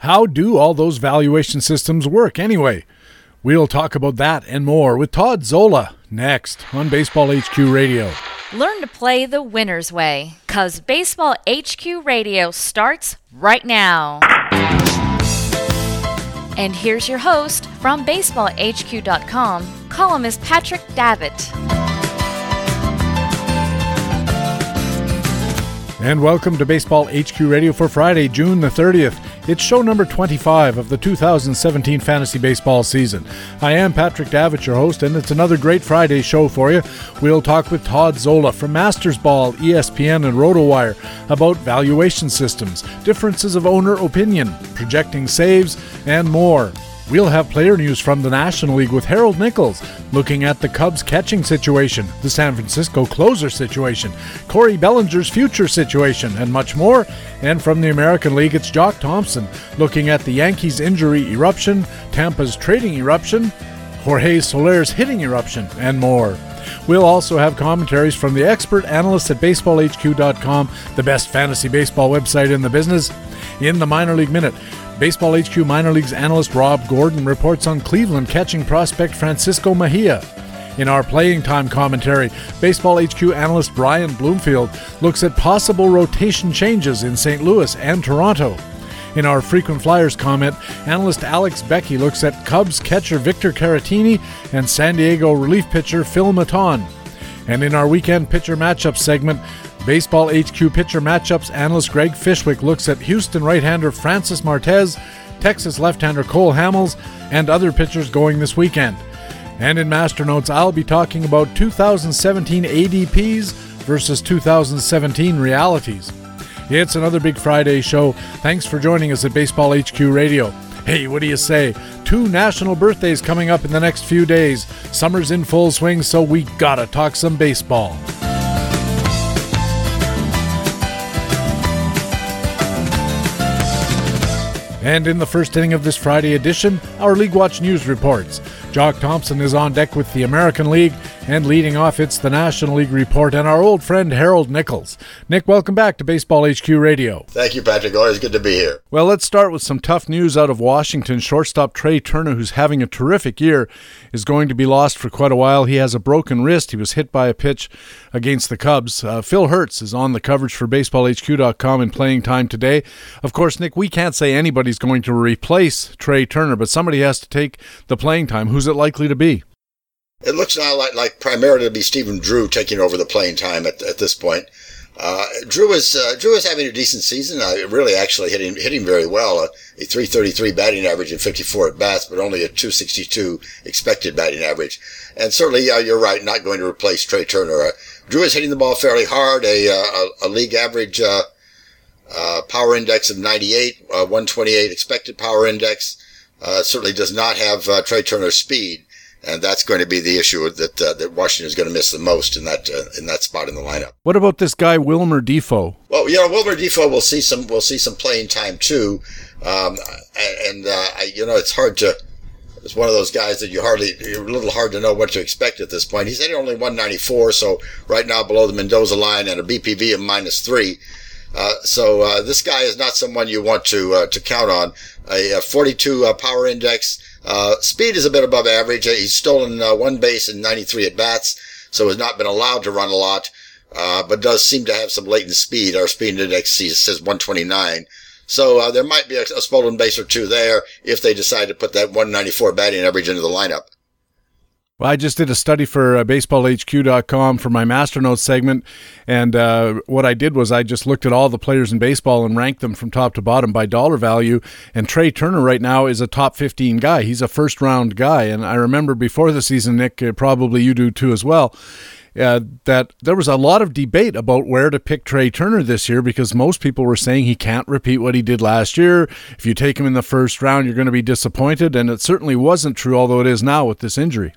How do all those valuation systems work anyway? We'll talk about that and more with Todd Zola next on Baseball HQ Radio. Learn to play the winner's way, because Baseball HQ Radio starts right now. And here's your host from BaseballHQ.com, columnist Patrick Davitt. And welcome to Baseball HQ Radio for Friday, June the 30th. It's show number 25 of the 2017 fantasy baseball season. I am Patrick Davitt, your host, and it's another great Friday show for you. We'll talk with Todd Zola from Masters Ball, ESPN, and RotoWire about valuation systems, differences of owner opinion, projecting saves, and more. We'll have player news from the National League with Harold Nichols, looking at the Cubs catching situation, the San Francisco closer situation, Cody Bellinger's future situation, and much more. And from the American League, it's Jock Thompson, looking at the Yankees' injury eruption, Tampa's trading eruption, Jorge Soler's hitting eruption, and more. We'll also have commentaries from the expert analysts at BaseballHQ.com, the best fantasy baseball website in the business. In the Minor League Minute, Baseball HQ Minor Leagues analyst Rob Gordon reports on Cleveland catching prospect Francisco Mejia. In our playing time commentary, Baseball HQ analyst Brian Bloomfield looks at possible rotation changes in St. Louis and Toronto. In our frequent flyers comment, analyst Alex Becky looks at Cubs catcher Victor Caratini and San Diego relief pitcher Phil Maton. And in our weekend pitcher matchup segment, Baseball HQ pitcher matchups analyst Greg Fishwick looks at Houston right hander Francis Martes, Texas left hander Cole Hamels, and other pitchers going this weekend. And in Master Notes, I'll be talking about 2017 ADPs versus 2017 realities. It's another Big Friday show. Thanks for joining us at Baseball HQ Radio. Hey, what do you say? Two national birthdays coming up in the next few days. Summer's in full swing, so we gotta talk some baseball. And in the first inning of this Friday edition, our League Watch News reports. Jock Thompson is on deck with the American League, and leading off, it's the National League report and our old friend Harold Nichols. Nick, welcome back to Baseball HQ Radio. Thank you, Patrick. Always good to be here. Well, let's start with some tough news out of Washington. Shortstop Trey Turner, who's having a terrific year, is going to be lost for quite a while. He has a broken wrist. He was hit by a pitch against the Cubs. Uh, Phil Hertz is on the coverage for BaseballHQ.com in playing time today. Of course, Nick, we can't say anybody's going to replace Trey Turner, but somebody has to take the playing time. Who's it likely to be? It looks now like, like primarily to be Stephen Drew taking over the playing time at, at this point. Uh, Drew is uh, Drew is having a decent season. Uh, really, actually hitting hitting very well. Uh, a 333 batting average and 54 at bats, but only a 262 expected batting average. And certainly, you're right. Not going to replace Trey Turner. Uh, Drew is hitting the ball fairly hard. A uh, a, a league average power index of 98, 128 expected power index. certainly does not have Trey Turner's speed and that's going to be the issue that uh, that Washington is going to miss the most in that uh, in that spot in the lineup. What about this guy Wilmer Difo? Well, you know, Wilmer Difo will see some will see some playing time too, um, and uh, I, you know it's hard to. It's one of those guys that you hardly, you're a little hard to know what to expect at this point. He's hitting only 194, so right now below the Mendoza line and a BPV of minus three. Uh, so uh, this guy is not someone you want to uh, to count on. A, a 42 uh, power index, uh, speed is a bit above average. Uh, he's stolen uh, one base in 93 at bats, so has not been allowed to run a lot, uh, but does seem to have some latent speed. Our speed index says 129. So uh, there might be a, a stolen base or two there if they decide to put that 194 batting average into the lineup. Well, I just did a study for uh, baseballhq.com for my master notes segment. And uh, what I did was I just looked at all the players in baseball and ranked them from top to bottom by dollar value. And Trey Turner right now is a top 15 guy. He's a first round guy. And I remember before the season, Nick, uh, probably you do too as well. Uh, that there was a lot of debate about where to pick Trey Turner this year because most people were saying he can't repeat what he did last year. If you take him in the first round, you're going to be disappointed. And it certainly wasn't true, although it is now with this injury.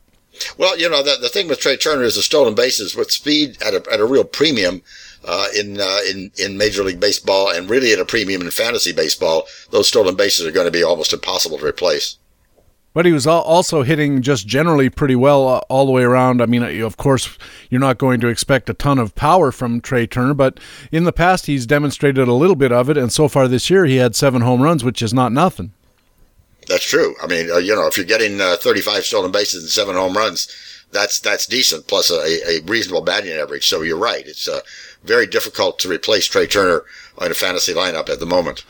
Well, you know, the, the thing with Trey Turner is the stolen bases with speed at a, at a real premium. Uh, in uh, in in Major League Baseball and really at a premium in fantasy baseball, those stolen bases are going to be almost impossible to replace. But he was also hitting just generally pretty well uh, all the way around. I mean, uh, of course, you're not going to expect a ton of power from Trey Turner, but in the past, he's demonstrated a little bit of it. And so far this year, he had seven home runs, which is not nothing. That's true. I mean, uh, you know, if you're getting uh, 35 stolen bases and seven home runs, that's that's decent, plus a, a reasonable batting average. So you're right. It's uh, very difficult to replace Trey Turner in a fantasy lineup at the moment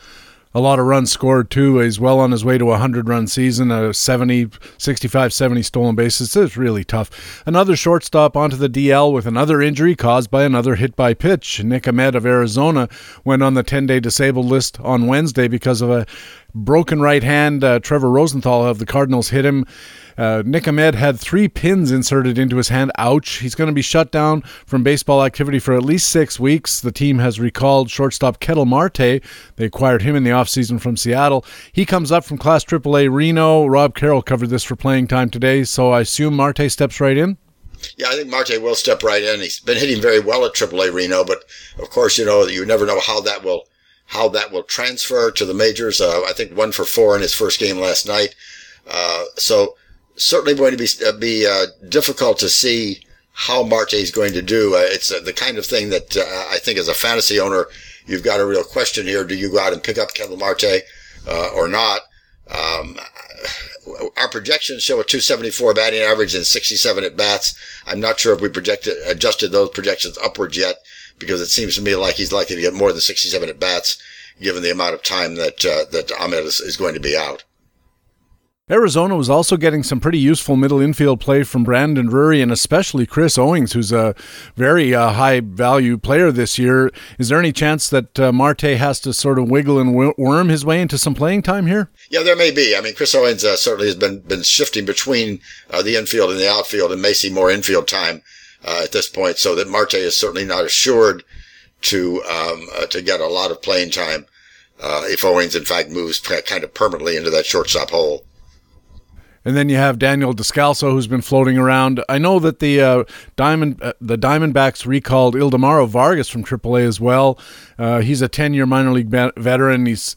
a lot of runs scored too. He's well on his way to a 100 run season, a 70, 65, 70 stolen bases. It's really tough. Another shortstop onto the DL with another injury caused by another hit by pitch. Nick Ahmed of Arizona went on the 10 day disabled list on Wednesday because of a broken right hand. Uh, Trevor Rosenthal of the Cardinals hit him uh, Nick Ahmed had three pins inserted into his hand. Ouch. He's going to be shut down from baseball activity for at least six weeks. The team has recalled shortstop Ketel Marte. They acquired him in the offseason from Seattle. He comes up from Class AAA Reno. Rob Carroll covered this for playing time today, so I assume Marte steps right in? Yeah, I think Marte will step right in. He's been hitting very well at AAA Reno, but of course, you know, you never know how that will how that will transfer to the majors. Uh, I think one for four in his first game last night. Uh, so certainly going to be uh, be uh, difficult to see how Marte is going to do. Uh, it's the kind of thing that I think as a fantasy owner, you've got a real question here. Do you go out and pick up Ketel Marte uh, or not? Um, our projections show a 274 batting average and 67 at bats. I'm not sure if we projected adjusted those projections upwards yet because it seems to me like he's likely to get more than 67 at bats given the amount of time that that Ahmed is, is going to be out. Arizona was also getting some pretty useful middle infield play from Brandon Drury and especially Chris Owings, who's a very uh, high value player this year. Is there any chance that uh, Marte has to sort of wiggle and worm his way into some playing time here? Yeah, there may be. I mean, Chris Owings uh, certainly has been been shifting between uh, the infield and the outfield, and may see more infield time uh, at this point. So that Marte is certainly not assured to um, uh, to get a lot of playing time if Owings in fact moves kind of permanently into that shortstop hole. And then you have Daniel Descalso, who's been floating around. I know that the uh, Diamond uh, the Diamondbacks recalled Ildemaro Vargas from AAA as well. Uh, he's a 10 year minor league veteran. He's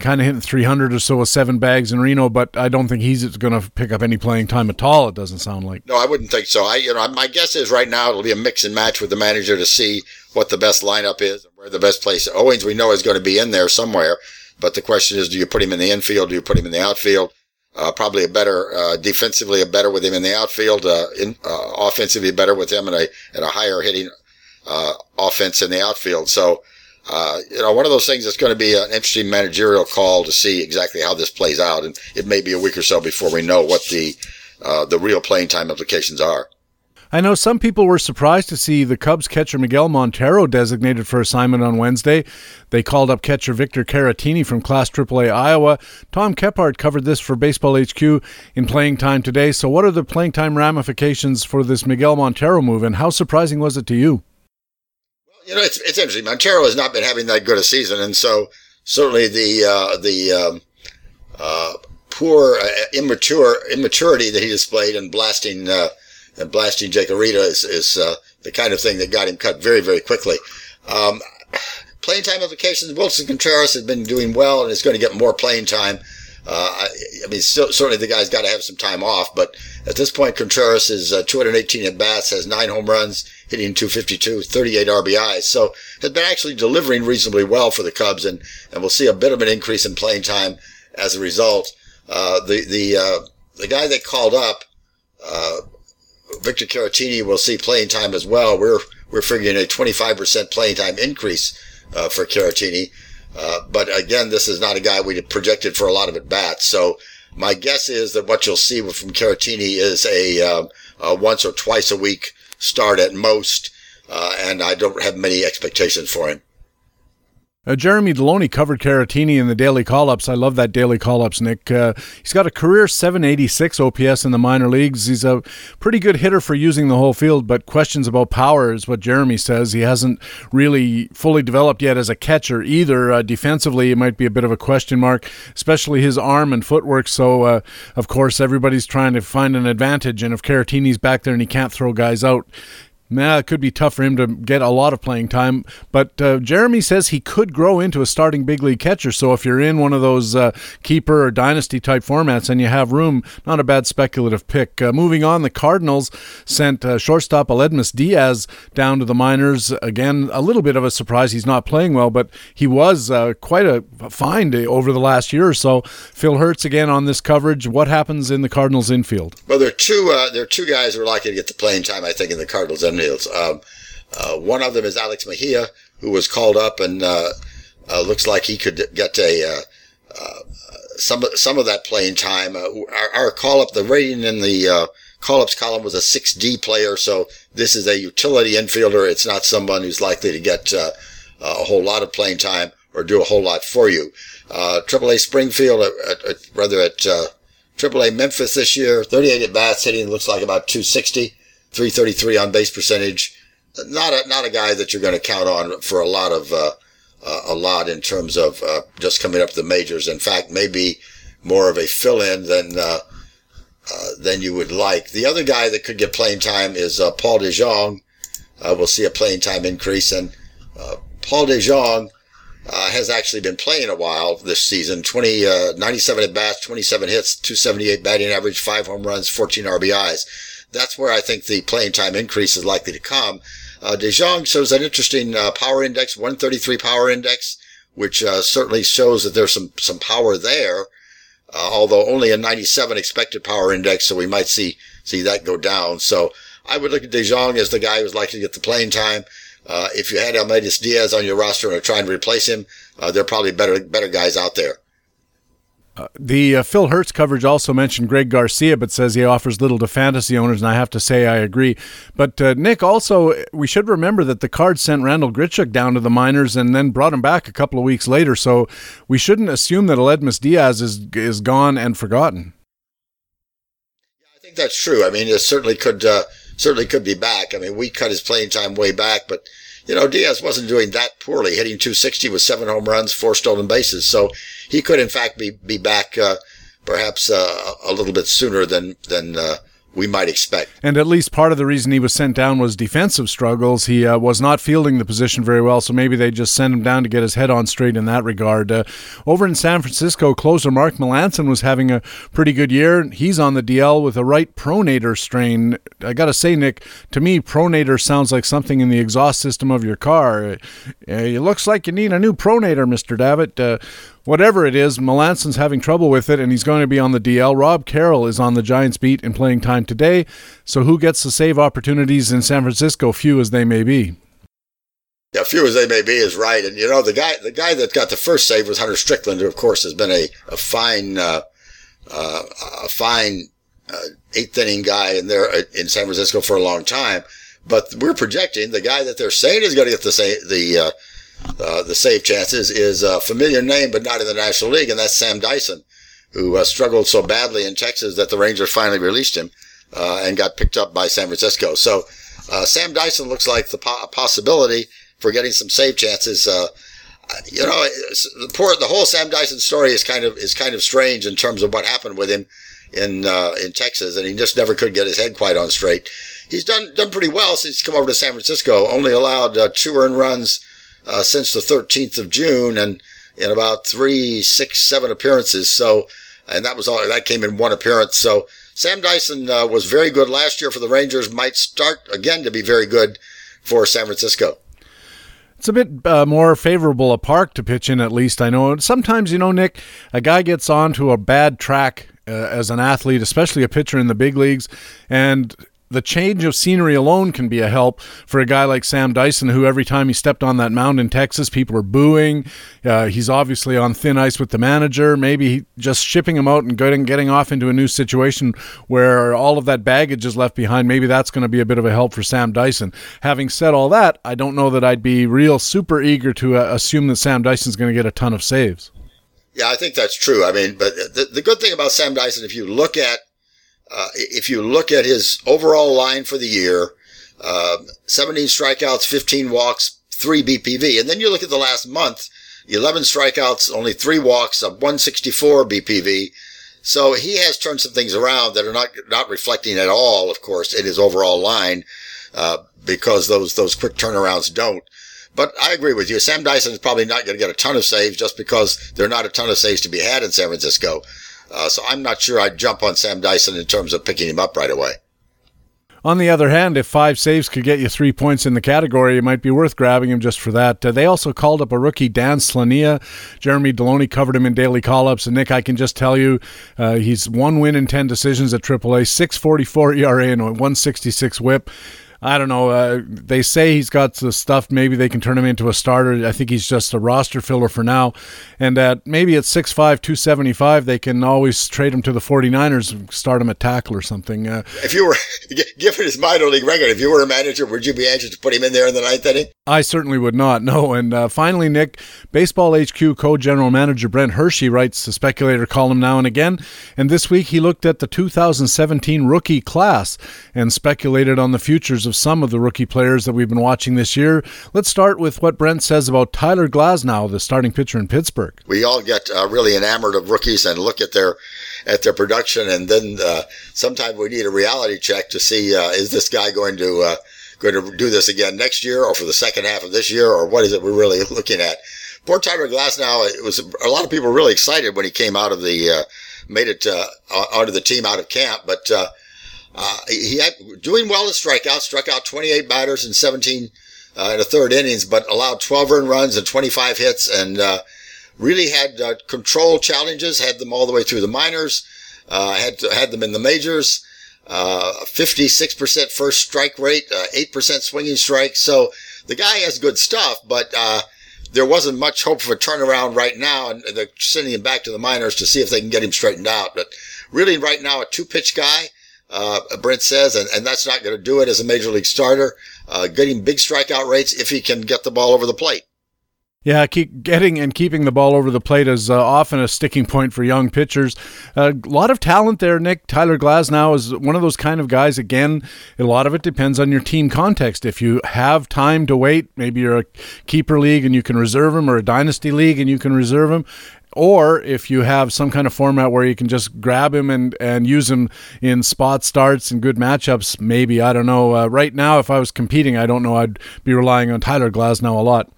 kind of hitting 300 or so with seven bags in Reno, but I don't think he's going to pick up any playing time at all. It doesn't sound like. No, I wouldn't think so. I, you know, my guess is right now it'll be a mix and match with the manager to see what the best lineup is and where the best place. Owings, we know is going to be in there somewhere, but the question is, do you put him in the infield? Do you put him in the outfield? Uh, probably a better uh, defensively, a better with him in the outfield. Uh, in, uh, offensively, better with him and a and a higher hitting uh, offense in the outfield. So, uh, you know, one of those things that's going to be an interesting managerial call to see exactly how this plays out, and it may be a week or so before we know what the the real playing time implications are. I know some people were surprised to see the Cubs catcher Miguel Montero designated for assignment on Wednesday. They called up catcher Victor Caratini from Class AAA Iowa. Tom Kephart covered this for Baseball HQ in playing time today. So, what are the playing time ramifications for this Miguel Montero move, and how surprising was it to you? You know, it's, it's interesting. Montero has not been having that good a season, and so certainly the uh, the um, uh, poor uh, immature immaturity that he displayed in blasting uh, and blasting Jake Arrieta is, is uh, the kind of thing that got him cut very, very quickly. Um, playing time implications, Willson Contreras has been doing well and is going to get more playing time. Uh, I, I, mean, still, certainly the guy's got to have some time off, but at this point, Contreras is uh, 218 at bats, has nine home runs, hitting 252, 38 RBIs. So has been actually delivering reasonably well for the Cubs, and, and we'll see a bit of an increase in playing time as a result. Uh, the the uh, the guy they called up, uh, Victor Caratini will see playing time as well. We're we're figuring a 25% playing time increase uh, for Caratini. Uh, but again, this is not a guy we projected for a lot of at bats. So my guess is that what you'll see from Caratini is a, uh, a once or twice a week start at most. Uh, and I don't have many expectations for him. Uh, Jeremy Deloney covered Caratini in the daily call ups. I love that daily call ups, Nick. Uh, he's got a career 786 OPS in the minor leagues. He's a pretty good hitter for using the whole field, but questions about power is what Jeremy says. He hasn't really fully developed yet as a catcher either. Uh, defensively, it might be a bit of a question mark, especially his arm and footwork. So, uh, of course, everybody's trying to find an advantage. And if Caratini's back there and he can't throw guys out, Nah, it could be tough for him to get a lot of playing time. But uh, Jeremy says he could grow into a starting big league catcher. So if you're in one of those uh, keeper or dynasty type formats and you have room, not a bad speculative pick. Uh, moving on, the Cardinals sent uh, shortstop Aledmys Diaz down to the minors. Again, a little bit of a surprise. He's not playing well, but he was uh, quite a find over the last year or so. Phil Hertz again on this coverage. What happens in the Cardinals infield? Well, there are two. Uh, there are two guys who are likely to get the playing time. I think in the Cardinals. Um, uh, one of them is Alex Mejia, who was called up and uh, uh, looks like he could get a uh, uh, some some of that playing time. Our, our, call up, the rating in the call ups column was a 6D player, so this is a utility infielder. It's not someone who's likely to get a whole lot of playing time or do a whole lot for you. AAA Springfield, at, at, rather at AAA Memphis this year, 38 at bats, hitting looks like about 260. 333 on base percentage. Not a, not a guy that you're going to count on for a lot of, uh, uh, a lot in terms of, uh, just coming up the majors. In fact, maybe more of a fill-in than, uh, uh, than you would like. The other guy that could get playing time is, uh, Paul DeJong. we'll see a playing time increase and, Paul DeJong, uh, has actually been playing a while this season. 20, uh, 97 at bats, 27 hits, 278 batting average, five home runs, 14 RBIs that's where I think the playing time increase is likely to come. Uh, DeJong shows an interesting uh, power index, 133 power index, which uh, certainly shows that there's some some power there. Uh, although only a 97 expected power index, so we might see see that go down. So I would look at DeJong as the guy who's likely to get the playing time. Uh, if you had Aledmys Diaz on your roster and are trying to replace him, uh, there are probably better better guys out there. Uh, the uh, Phil Hertz coverage also mentioned Greg Garcia, but says he offers little to fantasy owners, and I have to say I agree. But uh, Nick, also we should remember that the Cards sent Randall Grichuk down to the minors and then brought him back a couple of weeks later. So we shouldn't assume that Aledmys Diaz is is gone and forgotten. I think that's true. I mean, it certainly could uh, certainly could be back. I mean, we cut his playing time way back, but you know, Diaz wasn't doing that poorly, hitting 260 with seven home runs, four stolen bases. So he could, in fact, be, be back, uh, perhaps, uh, a little bit sooner than, than, uh, we might expect. And at least part of the reason he was sent down was defensive struggles. He uh, was not fielding the position very well, so maybe they just sent him down to get his head on straight in that regard. Uh, over in San Francisco, closer Mark Melancon was having a pretty good year. He's on the DL with a right pronator strain. I got to say, Nick, to me, pronator sounds like something in the exhaust system of your car. Uh, it looks like you need a new pronator, Mr. Davitt. Uh, whatever it is, Melancon's having trouble with it, and he's going to be on the DL. Rob Carroll is on the Giants beat and playing time today. So who gets the save opportunities in San Francisco, few as they may be? Yeah, few as they may be is right. And you know, the guy, the guy that got the first save was Hunter Strickland, who of course has been a, a fine, uh, uh, a fine, uh, eighth inning guy in there uh, in San Francisco for a long time. But we're projecting the guy that they're saying is going to get the the, uh, the save chances is a familiar name, but not in the National League, and that's Sam Dyson, who uh, struggled so badly in Texas that the Rangers finally released him uh, and got picked up by San Francisco. So uh, Sam Dyson looks like the po- possibility for getting some save chances. Uh, you know, the poor, the whole Sam Dyson story is kind of is kind of strange in terms of what happened with him in in Texas, and he just never could get his head quite on straight. He's done done pretty well since he's come over to San Francisco. Only allowed two earned runs uh, since the 13th of June and in about three, six, seven appearances. So, and that was all, that came in one appearance. So Sam Dyson uh, was very good last year for the Rangers, might start again to be very good for San Francisco. It's a bit uh, more favorable a park to pitch in, at least. I know sometimes, you know, Nick, a guy gets onto a bad track uh, as an athlete, especially a pitcher in the big leagues, and the change of scenery alone can be a help for a guy like Sam Dyson, who every time he stepped on that mound in Texas, people were booing. Uh, he's obviously on thin ice with the manager. Maybe just shipping him out and getting getting off into a new situation where all of that baggage is left behind. Maybe that's going to be a bit of a help for Sam Dyson. Having said all that, I don't know that I'd be real super eager to uh, assume that Sam Dyson's going to get a ton of saves. Yeah, I think that's true. I mean, but the, the good thing about Sam Dyson, if you look at uh, if you look at his overall line for the year, uh, 17 strikeouts, 15 walks, three BPV. And then you look at the last month, 11 strikeouts, only three walks, a 164 BPV. So he has turned some things around that are not, not reflecting at all, of course, in his overall line. uh, because those those quick turnarounds don't. But I agree with you. Sam Dyson is probably not going to get a ton of saves just because there are not a ton of saves to be had in San Francisco. Uh, so I'm not sure I'd jump on Sam Dyson in terms of picking him up right away. On the other hand, if five saves could get you three points in the category, it might be worth grabbing him just for that. Uh, they also called up a rookie, Dan Slania. Jeremy Deloney covered him in daily call ups. And Nick, I can just tell you, uh, he's one win in 10 decisions at AAA, 644 ERA and a 166 whip. I don't know. Uh, they say he's got the stuff. Maybe they can turn him into a starter. I think he's just a roster filler for now. And at maybe at 6'5, 275, they can always trade him to the 49ers and start him at tackle or something. Uh, if you were, given his minor league record, if you were a manager, would you be anxious to put him in there in the ninth inning? I certainly would not. No. And uh, finally, Nick, Baseball HQ co general manager Brent Hershey writes the speculator column now and again. And this week he looked at the 2017 rookie class and speculated on the futures of of some of the rookie players that we've been watching this year. Let's start with what Brent says about Tyler Glasnow, the starting pitcher in Pittsburgh. We all get uh, really enamored of rookies and look at their at their production, and then uh, sometimes we need a reality check to see uh, is this guy going to uh, going to do this again next year, or for the second half of this year, or what is it we're really looking at? Poor Tyler Glasnow. It was a lot of people were really excited when he came out of the uh, made it uh, onto the team out of camp, but uh, he had doing well in strikeouts, struck out 28 batters in 17 uh, in the third innings, but allowed 12 earned runs and 25 hits, and uh, really had uh, control challenges. Had them all the way through the minors. Uh, had had them in the majors. 56% uh, first strike rate, 8% swinging strike. So the guy has good stuff, but there wasn't much hope for a turnaround right now, and they're sending him back to the minors to see if they can get him straightened out. But really, right now, a two pitch guy uh, Brent says, and, and that's not going to do it as a major league starter. Uh, getting big strikeout rates if he can get the ball over the plate. Yeah, keep getting and keeping the ball over the plate is uh, often a sticking point for young pitchers. A lot of talent there, Nick. Tyler Glasnow is one of those kind of guys. Again, a lot of it depends on your team context. If you have time to wait, maybe you're a keeper league and you can reserve him, or a dynasty league and you can reserve him or if you have some kind of format where you can just grab him and, and use him in spot starts and good matchups, maybe. I don't know. Uh, right now, if I was competing, I don't know. I'd be relying on Tyler Glasnow a lot.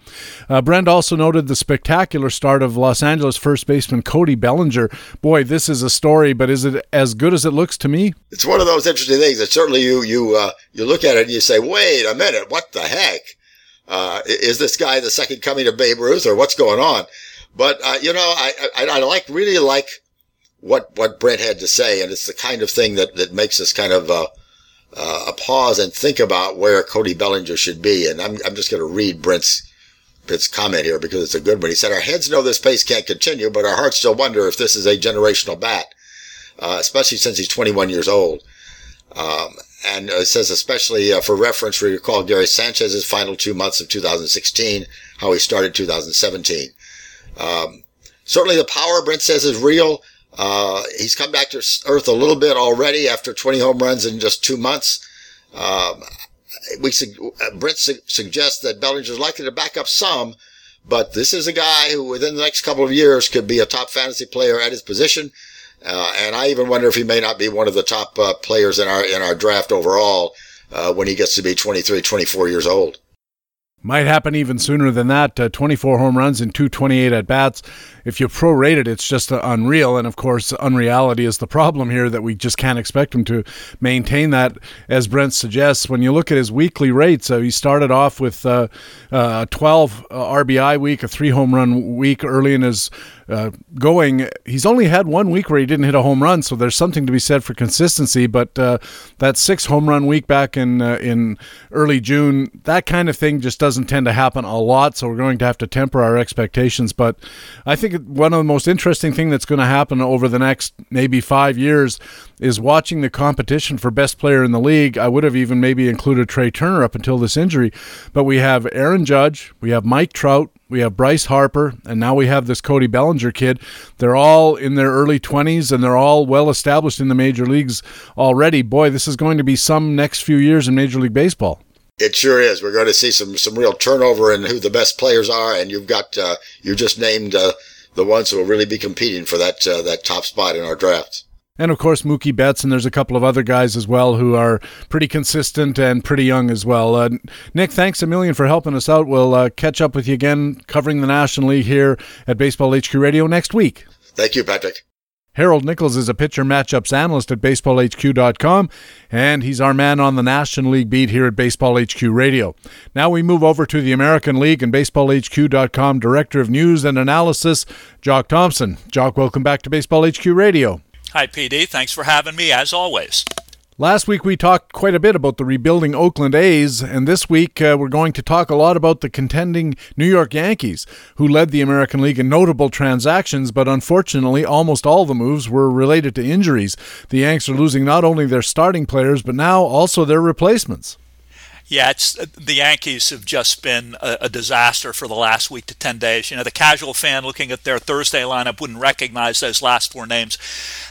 Uh, Brent also noted the spectacular start of Los Angeles first baseman Cody Bellinger. Boy, this is a story, but is it as good as it looks to me? It's one of those interesting things that certainly you you uh, you look at it and you say, wait a minute, what the heck? Uh, is this guy the second coming of Babe Ruth, or what's going on? But uh, you know, I, I, I like really like what what Brent had to say, and it's the kind of thing that that makes us kind of uh, uh, a pause and think about where Cody Bellinger should be. And I'm I'm just going to read Brent's Brent's comment here because it's a good one. He said, "Our heads know this pace can't continue, but our hearts still wonder if this is a generational bat, uh, especially since he's 21 years old." Um, and it says, especially uh, for reference, we recall Gary Sanchez's final two months of 2016, how he started 2017. Um, certainly the power, Brent says, is real. Uh, he's come back to earth a little bit already after 20 home runs in just two months. Um, we Brent su- suggests that Bellinger is likely to back up some, but this is a guy who within the next couple of years could be a top fantasy player at his position. Uh, and I even wonder if he may not be one of the top uh, players in our in our draft overall uh, when he gets to be 23, 24 years old. Might happen even sooner than that. Uh, 24 home runs and 228 at bats. If you prorate it, it's just uh, unreal. And of course, unreality is the problem here that we just can't expect him to maintain that, as Brent suggests. When you look at his weekly rates, uh, he started off with uh, uh, 12 uh, RBI week, a three home run week early in his uh, going. He's only had one week where he didn't hit a home run, so there's something to be said for consistency. But uh, that six home run week back in uh, in early June, that kind of thing just doesn't tend to happen a lot. So we're going to have to temper our expectations. But I think one of the most interesting thing that's going to happen over the next maybe five years is watching the competition for best player in the league. I would have even maybe included Trey Turner up until this injury, but we have Aaron Judge, we have Mike Trout, we have Bryce Harper, and now we have this Cody Bellinger kid. They're all in their early 20s and they're all well established in the major leagues already. Boy, this is going to be some next few years in Major League Baseball. It sure is. We're going to see some some real turnover in who the best players are, and you've got uh, you just named uh, the ones who will really be competing for that uh, that top spot in our draft. And of course, Mookie Betts, and there's a couple of other guys as well who are pretty consistent and pretty young as well. Uh, Nick, thanks a million for helping us out. We'll uh, catch up with you again covering the National League here at Baseball HQ Radio next week. Thank you, Patrick. Harold Nichols is a pitcher matchups analyst at baseballhq.com, and he's our man on the National League beat here at Baseball HQ Radio. Now we move over to the American League and baseballhq.com Director of News and Analysis, Jock Thompson. Jock, welcome back to Baseball HQ Radio. Hi, PD. Thanks for having me, as always. Last week we talked quite a bit about the rebuilding Oakland A's, and this week uh, we're going to talk a lot about the contending New York Yankees, who led the American League in notable transactions, but unfortunately almost all the moves were related to injuries. The Yanks are losing not only their starting players, but now also their replacements. Yeah, it's the Yankees have just been a, a, disaster for the last week to 10 days. You know, the casual fan looking at their Thursday lineup wouldn't recognize those last four names.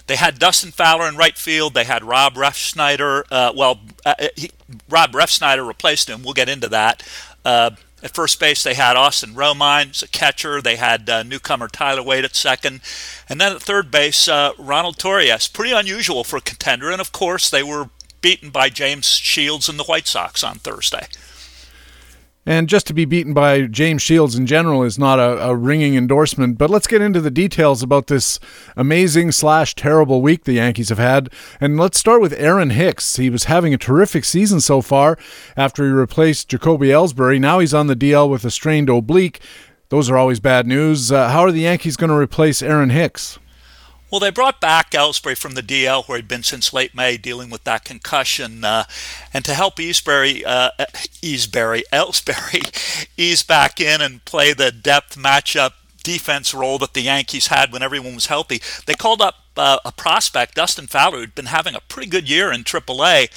They had Dustin Fowler in right field. They had Rob Refsnyder. Uh, well, uh, he, Rob Refsnyder replaced him. We'll get into that. Uh, at first base, they had Austin Romine a catcher. They had uh, newcomer Tyler Wade at second. And then at third base, uh, Ronald Torreyes. Pretty unusual for a contender. And of course, they were beaten by James Shields and the White Sox on Thursday. And just to be beaten by James Shields in general is not a, a, ringing endorsement. But let's get into the details about this amazing slash terrible week the Yankees have had. And let's start with Aaron Hicks. He was having a terrific season so far after he replaced Jacoby Ellsbury. Now he's on the DL with a strained oblique. Those are always bad news. Uh, how are the Yankees going to replace Aaron Hicks? Well, they brought back Ellsbury from the DL, where he'd been since late May, dealing with that concussion, uh, and to help Easeberry, uh, Easeberry, Ellsbury, ease back in and play the depth matchup defense role that the Yankees had when everyone was healthy. They called up uh, a prospect, Dustin Fowler, who'd been having a pretty good year in AAA.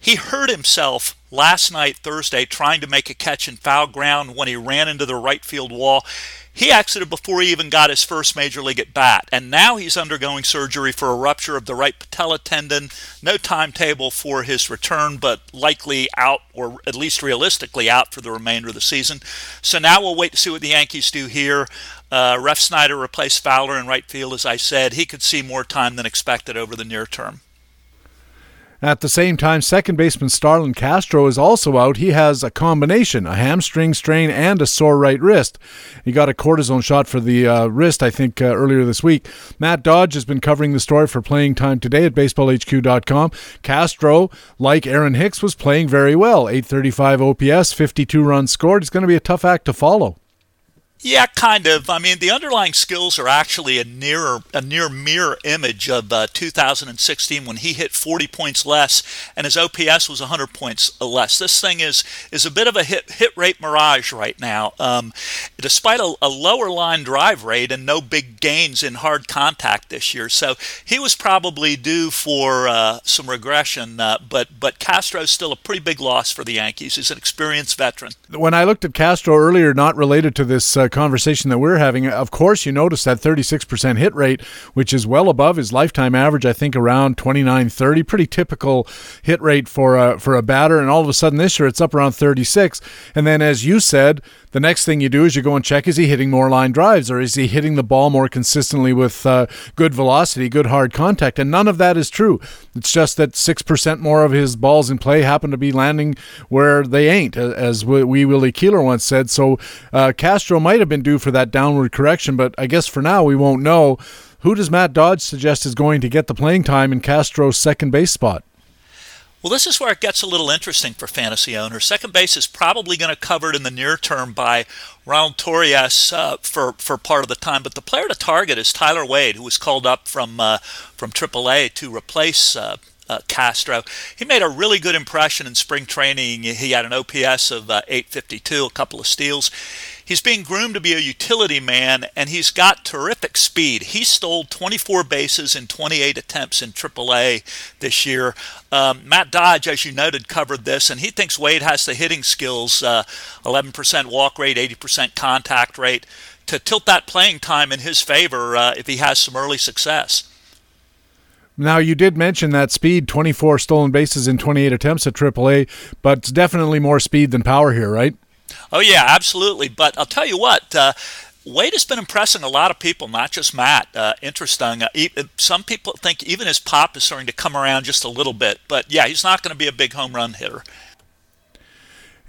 He hurt himself last night, Thursday, trying to make a catch in foul ground when he ran into the right field wall. He exited before he even got his first major league at bat, and now he's undergoing surgery for a rupture of the right patella tendon. No timetable for his return, but likely out, or at least realistically out for the remainder of the season. So now we'll wait to see what the Yankees do here. Uh, Refsnyder replaced Fowler in right field, as I said. He could see more time than expected over the near term. At the same time, second baseman Starlin Castro is also out. He has a combination, a hamstring strain and a sore right wrist. He got a cortisone shot for the uh, wrist, I think, uh, earlier this week. Matt Dodge has been covering the story for playing time today at baseballhq.com. Castro, like Aaron Hicks, was playing very well. 835 OPS, 52 runs scored. It's going to be a tough act to follow. Yeah, kind of. I mean, the underlying skills are actually a nearer, a near mirror image of uh, 2016 when he hit 40 points less and his OPS was 100 points less. This thing is is a bit of a hit hit rate mirage right now. Um, despite a, a, lower line drive rate and no big gains in hard contact this year, so he was probably due for uh, some regression. Uh, but but Castro's still a pretty big loss for the Yankees. He's an experienced veteran. When I looked at Castro earlier, not related to this uh, conversation that we're having, of course, you notice that 36% hit rate, which is well above his lifetime average. I think around 29, 30, pretty typical hit rate for a for a batter. And all of a sudden this year it's up around 36. And then, as you said, the next thing you do is you go and check: is he hitting more line drives, or is he hitting the ball more consistently with uh, good velocity, good hard contact? And none of that is true. It's just that six percent more of his balls in play happen to be landing where they ain't, as Wee Willie Keeler once said. So uh, Castro might have been due for that downward correction, but I guess for now we won't know. Who does Matt Dodge suggest is going to get the playing time in Castro's second base spot? Well, this is where it gets a little interesting for fantasy owners. Second base is probably going to covered in the near term by Ronald Torreyes uh, for for part of the time, but the player to target is Tyler Wade, who was called up from uh, from AAA to replace uh, uh, Castro. He made a really good impression in spring training. He had an OPS of uh, 852, a couple of steals. He's being groomed to be a utility man, and he's got terrific speed. He stole 24 bases in 28 attempts in AAA this year. Um, Matt Dodge, as you noted, covered this, and he thinks Wade has the hitting skills uh, 11% walk rate, 80% contact rate to tilt that playing time in his favor uh, if he has some early success. Now, you did mention that speed 24 stolen bases in 28 attempts at AAA, but it's definitely more speed than power here, right? Oh, yeah, absolutely. But I'll tell you what, uh, Wade has been impressing a lot of people, not just Matt. Uh, interesting. Uh, some people think even his pop is starting to come around just a little bit, but yeah, he's not going to be a big home run hitter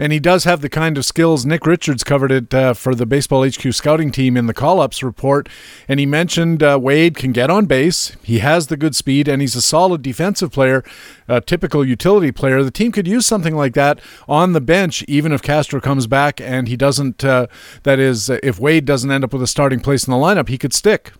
and he does have the kind of skills. Nick Richards covered it uh, for the Baseball HQ scouting team in the call ups report, and he mentioned uh, Wade can get on base. He has the good speed, and he's a solid defensive player, a typical utility player. The team could use something like that on the bench, even if Castro comes back and he doesn't. Uh, that is, if Wade doesn't end up with a starting place in the lineup, he could stick.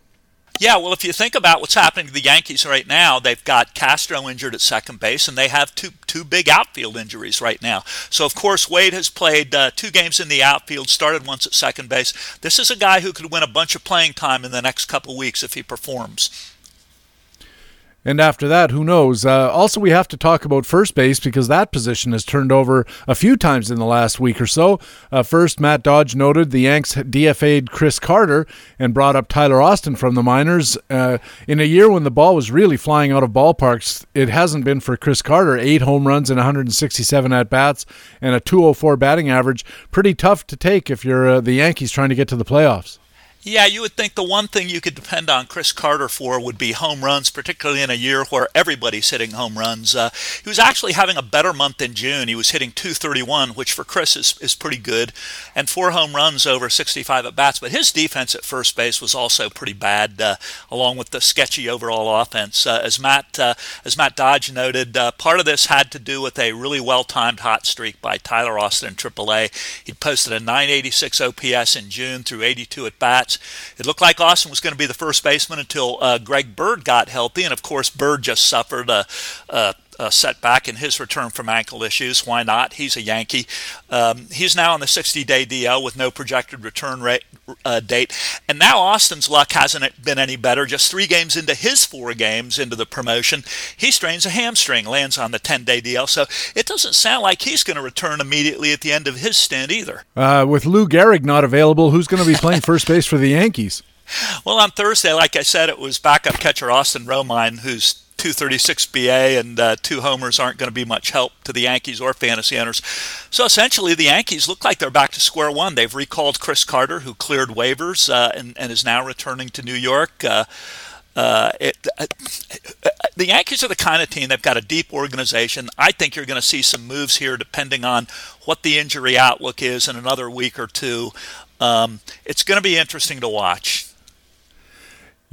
Yeah, well, if you think about what's happening to the Yankees right now, they've got Castro injured at second base, and they have two two big outfield injuries right now. So, of course, Wade has played uh, two games in the outfield, started once at second base. This is a guy who could win a bunch of playing time in the next couple weeks if he performs. And after that, who knows? Uh, also, we have to talk about first base because that position has turned over a few times in the last week or so. Uh, first, Matt Dodge noted the Yanks DFA'd Chris Carter and brought up Tyler Austin from the minors. Uh, in a year when the ball was really flying out of ballparks, it hasn't been for Chris Carter. Eight home runs and 167 at bats and a 204 batting average. Pretty tough to take if you're uh, the Yankees trying to get to the playoffs. Yeah, you would think the one thing you could depend on Chris Carter for would be home runs, particularly in a year where everybody's hitting home runs. Uh, he was actually having a better month in June. He was hitting 231, which for Chris is, is pretty good, and four home runs over 65 at bats. But his defense at first base was also pretty bad, uh, along with the sketchy overall offense. Uh, as Matt uh, as Matt Dodge noted, uh, part of this had to do with a really well timed hot streak by Tyler Austin in AAA. He posted a 986 OPS in June through 82 at bats. It looked like Austin was going to be the first baseman until uh, Greg Bird got healthy, and of course, Bird just suffered a, a uh, setback in his return from ankle issues. Why not? He's a Yankee. Um, he's now on the 60 day DL with no projected return rate, uh, date. And now Austin's luck hasn't been any better. Just three games into his four games into the promotion, he strains a hamstring, lands on the 10 day DL. So it doesn't sound like he's going to return immediately at the end of his stint either. Uh, with Lou Gehrig not available, who's going to be playing first base for the Yankees? Well, on Thursday, like I said, it was backup catcher Austin Romine who's 236 BA and uh, two homers aren't going to be much help to the Yankees or fantasy owners. So essentially, the Yankees look like they're back to square one. They've recalled Chris Carter, who cleared waivers uh, and, and, is now returning to New York. Uh, uh it, uh, the Yankees are the kind of team they've got a deep organization. I think you're going to see some moves here, depending on what the injury outlook is in another week or two. Um, it's going to be interesting to watch.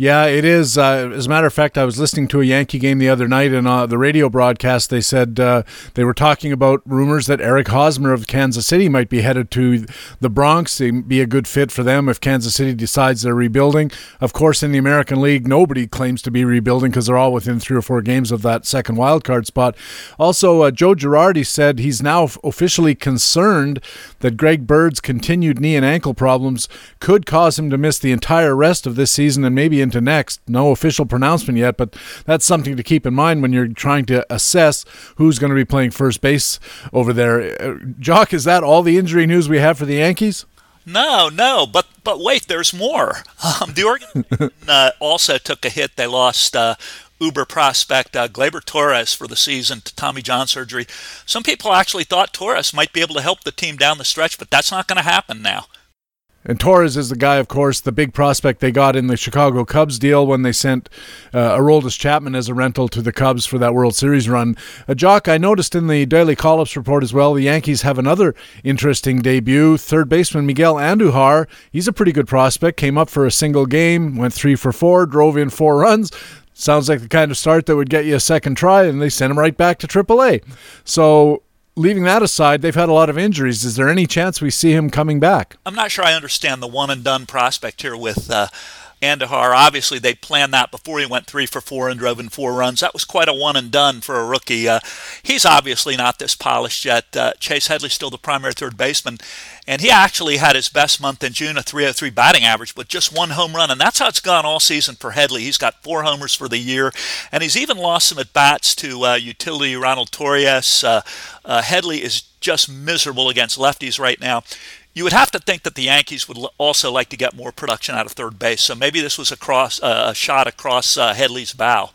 Yeah, it is. Uh, as a matter of fact, I was listening to a Yankee game the other night, and uh, the radio broadcast they said uh, they were talking about rumors that Eric Hosmer of Kansas City might be headed to the Bronx. He'd be a good fit for them if Kansas City decides they're rebuilding. Of course, in the American League, nobody claims to be rebuilding because they're all within three or four games of that second wild card spot. Also, uh, Joe Girardi said he's now officially concerned that Greg Bird's continued knee and ankle problems could cause him to miss the entire rest of this season and maybe into next. No official pronouncement yet, but that's something to keep in mind when you're trying to assess who's going to be playing first base over there. Uh, Jock, is that all the injury news we have for the Yankees? No, no, but but wait, there's more. Um, the organization uh, also took a hit. They lost uh, Uber prospect uh, Gleyber Torres for the season to Tommy John surgery. Some people actually thought Torres might be able to help the team down the stretch, but that's not going to happen now. And Torres is the guy, of course, the big prospect they got in the Chicago Cubs deal when they sent uh, Aroldis Chapman as a rental to the Cubs for that World Series run. Uh, Jock, I noticed in the Daily Call-Ups report as well, the Yankees have another interesting debut. Third baseman Miguel Andujar, he's a pretty good prospect, came up for a single game, went three for four, drove in four runs. Sounds like the kind of start that would get you a second try, and they sent him right back to AAA. So leaving that aside, they've had a lot of injuries. Is there any chance we see him coming back? I'm not sure I understand the one and done prospect here with uh, Andujar. Obviously, they planned that before he went three for four and drove in four runs. That was quite a one and done for a rookie. Uh, he's obviously not this polished yet. Uh, Chase Headley's still the primary third baseman, and he actually had his best month in June, a 303 batting average, with just one home run. And that's how it's gone all season for Headley. He's got four homers for the year, and he's even lost some at bats to uh, utility Ronald Torreyes. Uh, uh, Headley is just miserable against lefties right now you would have to think that the Yankees would also like to get more production out of third base. So maybe this was a cross uh, a shot across uh, Headley's bow.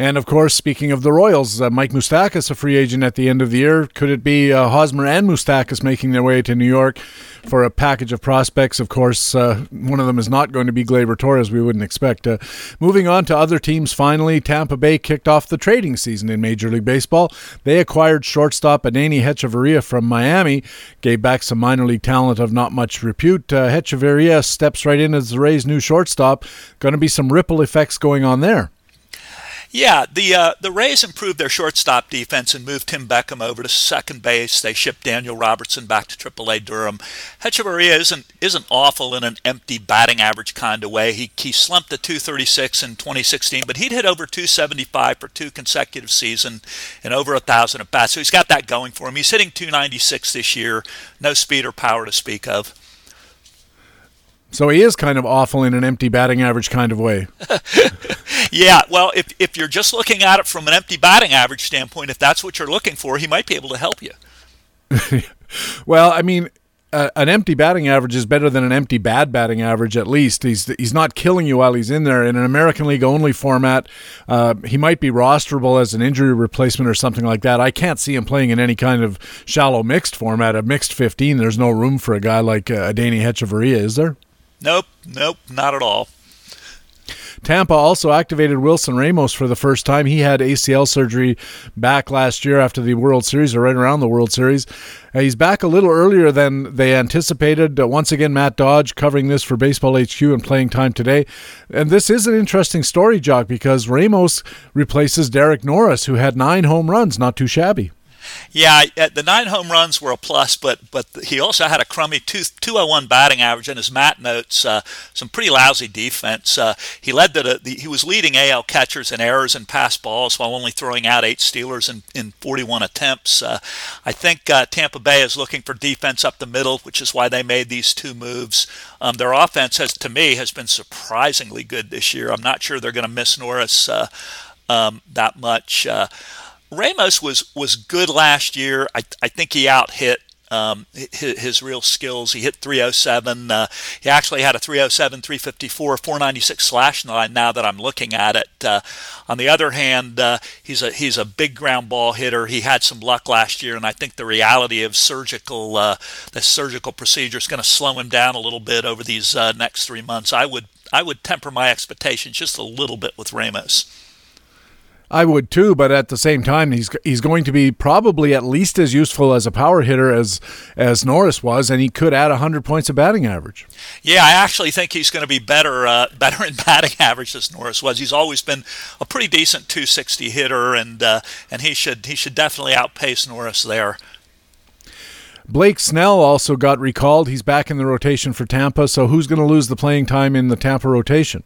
And of course, speaking of the Royals, uh, Mike Moustakas, a free agent at the end of the year. Could it be uh, Hosmer and Moustakas making their way to New York for a package of prospects? Of course, uh, one of them is not going to be Gleyber Torres, we wouldn't expect. Uh, moving on to other teams, finally, Tampa Bay kicked off the trading season in Major League Baseball. They acquired shortstop Adeiny Hechavarria from Miami, gave back some minor league talent of not much repute. Uh, Hechavarria steps right in as the Rays' new shortstop. Going to be some ripple effects going on there. Yeah, the uh, the Rays improved their shortstop defense and moved Tim Beckham over to second base. They shipped Daniel Robertson back to AAA Durham. Hechavarria isn't isn't awful in an empty batting average kind of way. He he slumped to 236 in 2016, but he'd hit over 275 for two consecutive seasons and over a thousand at bats. So he's got that going for him. He's hitting 296 this year. No speed or power to speak of. So he is kind of awful in an empty batting average kind of way. yeah, well, if, if you're just looking at it from an empty batting average standpoint, if that's what you're looking for, he might be able to help you. well, I mean, uh, an empty batting average is better than an empty bad batting average. At least he's he's not killing you while he's in there. In an American League only format, uh, he might be rosterable as an injury replacement or something like that. I can't see him playing in any kind of shallow mixed format. A mixed fifteen, there's no room for a guy like uh, Adeiny Hechavarria, is there? Nope, nope, not at all. Tampa also activated Wilson Ramos for the first time. He had ACL surgery back last year after the World Series, or right around the World Series. Uh, he's back a little earlier than they anticipated. Uh, once again, Matt Dodge covering this for Baseball HQ and playing time today. And this is an interesting story, Jock, because Ramos replaces Derek Norris, who had nine home runs, not too shabby. Yeah, uh, the nine home runs were a plus, but but he also had a crummy two, 201 batting average, and his Matt notes uh, some pretty lousy defense. Uh, he led the, the, he was leading AL catchers in errors and pass balls while only throwing out eight stealers in, in 41 attempts. Uh, I think uh, Tampa Bay is looking for defense up the middle, which is why they made these two moves. Um, their offense has, to me, has been surprisingly good this year. I'm not sure they're going to miss Norris uh, um, that much. Ramos was was good last year. I I think he out hit um, his, his, real skills. He hit 307. Uh, he actually had a 307, 354, 496 slash line. Now that I'm looking at it. Uh, on the other hand, uh, he's a he's a big ground ball hitter. He had some luck last year, and I think the reality of surgical uh, the surgical procedure is going to slow him down a little bit over these uh, next three months. I would I would temper my expectations just a little bit with Ramos. I would too, but at the same time, he's he's going to be probably at least as useful as a power hitter as as Norris was, and he could add hundred points of batting average. Yeah, I actually think he's going to be better uh, better in batting average as Norris was. He's always been a pretty decent 260 hitter, and uh, and he should he should definitely outpace Norris there. Blake Snell also got recalled. He's back in the rotation for Tampa. So who's going to lose the playing time in the Tampa rotation?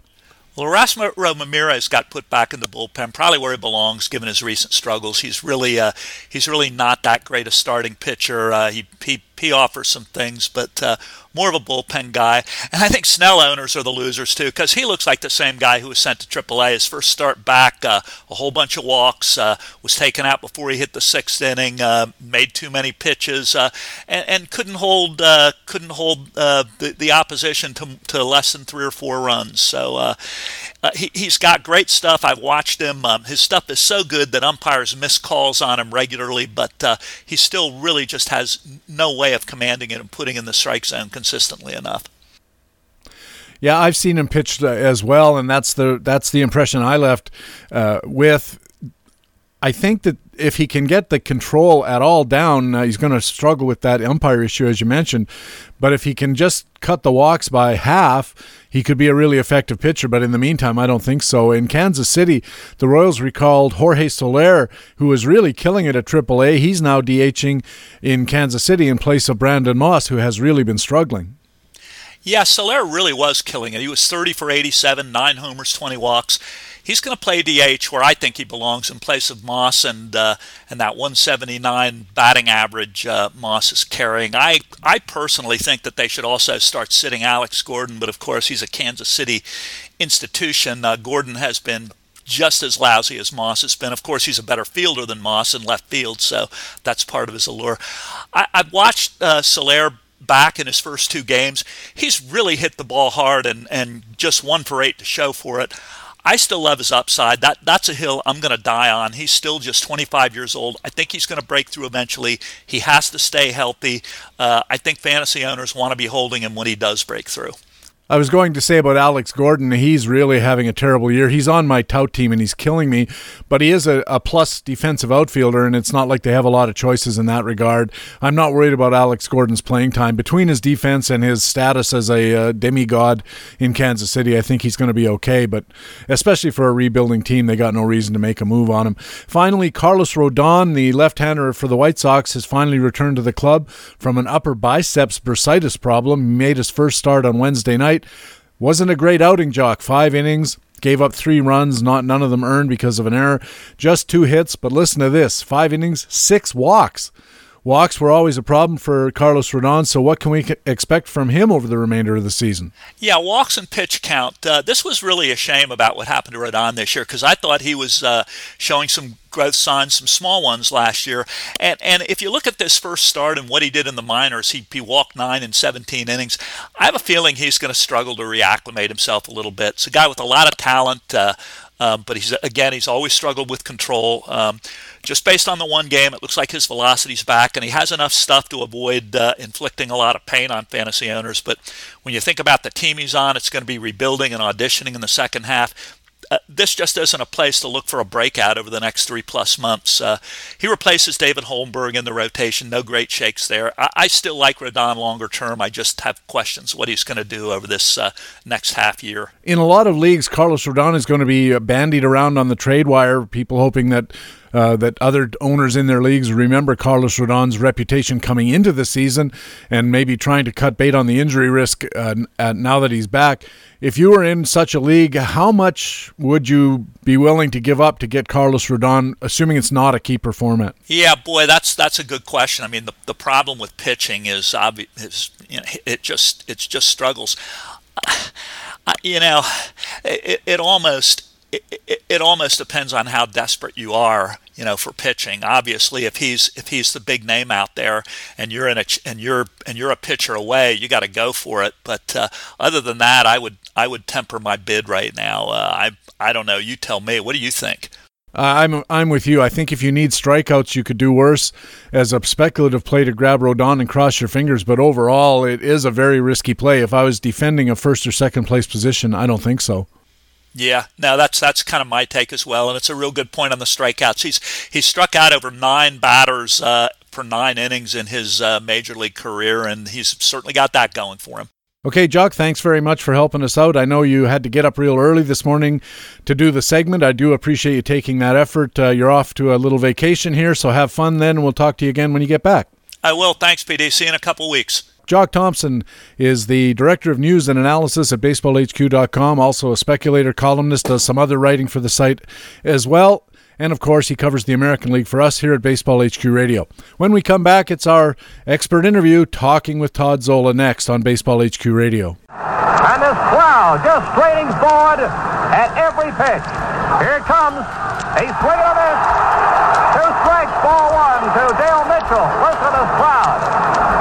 Well, Erasmo Ramirez got put back in the bullpen, probably where he belongs, given his recent struggles. He's really, uh, he's really not that great a starting pitcher. Uh, he, he he offers some things, but uh, more of a bullpen guy. And I think Snell owners are the losers too, because he looks like the same guy who was sent to AAA. His first start back, uh, a whole bunch of walks, uh, was taken out before he hit the sixth inning, uh, made too many pitches, uh, and, and, couldn't hold uh, couldn't hold the, the opposition to, to less than three or four runs. So he, he's got great stuff. I've watched him. Um, his stuff is so good that umpires miss calls on him regularly, but he still really just has no way of commanding it and putting in the strike zone consistently enough. Yeah, I've seen him pitch as well, and that's the that's the impression I left uh, with. I think that if he can get the control at all down, uh, he's going to struggle with that umpire issue, as you mentioned. But if he can just cut the walks by half, he could be a really effective pitcher. But in the meantime, I don't think so. In Kansas City, the Royals recalled Jorge Soler, who was really killing it at AAA. He's now DHing in Kansas City in place of Brandon Moss, who has really been struggling. Yeah, Soler really was killing it. He was 30 for 87, nine homers, 20 walks he's going to play DH where I think he belongs in place of Moss and uh, and that 179 batting average uh, Moss is carrying. I I personally think that they should also start sitting Alex Gordon, but of course he's a Kansas City institution. Uh, Gordon has been just as lousy as Moss has been. Of course, he's a better fielder than Moss in left field, so that's part of his allure. I, have watched uh, Soler back in his first two games. He's really hit the ball hard and, and just one for eight to show for it. I still love his upside. That that's a hill I'm going to die on. He's still just 25 years old. I think he's going to break through eventually. He has to stay healthy. Uh, I think fantasy owners want to be holding him when he does break through. I was going to say about Alex Gordon, he's really having a terrible year. He's on my tout team and he's killing me, but he is a, a, plus defensive outfielder, and it's not like they have a lot of choices in that regard. I'm not worried about Alex Gordon's playing time. Between his defense and his status as a uh, demigod in Kansas City, I think he's going to be okay, but especially for a rebuilding team, they got no reason to make a move on him. Finally, Carlos Rodon, the left hander for the White Sox, has finally returned to the club from an upper biceps bursitis problem. He made his first start on Wednesday night night. Wasn't a great outing, Jock. Five innings, gave up three runs, not none of them earned because of an error. Just two hits, but listen to this: five innings, six walks. Walks were always a problem for Carlos Rodon, so what can we expect from him over the remainder of the season? Yeah, walks and pitch count. Uh, this was really a shame about what happened to Rodon this year because I thought he was uh, showing some growth signs, some small ones last year. And and if you look at this first start and what he did in the minors, he, he walked nine in 17 innings. I have a feeling he's going to struggle to reacclimate himself a little bit. It's a guy with a lot of talent. Uh, um, but he's again, he's always struggled with control. Um, just based on the one game, it looks like his velocity's back, and he has enough stuff to avoid uh, inflicting a lot of pain on fantasy owners. But when you think about the team he's on, it's going to be rebuilding and auditioning in the second half uh, this just isn't a place to look for a breakout over the next three plus months. Uh, he replaces David Holmberg in the rotation. No great shakes there. I, I still like Rodon longer term. I just have questions what he's going to do over this uh, next half year. In a lot of leagues, Carlos Rodon is going to be bandied around on the trade wire. People hoping that uh, that other owners in their leagues remember Carlos Rodon's reputation coming into the season and maybe trying to cut bait on the injury risk uh, now that he's back. If you were in such a league, how much would you be willing to give up to get Carlos Rodon, assuming it's not a keeper format? Yeah, boy, that's that's a good question. I mean, the, the problem with pitching is obvious. You know, it just it just struggles. Uh, you know, it, it almost it, it, almost depends on how desperate you are, you know, for pitching. Obviously, if he's if he's the big name out there, and you're in a and you're and you're a pitcher away, you got to go for it. But uh, other than that, I would I would temper my bid right now. Uh, I I don't know. You tell me. What do you think? Uh, I'm I'm with you. I think if you need strikeouts, you could do worse as a speculative play to grab Rodon and cross your fingers. But overall, it is a very risky play. If I was defending a first or second place position, I don't think so. Yeah, no, that's that's kind of my take as well, and it's a real good point on the strikeouts. He's he's struck out over nine batters uh, for nine innings in his uh, major league career, and he's certainly got that going for him. Okay, Jock, thanks very much for helping us out. I know you had to get up real early this morning to do the segment. I do appreciate you taking that effort. Uh, you're off to a little vacation here, so have fun then. We'll talk to you again when you get back. I will. Thanks, PD. See you in a couple weeks. Jock Thompson is the director of news and analysis at baseballhq.com, also a speculator, columnist, does some other writing for the site as well. And of course, he covers the American League for us here at Baseball HQ Radio. When we come back, it's our expert interview talking with Todd Zola next on Baseball HQ Radio. And this crowd just straining forward at every pitch. Here it comes. He's swinging on this. Two strikes, ball one to Dale Mitchell. Listen to this crowd.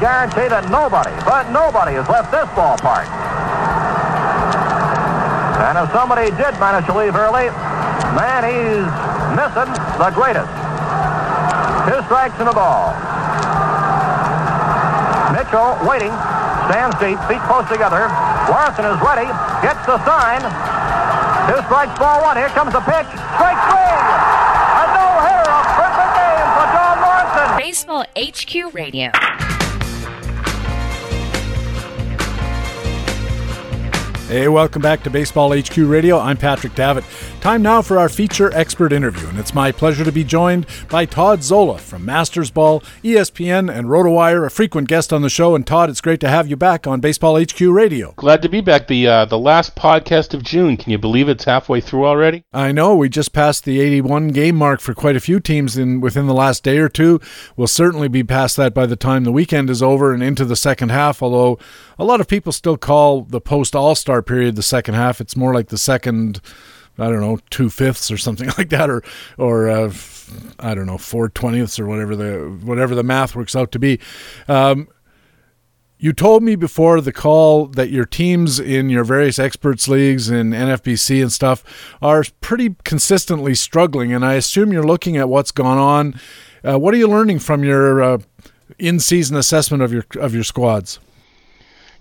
Guarantee that nobody, but nobody has left this ballpark. And if somebody did manage to leave early, man, he's missing the greatest. Two strikes in a ball. Mitchell waiting, stands deep, feet close together. Larsen is ready, gets the sign. Two strikes, ball one. Here comes the pitch. Strike three. A no-hitter, a perfect game for Don Larsen. Baseball HQ Radio. Hey, welcome back to Baseball HQ Radio. I'm Patrick Davitt. Time now for our feature expert interview, and it's my pleasure to be joined by Todd Zola from MastersBall, ESPN, and RotoWire, a frequent guest on the show. And Todd, it's great to have you back on Baseball HQ Radio. Glad to be back. The uh, the last podcast of June. Can you believe it's halfway through already? I know. We just passed the 81 game mark for quite a few teams in within the last day or two. We'll certainly be past that by the time the weekend is over and into the second half. Although a lot of people still call the post All Star period the second half. It's more like the second I don't know, two fifths or something like that, or or uh, I don't know, four twentieths or whatever the whatever the math works out to be. Um, You told me before the call that your teams in your various experts leagues and NFBC and stuff are pretty consistently struggling, and I assume you're looking at what's gone on. Uh, what are you learning from your uh, in-season assessment of your of your squads?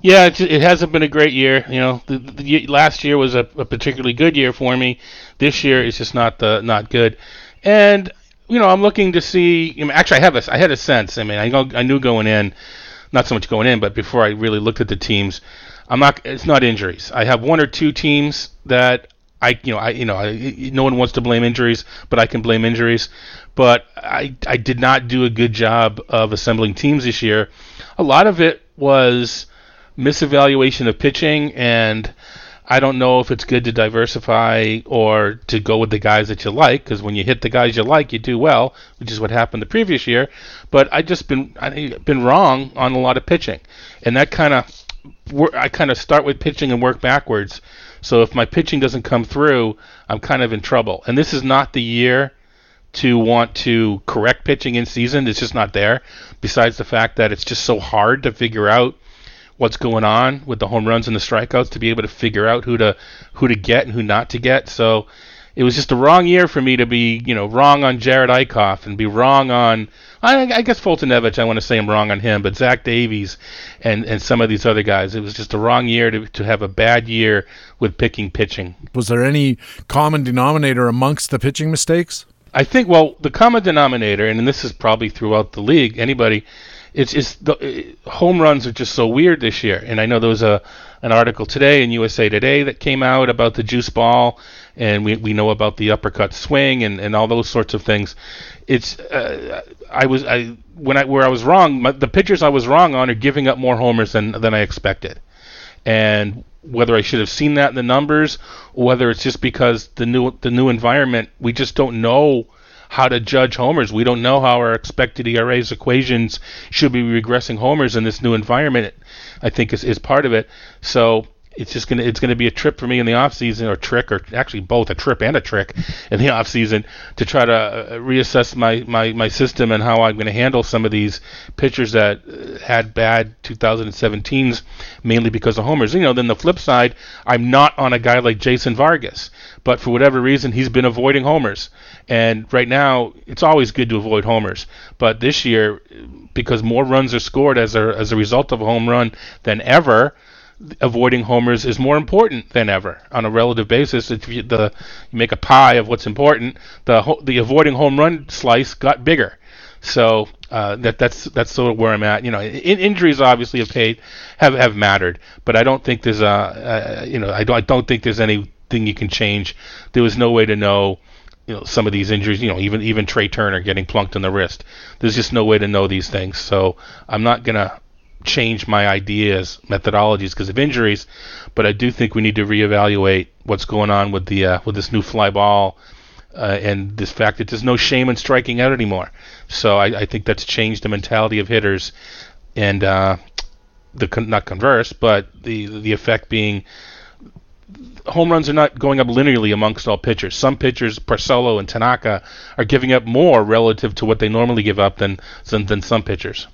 Yeah, it, it hasn't been a great year. You know, the, the, last year was a, a, particularly good year for me. This year is just not the not good, and you know, I'm looking to see. I mean, actually, I have a I had a sense. I mean, I I knew going in not so much going in, but before I really looked at the teams, I'm not. It's not injuries. I have one or two teams that I, you know, I, you know, I, no one wants to blame injuries, but I can blame injuries. But I, I did not do a good job of assembling teams this year. A lot of it was misevaluation of pitching and I don't know if it's good to diversify or to go with the guys that you like because when you hit the guys you like, you do well, which is what happened the previous year. But I just been I've been wrong on a lot of pitching, and that kind of I kind of start with pitching and work backwards. So if my pitching doesn't come through, I'm kind of in trouble. And this is not the year to want to correct pitching in season. It's just not there. Besides the fact that it's just so hard to figure out what's going on with the home runs and the strikeouts to be able to figure out who to who to get and who not to get. So it was just a wrong year for me to be, you know, wrong on Jared Eickhoff and be wrong on, I, I guess Foltynewicz, I want to say I'm wrong on him, but Zach Davies and, and some of these other guys. It was just a wrong year to, to have a bad year with picking pitching. Was there any common denominator amongst the pitching mistakes? I think, well, the common denominator, and this is probably throughout the league, anybody it's just the it, home runs are just so weird this year. And I know there was a an article today in USA Today that came out about the juice ball, and we we know about the uppercut swing and, and all those sorts of things. It's uh, I was I when I where I was wrong. My, the pitchers I was wrong on are giving up more homers than than I expected, and whether I should have seen that in the numbers, or whether it's just because the new the new environment, we just don't know how to judge homers. We don't know how our expected ERAs equations should be regressing homers in this new environment. I think is, is part of it. So it's just gonna it's gonna be a trip for me in the off season or trick or actually both a trip and a trick in the off season to try to uh, reassess my, my, my system and how I'm going to handle some of these pitchers that uh, had bad 2017s mainly because of homers. You know, then the flip side, I'm not on a guy like Jason Vargas, but for whatever reason he's been avoiding homers. And right now, it's always good to avoid homers, but this year, because more runs are scored as a as a result of a home run than ever, avoiding homers is more important than ever on a relative basis. If you, the, you make a pie of what's important, the the avoiding home run slice got bigger. So uh, that that's that's sort of where I'm at. You know, in, injuries obviously have paid have have mattered, but I don't think there's a, a you know I don't I don't think there's anything you can change. There was no way to know you know some of these injuries. You know, even even Trea Turner getting plunked in the wrist. There's just no way to know these things. So I'm not gonna change my ideas, methodologies because of injuries, but I do think we need to reevaluate what's going on with the uh, with this new fly ball uh, and this fact that there's no shame in striking out anymore. So I, I think that's changed the mentality of hitters, and uh, the not converse, but the the effect being home runs are not going up linearly amongst all pitchers. Some pitchers, Porcello and Tanaka, are giving up more relative to what they normally give up than than, than some pitchers.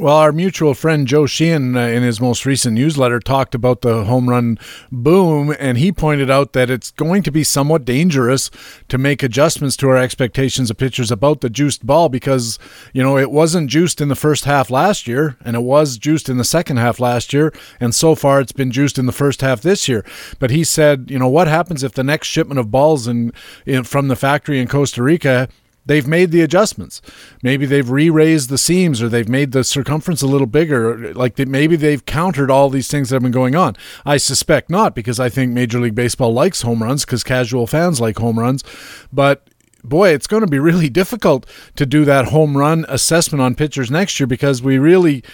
Well, our mutual friend Joe Sheehan, uh, in his most recent newsletter, talked about the home run boom, and he pointed out that it's going to be somewhat dangerous to make adjustments to our expectations of pitchers about the juiced ball because, you know, it wasn't juiced in the first half last year, and it was juiced in the second half last year, and so far it's been juiced in the first half this year. But he said, you know, what happens if the next shipment of balls in, in from the factory in Costa Rica they've made the adjustments. Maybe they've re-raised the seams or they've made the circumference a little bigger. Like they, maybe they've countered all these things that have been going on. I suspect not because I think Major League Baseball likes home runs because casual fans like home runs. But boy, it's going to be really difficult to do that home run assessment on pitchers next year because we really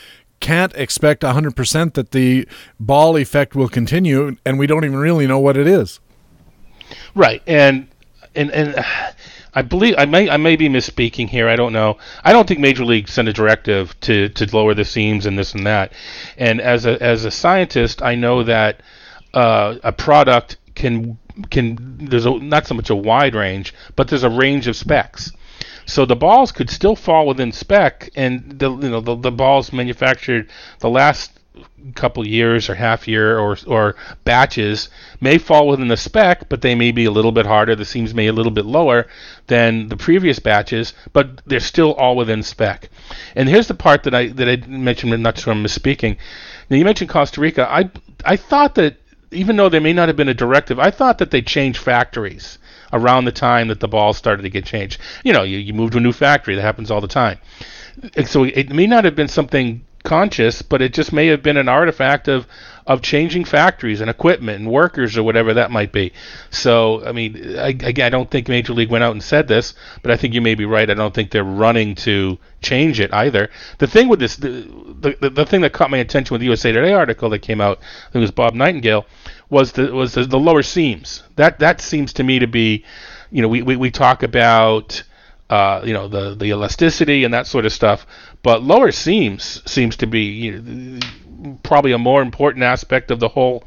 can't expect 100% that the ball effect will continue and we don't even really know what it is. Right. And and and I believe I may I may be misspeaking here. I don't know. I don't think Major League sent a directive to, to lower the seams and this and that. And as a as a scientist, I know that uh, a product can can there's a, not so much a wide range, but there's a range of specs. So the balls could still fall within spec, and the you know the, the balls manufactured the last couple years or half year or or batches may fall within the spec, but they may be a little bit harder. The seams may be a little bit lower than the previous batches, but they're still all within spec. And here's the part that I that I mentioned. Not sure I'm misspeaking. Now you mentioned Costa Rica. I I thought that even though there may not have been a directive, I thought that they changed factories around the time that the balls started to get changed. You know, you, you move to a new factory. That happens all the time. So it may not have been something conscious, but it just may have been an artifact of of changing factories and equipment and workers or whatever that might be. So, I mean, I, again, I don't think Major League went out and said this, but I think you may be right. I don't think they're running to change it either. The thing with this, the the, the thing that caught my attention with the USA Today article that came out, I think it was Bob Nightingale, was the was the, the lower seams. That that seems to me to be, you know, we we, we talk about. Uh, you know the the elasticity and that sort of stuff, but lower seams seems to be probably a more important aspect of the whole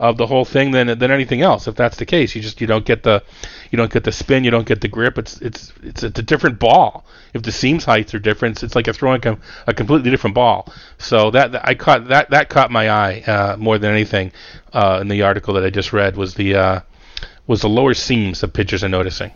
of the whole thing than than anything else. If that's the case, you just you don't get the you don't get the spin, you don't get the grip. It's it's it's, a different ball. If the seams heights are different, it's like a throwing a, a completely different ball. So that, that, I caught that that caught my eye uh, more than anything uh, in the article that I just read was the uh, was the lower seams that pitchers are noticing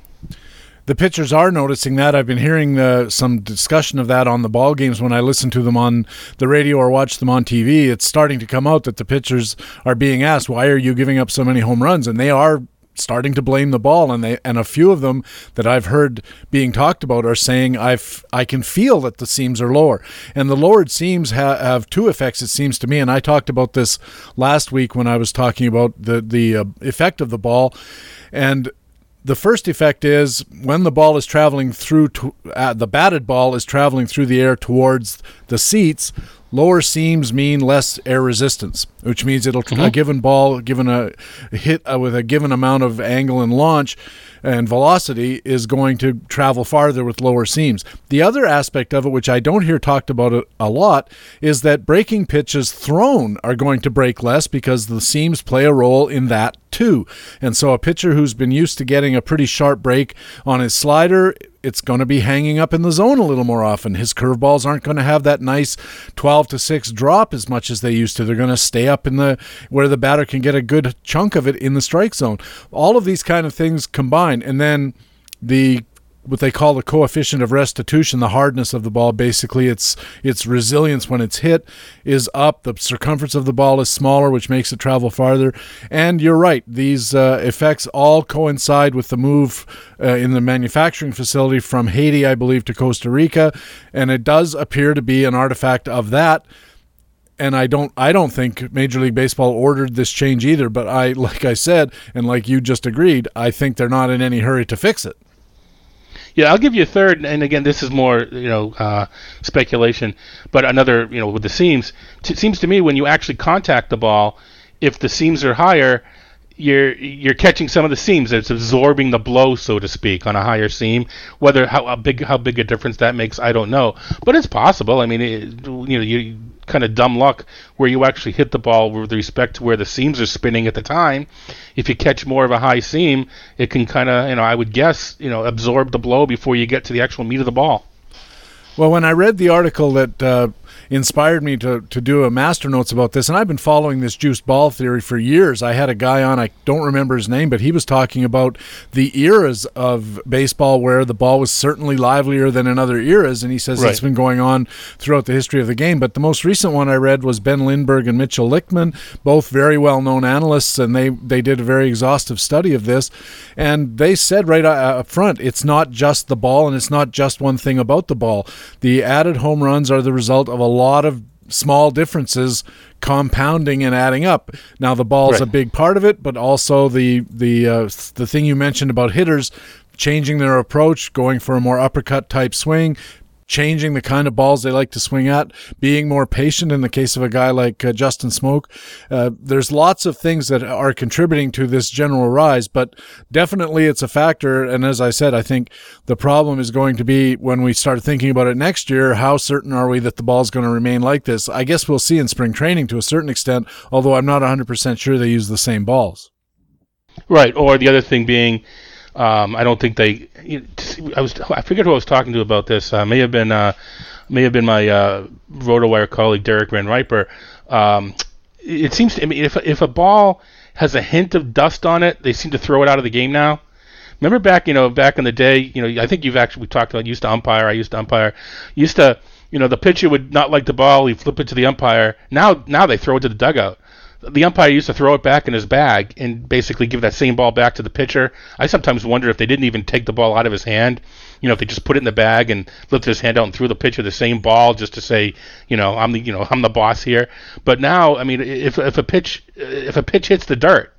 the pitchers are noticing that. I've been hearing uh, some discussion of that on the ball games when I listen to them on the radio or watch them on TV. It's starting to come out that the pitchers are being asked, "Why are you giving up so many home runs?" And they are starting to blame the ball and they and a few of them that I've heard being talked about are saying I've I can feel that the seams are lower and the lowered seams ha- have two effects it seems to me and I talked about this last week when I was talking about the the uh, effect of the ball and the first effect is when the ball is traveling through to, uh, the batted ball is traveling through the air towards the seats lower seams mean less air resistance which means it'll mm-hmm. a given ball given a hit uh, with a given amount of angle and launch and velocity is going to travel farther with lower seams. The other aspect of it, which I don't hear talked about a lot, is that breaking pitches thrown are going to break less because the seams play a role in that too. And so a pitcher who's been used to getting a pretty sharp break on his slider it's going to be hanging up in the zone a little more often. His curveballs aren't going to have that nice 12 to 6 drop as much as they used to. They're going to stay up in the where the batter can get a good chunk of it in the strike zone. All of these kind of things combined and then the what they call the coefficient of restitution, the hardness of the ball. Basically, its its resilience when it's hit is up. The circumference of the ball is smaller, which makes it travel farther. And you're right; these uh, effects all coincide with the move uh, in the manufacturing facility from Haiti, I believe, to Costa Rica, and it does appear to be an artifact of that and I don't I don't think Major League Baseball ordered this change either. But I, like I said, and like you just agreed, I think they're not in any hurry to fix it. Yeah, I'll give you a third, and again, this is more you know uh, speculation, but another you know with the seams. It seems to me when you actually contact the ball, if the seams are higher, you're you're catching some of the seams. It's absorbing the blow, so to speak, on a higher seam. Whether how, how big how big a difference that makes, I don't know, but it's possible. I mean, it, you know, you kind of dumb luck where you actually hit the ball with respect to where the seams are spinning at the time. If you catch more of a high seam, it can kind of, you know, I would guess, you know, absorb the blow before you get to the actual meat of the ball. Well, when I read the article that uh, inspired me to, to do a master notes about this. And I've been following this juiced ball theory for years. I had a guy on, I don't remember his name, but he was talking about the eras of baseball where the ball was certainly livelier than in other eras. And he says right. it's been going on throughout the history of the game. But the most recent one I read was Ben Lindbergh and Mitchel Lichtman, both very well known analysts, and they, they did a very exhaustive study of this. And they said right uh, uh, up front, it's not just the ball and it's not just one thing about the ball. The added home runs are the result of a lot of small differences compounding and adding up. Now the ball's right. a big part of it, but also the the uh, the thing you mentioned about hitters changing their approach, going for a more uppercut type swing, changing the kind of balls they like to swing at, being more patient in the case of a guy like uh, Justin Smoak. Uh, there's lots of things that are contributing to this general rise, but definitely it's a factor. And as I said, I think the problem is going to be when we start thinking about it next year, how certain are we that the ball's going to remain like this? I guess we'll see in spring training to a certain extent, although I'm not 100% sure they use the same balls. Right. Or the other thing being, Um, I don't think they. I was I forget who I was talking to about this. Uh, may have been uh, may have been my uh, RotoWire colleague Derek Van Riper. Um, it seems to I mean if if a ball has a hint of dust on it, they seem to throw it out of the game now. Remember back, you know, back in the day, you know, I think you've actually talked about used to umpire. I used to umpire. Used to, you know, the pitcher would not like the ball, he'd flip it to the umpire. Now, now they throw it to the dugout. The umpire used to throw it back in his bag and basically give that same ball back to the pitcher. I sometimes wonder if they didn't even take the ball out of his hand. You know, if they just put it in the bag and lifted his hand out and threw the pitcher the same ball just to say, you know, I'm the, you know, I'm the boss here. But now, I mean, if if a pitch if a pitch hits the dirt,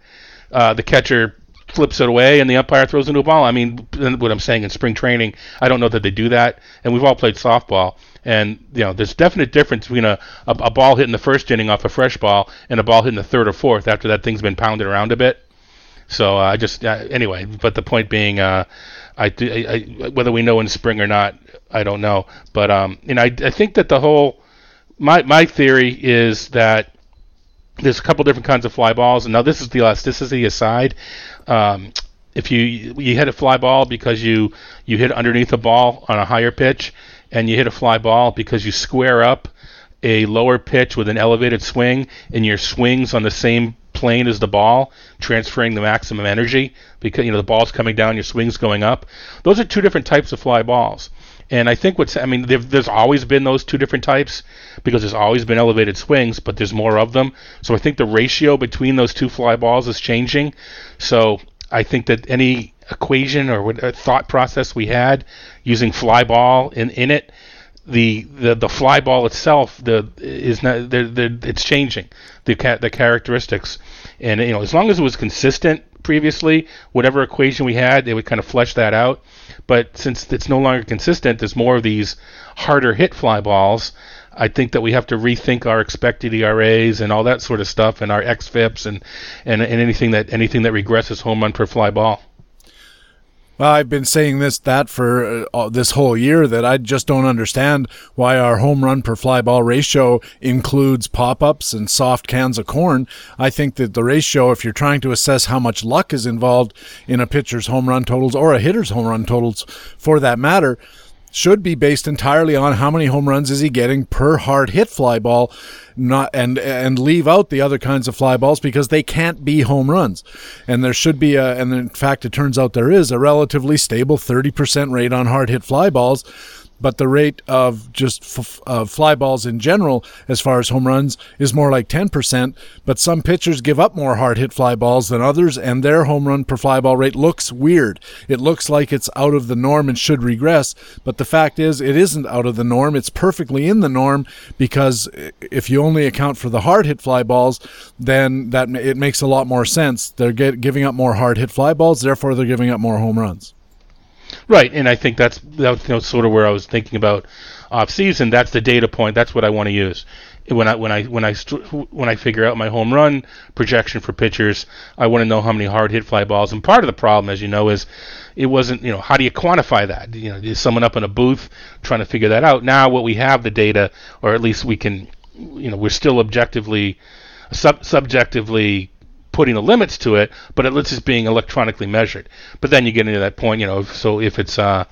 uh, the catcher flips it away and the umpire throws a new ball. I mean, what I'm saying in spring training, I don't know that they do that. And we've all played softball, and you know, there's definite difference between a, a, a ball hitting the first inning off a fresh ball and a ball hitting the third or fourth after that thing's been pounded around a bit. So uh, I just uh, anyway, but the point being, uh, I, I, I, whether we know in spring or not, I don't know. But um, know, I, I think that the whole my my theory is that there's a couple different kinds of fly balls, and now this is the elasticity aside. Um, if you you hit a fly ball because you you hit underneath a ball on a higher pitch, and you hit a fly ball because you square up a lower pitch with an elevated swing, and your swings on the same plane as the ball, transferring the maximum energy because you know the ball's coming down, your swing's going up. Those are two different types of fly balls. And I think what's I mean, there's always been those two different types because there's always been elevated swings, but there's more of them. So I think the ratio between those two fly balls is changing. So I think that any equation or what, uh, thought process we had using fly ball in, in it, the, the the fly ball itself the is not they're, they're, it's changing the the characteristics and you know as long as it was consistent previously whatever equation we had they would kind of flesh that out but since it's no longer consistent, there's more of these harder hit fly balls. I think that we have to rethink our expected ERAs and all that sort of stuff, and our xFIPs and, and and anything that anything that regresses home run per fly ball. Well, I've been saying this that for uh, this whole year that I just don't understand why our home run per fly ball ratio includes pop ups and soft cans of corn. I think that the ratio, if you're trying to assess how much luck is involved in a pitcher's home run totals or a hitter's home run totals for that matter, should be based entirely on how many home runs is he getting per hard hit fly ball not and and leave out the other kinds of fly balls because they can't be home runs. And there should be a and in fact it turns out there is a relatively stable 30% rate on hard hit fly balls but the rate of just f- uh, fly balls in general, as far as home runs, is more like 10%. But some pitchers give up more hard hit fly balls than others, and their home run per fly ball rate looks weird. It looks like it's out of the norm and should regress, but the fact is, it isn't out of the norm. It's perfectly in the norm because if you only account for the hard hit fly balls, then that it makes a lot more sense. They're get, giving up more hard hit fly balls, therefore, they're giving up more home runs. Right, and I think that's that's you know, sort of where I was thinking about off season. That's the data point. That's what I want to use when I when I when I when I figure out my home run projection for pitchers. I want to know how many hard hit fly balls. And part of the problem, as you know, is it wasn't you know how do you quantify that? You know, is someone up in a booth trying to figure that out? Now, what we have the data, or at least we can, you know, we're still objectively, sub- subjectively putting the limits to it, but it's just being electronically measured. But then you get into that point, you know, so if it's uh,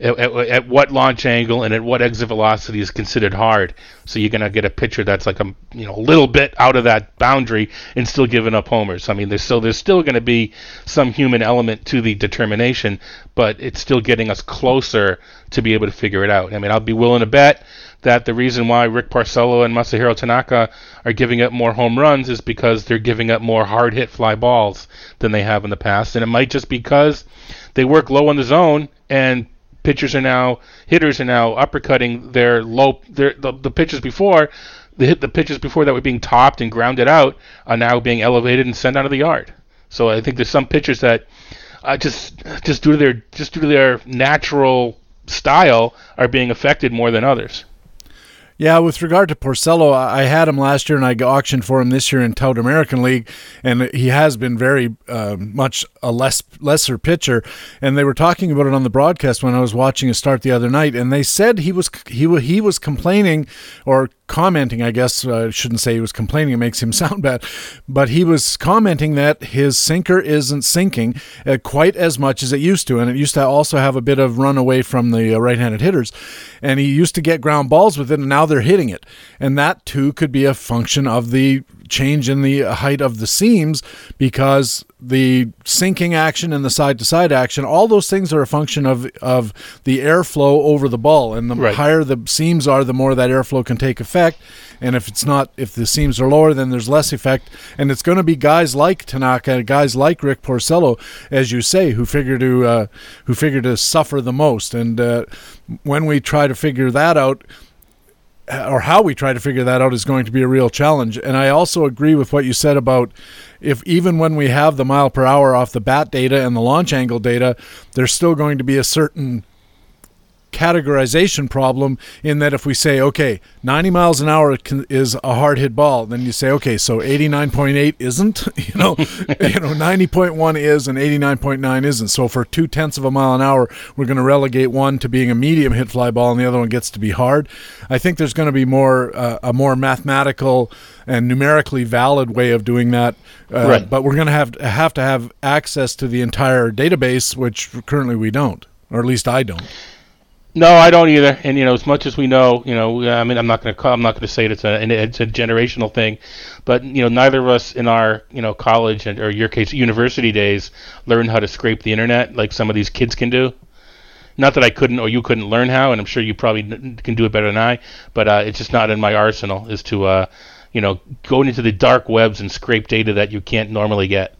at, at, what launch angle and at what exit velocity is considered hard, so you're gonna get a pitcher that's like a you know a little bit out of that boundary and still giving up homers. I mean, there's so there's still going to be some human element to the determination, but it's still getting us closer to be able to figure it out. I mean, I'll be willing to bet that the reason why Rick Porcello and Masahiro Tanaka are giving up more home runs is because they're giving up more hard hit fly balls than they have in the past. And it might just because they work low in the zone and pitchers are now hitters are now uppercutting their low their the, the pitches before the hit the pitches before that were being topped and grounded out are now being elevated and sent out of the yard. So I think there's some pitchers that uh, just just due to their just due to their natural style are being affected more than others. Yeah, with regard to Porcello, I had him last year and I auctioned for him this year in Tout American League, and he has been very uh, much a less lesser pitcher. And they were talking about it on the broadcast when I was watching a start the other night, and they said he was he he was complaining or commenting, I guess uh, I shouldn't say he was complaining, it makes him sound bad, but he was commenting that his sinker isn't sinking uh, quite as much as it used to. And it used to also have a bit of run away from the uh, right handed hitters. And he used to get ground balls with it, and now they're hitting it. And that too could be a function of the change in the height of the seams because the sinking action and the side to side action, all those things are a function of of the airflow over the ball. And the Right. higher the seams are, the more that airflow can take effect. And if it's not, if the seams are lower, then there's less effect. And it's going to be guys like Tanaka, guys like Rick Porcello, as you say, who figure to uh, who figure to suffer the most. And uh, when we try to figure that out, or how we try to figure that out is going to be a real challenge. And I also agree with what you said about if even when we have the mile per hour off the bat data and the launch angle data, there's still going to be a certain categorization problem in that if we say okay 90 miles an hour can, is a hard hit ball then you say okay so 89.8 isn't you know you know 90.1 is and 89.9 isn't. So for two tenths of a mile an hour we're going to relegate one to being a medium hit fly ball and the other one gets to be hard. I think there's going to be more uh, a more mathematical and numerically valid way of doing that uh, Right. but we're going to have have to have access to the entire database which currently we don't or at least i don't No, I don't either. And you know, as much as we know, you know, I mean, I'm not going to I'm not going to say it's a it's a generational thing, but you know, neither of us in our you know college and or your case university days learned how to scrape the internet like some of these kids can do. Not that I couldn't or you couldn't learn how, and I'm sure you probably can do it better than I, but uh, it's just not in my arsenal is to uh, you know go into the dark webs and scrape data that you can't normally get.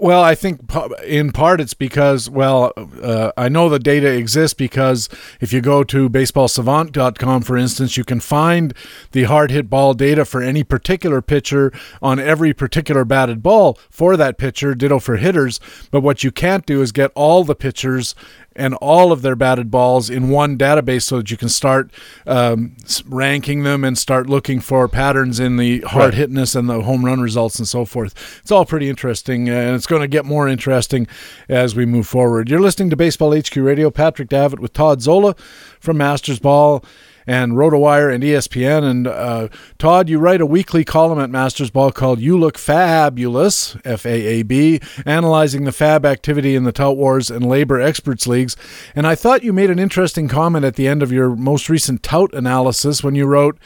Well, I think in part it's because, well, uh, I know the data exists because if you go to baseballsavant.com, for instance, you can find the hard hit ball data for any particular pitcher on every particular batted ball for that pitcher, ditto for hitters. But what you can't do is get all the pitchers and all of their batted balls in one database so that you can start um, ranking them and start looking for patterns in the hard hitness and the home run results and so forth. It's all pretty interesting, and it's going to get more interesting as we move forward. You're listening to Baseball HQ Radio. Patrick Davitt with Todd Zola from MastersBall and RotoWire and ESPN. And uh, Todd, you write a weekly column at MastersBall called "You Look Fabulous" (F A A B), analyzing the FAAB activity in the Tout Wars and LABR Experts Leagues. And I thought you made an interesting comment at the end of your most recent tout analysis when you wrote.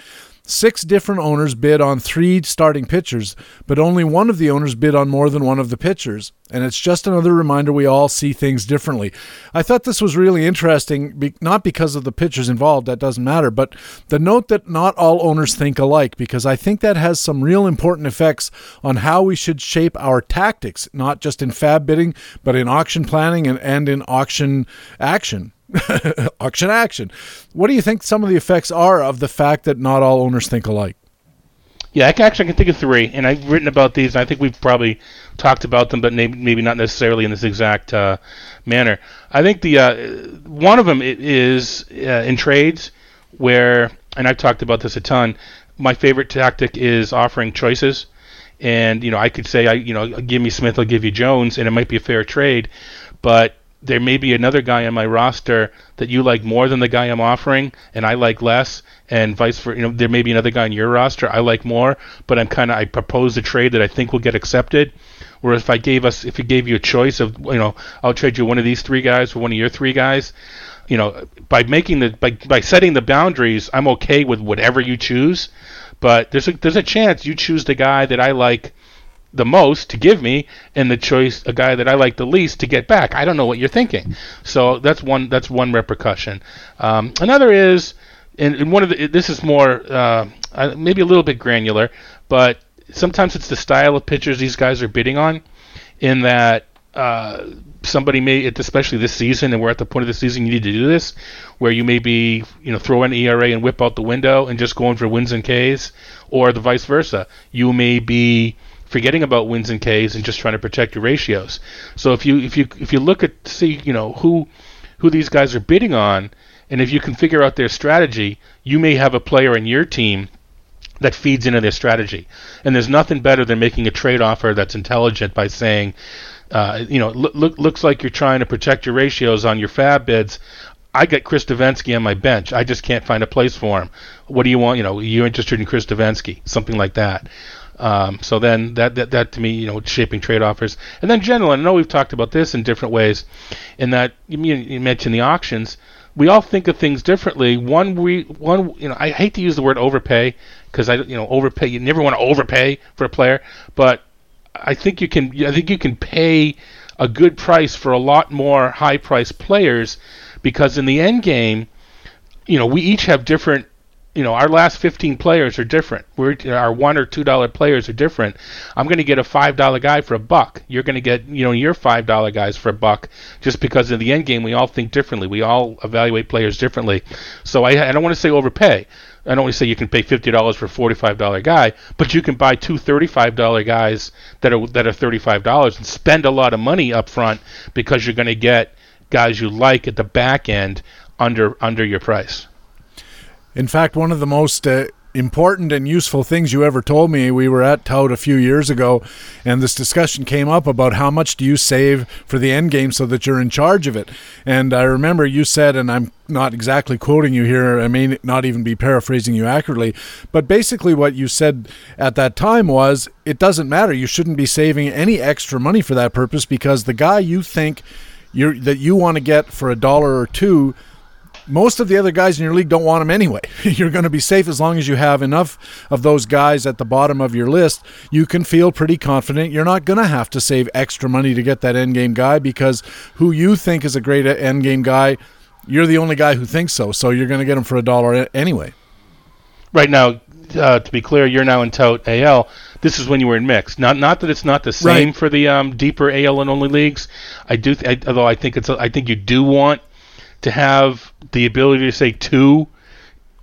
Six different owners bid on three starting pitchers, but only one of the owners bid on more than one of the pitchers. And it's just another reminder we all see things differently. I thought this was really interesting, not because of the pitchers involved, that doesn't matter, but the note that not all owners think alike, because I think that has some real important effects on how we should shape our tactics, not just in FAAB bidding, but in auction planning and, and in auction action. auction action. What do you think some of the effects are of the fact that not all owners think alike? Yeah, I can actually I can think of three, and I've written about these. And I think we've probably talked about them, but maybe, not necessarily in this exact uh, manner. I think the uh, one of them is uh, in trades where, and I've talked about this a ton. My favorite tactic is offering choices, and you know I could say I you know give me Smith, I'll give you Jones, and it might be a fair trade, but there may be another guy on my roster that you like more than the guy I'm offering, and I like less, and vice versa. You know, there may be another guy on your roster I like more, but I'm kind of I propose a trade that I think will get accepted. Whereas if I gave us, if he gave you a choice of, you know, I'll trade you one of these three guys for one of your three guys, you know, by making the by by setting the boundaries, I'm okay with whatever you choose. But there's a there's a chance you choose the guy that I like the most to give me and the choice a guy that I like the least to get back. I don't know what you're thinking. So that's one that's one repercussion. Um, another is and, and one of the this is more uh, maybe a little bit granular, but sometimes it's the style of pitchers these guys are bidding on in that uh, somebody may, especially this season, and we're at the point of the season you need to do this, where you may be, you know, throw an ERA and WHIP out the window and just going for wins and Ks, or the vice versa. You may be forgetting about wins and Ks and just trying to protect your ratios. So if you if you if you look at see you know who who these guys are bidding on, and if you can figure out their strategy, you may have a player in your team that feeds into their strategy. And there's nothing better than making a trade offer that's intelligent by saying, uh, you know, look, look, looks like you're trying to protect your ratios on your FAAB bids. I got Chris Devenski on my bench. I just can't find a place for him. What do you want? You know, you're interested in Chris Devenski, something like that. Um, so then that, that that to me, you know, shaping trade offers, and then general. I know we've talked about this in different ways. In that you, you mentioned the auctions, we all think of things differently. One we one you know I hate to use the word overpay because I you know overpay. You never want to overpay for a player, but I think you can. I think you can pay a good price for a lot more high priced players because in the end game, you know, we each have different you know, our last 15 players are different. We're our one or two dollar players are different. I'm going to get a five dollar guy for a buck. You're going to get, you know, your five dollar guys for a buck, just because in the end game we all think differently. We all evaluate players differently. So I, I don't want to say overpay. I don't want to say you can pay fifty dollars for a forty-five dollar guy, but you can buy two thirty-five dollar guys that are that are thirty-five dollars and spend a lot of money up front because you're going to get guys you like at the back end under under your price. In fact, one of the most uh, important and useful things you ever told me, we were at Tout a few years ago, and this discussion came up about how much do you save for the end game so that you're in charge of it. And I remember you said, and I'm not exactly quoting you here, I may not even be paraphrasing you accurately, but basically what you said at that time was it doesn't matter. You shouldn't be saving any extra money for that purpose because the guy you think that you want to get for a dollar or two most of the other guys in your league don't want him anyway. You're going to be safe as long as you have enough of those guys at the bottom of your list. You can feel pretty confident you're not going to have to save extra money to get that end game guy because who you think is a great end game guy, you're the only guy who thinks so. So you're going to get him for a dollar anyway. Right now, uh, to be clear, you're now in tout AL. This is when you were in mixed. Not not that it's not the same right. for the um, deeper AL and only leagues. I do, th- I, although I think it's, I think you do want to have the ability to say two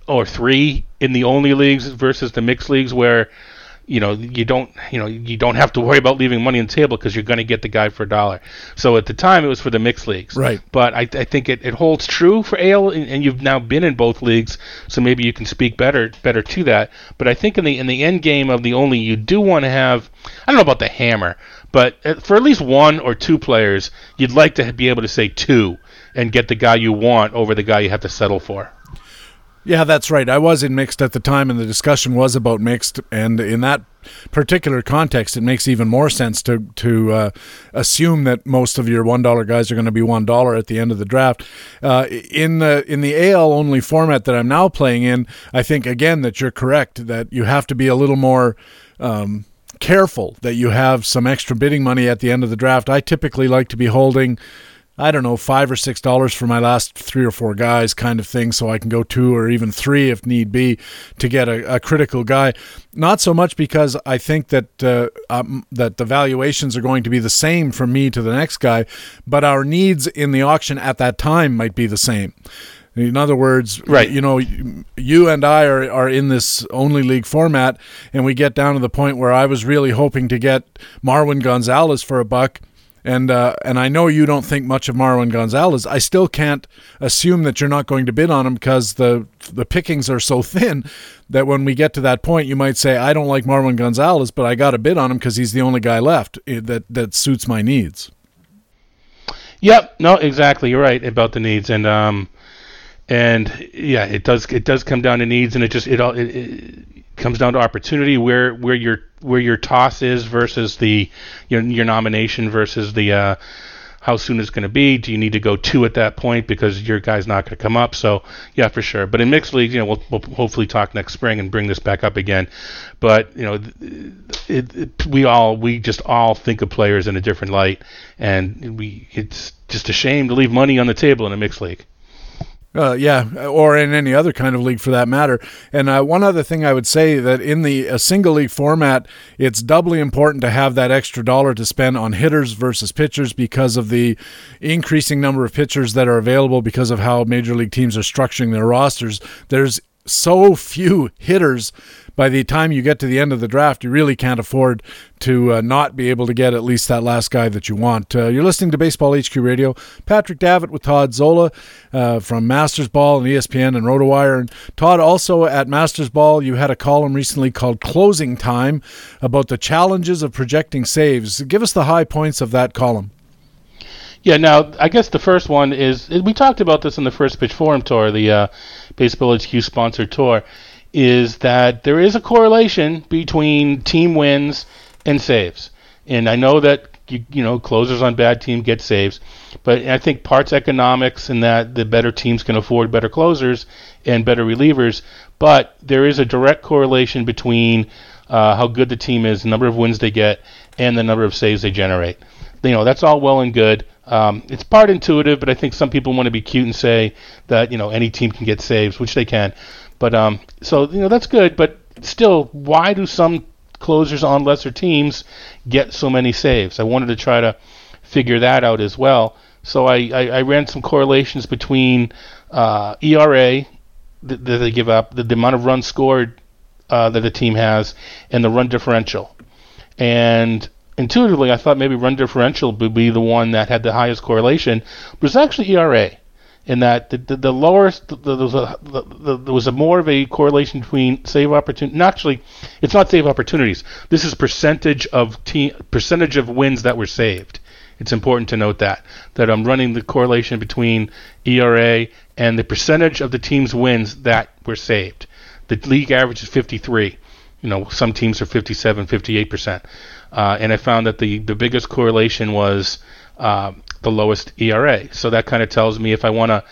or three in the only leagues versus the mixed leagues where you know you don't you know you don't have to worry about leaving money on the table because you're going to get the guy for a dollar. So at the time it was for the mixed leagues, right? But I, I think it, it holds true for AL, and, and you've now been in both leagues, so maybe you can speak better better to that. But I think in the in the end game of the only, you do want to have I don't know about the hammer, but uh, for at least one or two players, you'd like to be able to say two and get the guy you want over the guy you have to settle for. Yeah, that's right. I was in mixed at the time, and the discussion was about mixed. And in that particular context, it makes even more sense to to uh, assume that most of your one dollar guys are going to be one dollar at the end of the draft. Uh, in the in the AL only format that I'm now playing in, I think again that you're correct that you have to be a little more. Um, careful that you have some extra bidding money at the end of the draft. I typically like to be holding I don't know, five or six dollars for my last three or four guys, kind of thing, so I can go two or even three if need be to get a, a critical guy. Not so much because I think that uh, um, that the valuations are going to be the same from me to the next guy, but our needs in the auction at that time might be the same. In other words, right. you know, you and I are, are in this only league format, and we get down to the point where I was really hoping to get Marwin Gonzalez for a buck and uh, and I know you don't think much of Marwin Gonzalez. I still can't assume that you're not going to bid on him because the the pickings are so thin that when we get to that point, you might say, I don't like Marwin Gonzalez, but I got a bid on him because he's the only guy left eh, that that suits my needs. Yep. No, exactly. You're right about the needs, and um, and yeah, it does it does come down to needs, and it just it all it, it comes down to opportunity where where your where your toss is versus the your your nomination versus the uh, how soon it's going to be. Do you need to go two at that point because your guy's not going to come up? So yeah, for sure. But in mixed leagues, you know, we'll, we'll hopefully talk next spring and bring this back up again. But you know, it, it, we all we just all think of players in a different light, and we it's just a shame to leave money on the table in a mixed league. Uh, yeah, or in any other kind of league for that matter. And uh, one other thing I would say that in the single league format, it's doubly important to have that extra dollar to spend on hitters versus pitchers because of the increasing number of pitchers that are available because of how major league teams are structuring their rosters. There's so few hitters by the time you get to the end of the draft, you really can't afford to uh, not be able to get at least that last guy that you want. Uh, you're listening to BaseballHQ Radio. Patrick Davitt with Todd Zola uh, from MastersBall and ESPN and RotoWire. And Todd, also at MastersBall, you had a column recently called Closing Time about the challenges of projecting saves. Give us the high points of that column. Yeah, now I guess the first one is we talked about this in the first pitch forum tour, the uh, BaseballHQ sponsored tour, is that there is a correlation between team wins and saves, and I know that you, you know closers on bad teams get saves, but I think parts economics and that the better teams can afford better closers and better relievers, but there is a direct correlation between uh, how good the team is, the number of wins they get, and the number of saves they generate. You know that's all well and good um, it's part intuitive, but I think some people want to be cute and say that you know any team can get saves, which they can. But um, so you know that's good, but still, why do some closers on lesser teams get so many saves? I wanted to try to figure that out as well. So I, I, I ran some correlations between uh, ERA that, they give up, the, the amount of runs scored uh, that the team has, and the run differential. And intuitively, I thought maybe run differential would be the one that had the highest correlation, but it's actually ERA. In that the, the, the there, was the, there was a more of a correlation between save opportunity. Actually, it's not save opportunities. This is percentage of team, percentage of wins that were saved. It's important to note that that I'm running the correlation between ERA and the percentage of the team's wins that were saved. The league average is 53. You know, some teams are 57, 58 percent. Uh, and I found that the, the biggest correlation was uh, the lowest ERA. So that kind of tells me if I want to,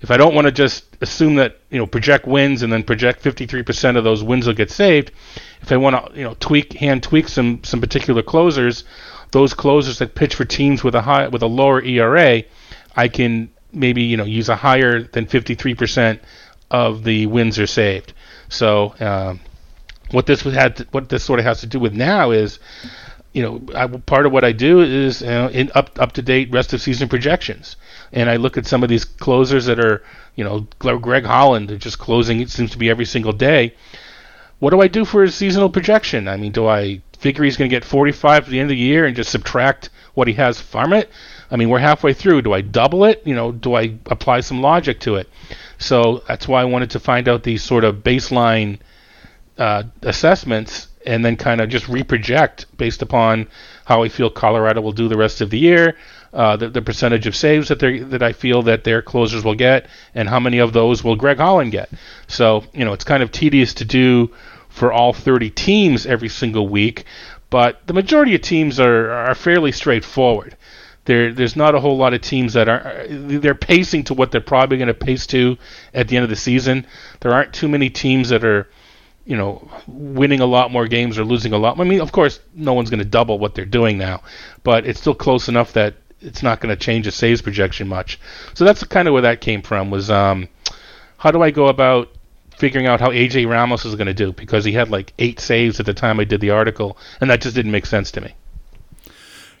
if I don't want to just assume that you know project wins and then project 53% of those wins will get saved, if I want to you know tweak hand tweak some some particular closers, those closers that pitch for teams with a high with a lower ERA, I can maybe you know use a higher than 53% of the wins are saved. So um, what this had to, what this sort of has to do with now is you know, I, part of what I do is you know, in up up to date rest of season projections, and I look at some of these closers that are, you know, Greg Holland, just closing. It seems to be every single day. What do I do for a seasonal projection? I mean, do I figure he's going to get 45 at the end of the year and just subtract what he has farm it? I mean, we're halfway through. Do I double it? You know, do I apply some logic to it? So that's why I wanted to find out these sort of baseline uh, assessments and then kind of just reproject based upon how I feel Colorado will do the rest of the year, uh, the, the percentage of saves that they that I feel that their closers will get, and how many of those will Greg Holland get. So you know it's kind of tedious to do for all 30 teams every single week, but the majority of teams are are fairly straightforward. There, there's not a whole lot of teams that are they're pacing to what they're probably going to pace to at the end of the season. There aren't too many teams that are you know, winning a lot more games or losing a lot. I mean, of course, no one's going to double what they're doing now, but it's still close enough that it's not going to change a saves projection much. So that's kind of where that came from. Was um, how do I go about figuring out how AJ Ramos is going to do because he had like eight saves at the time I did the article, and that just didn't make sense to me.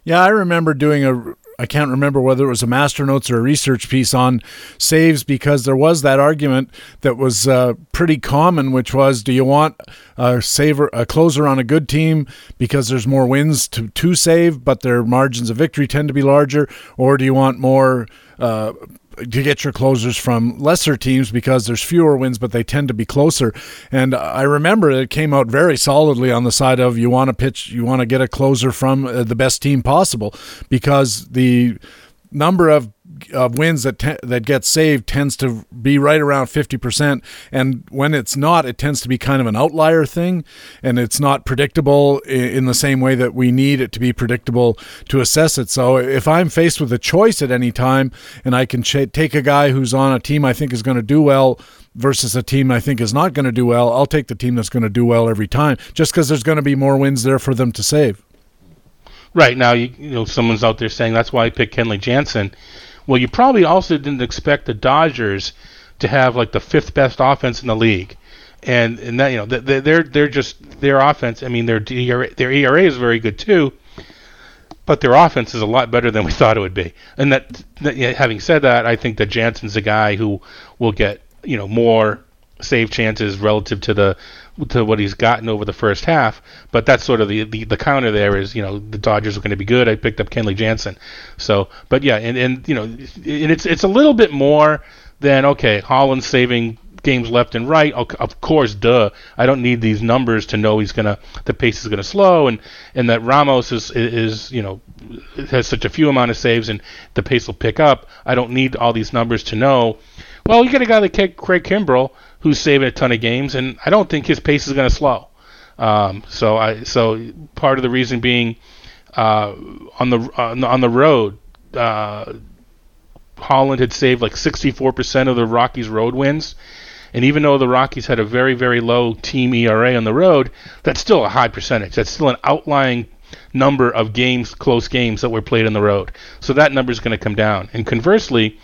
Yeah, I remember doing a I can't remember whether it was a master notes or a research piece on saves because there was that argument that was uh, pretty common, which was, do you want a saver, a closer on a good team because there's more wins to to save, but their margins of victory tend to be larger, or do you want more uh, to get your closers from lesser teams because there's fewer wins, but they tend to be closer. And I remember it came out very solidly on the side of you want to pitch, you want to get a closer from uh, the best team possible because the number of of wins that te- that get saved tends to be right around 50% and when it's not it tends to be kind of an outlier thing and it's not predictable in, the same way that we need it to be predictable to assess it so if i'm faced with a choice at any time and i can ch- take a guy who's on a team i think is going to do well versus a team I think is not going to do well, I'll take the team that's going to do well every time just because there's going to be more wins there for them to save. Right now, you, you know, someone's out there saying that's why I picked Kenley Jansen. Well, you probably also didn't expect the Dodgers to have like the fifth best offense in the league, and and that you know they're they're just their offense. I mean their their ERA is very good too, but their offense is a lot better than we thought it would be. And that, that having said that, I think that Jansen's a guy who will get you know more save chances relative to the to what he's gotten over the first half. But that's sort of the, the, the counter there is, you know, the Dodgers are going to be good. I picked up Kenley Jansen. So, but yeah, and, and you know, and it's it's a little bit more than okay, Holland saving games left and right. Of course, duh. I don't need these numbers to know he's gonna the pace is gonna slow and and that Ramos is is you know has such a few amount of saves and the pace will pick up. I don't need all these numbers to know. Well, you get a guy like Craig Kimbrel who's saving a ton of games, and I don't think his pace is going to slow. Um, so I so part of the reason being uh, on the on the, on the road. Uh, Holland had saved like 64% of the Rockies' road wins. And even though the Rockies had a very, very low team ERA on the road, that's still a high percentage. That's still an outlying number of games, close games that were played on the road. So that number is going to come down. And conversely,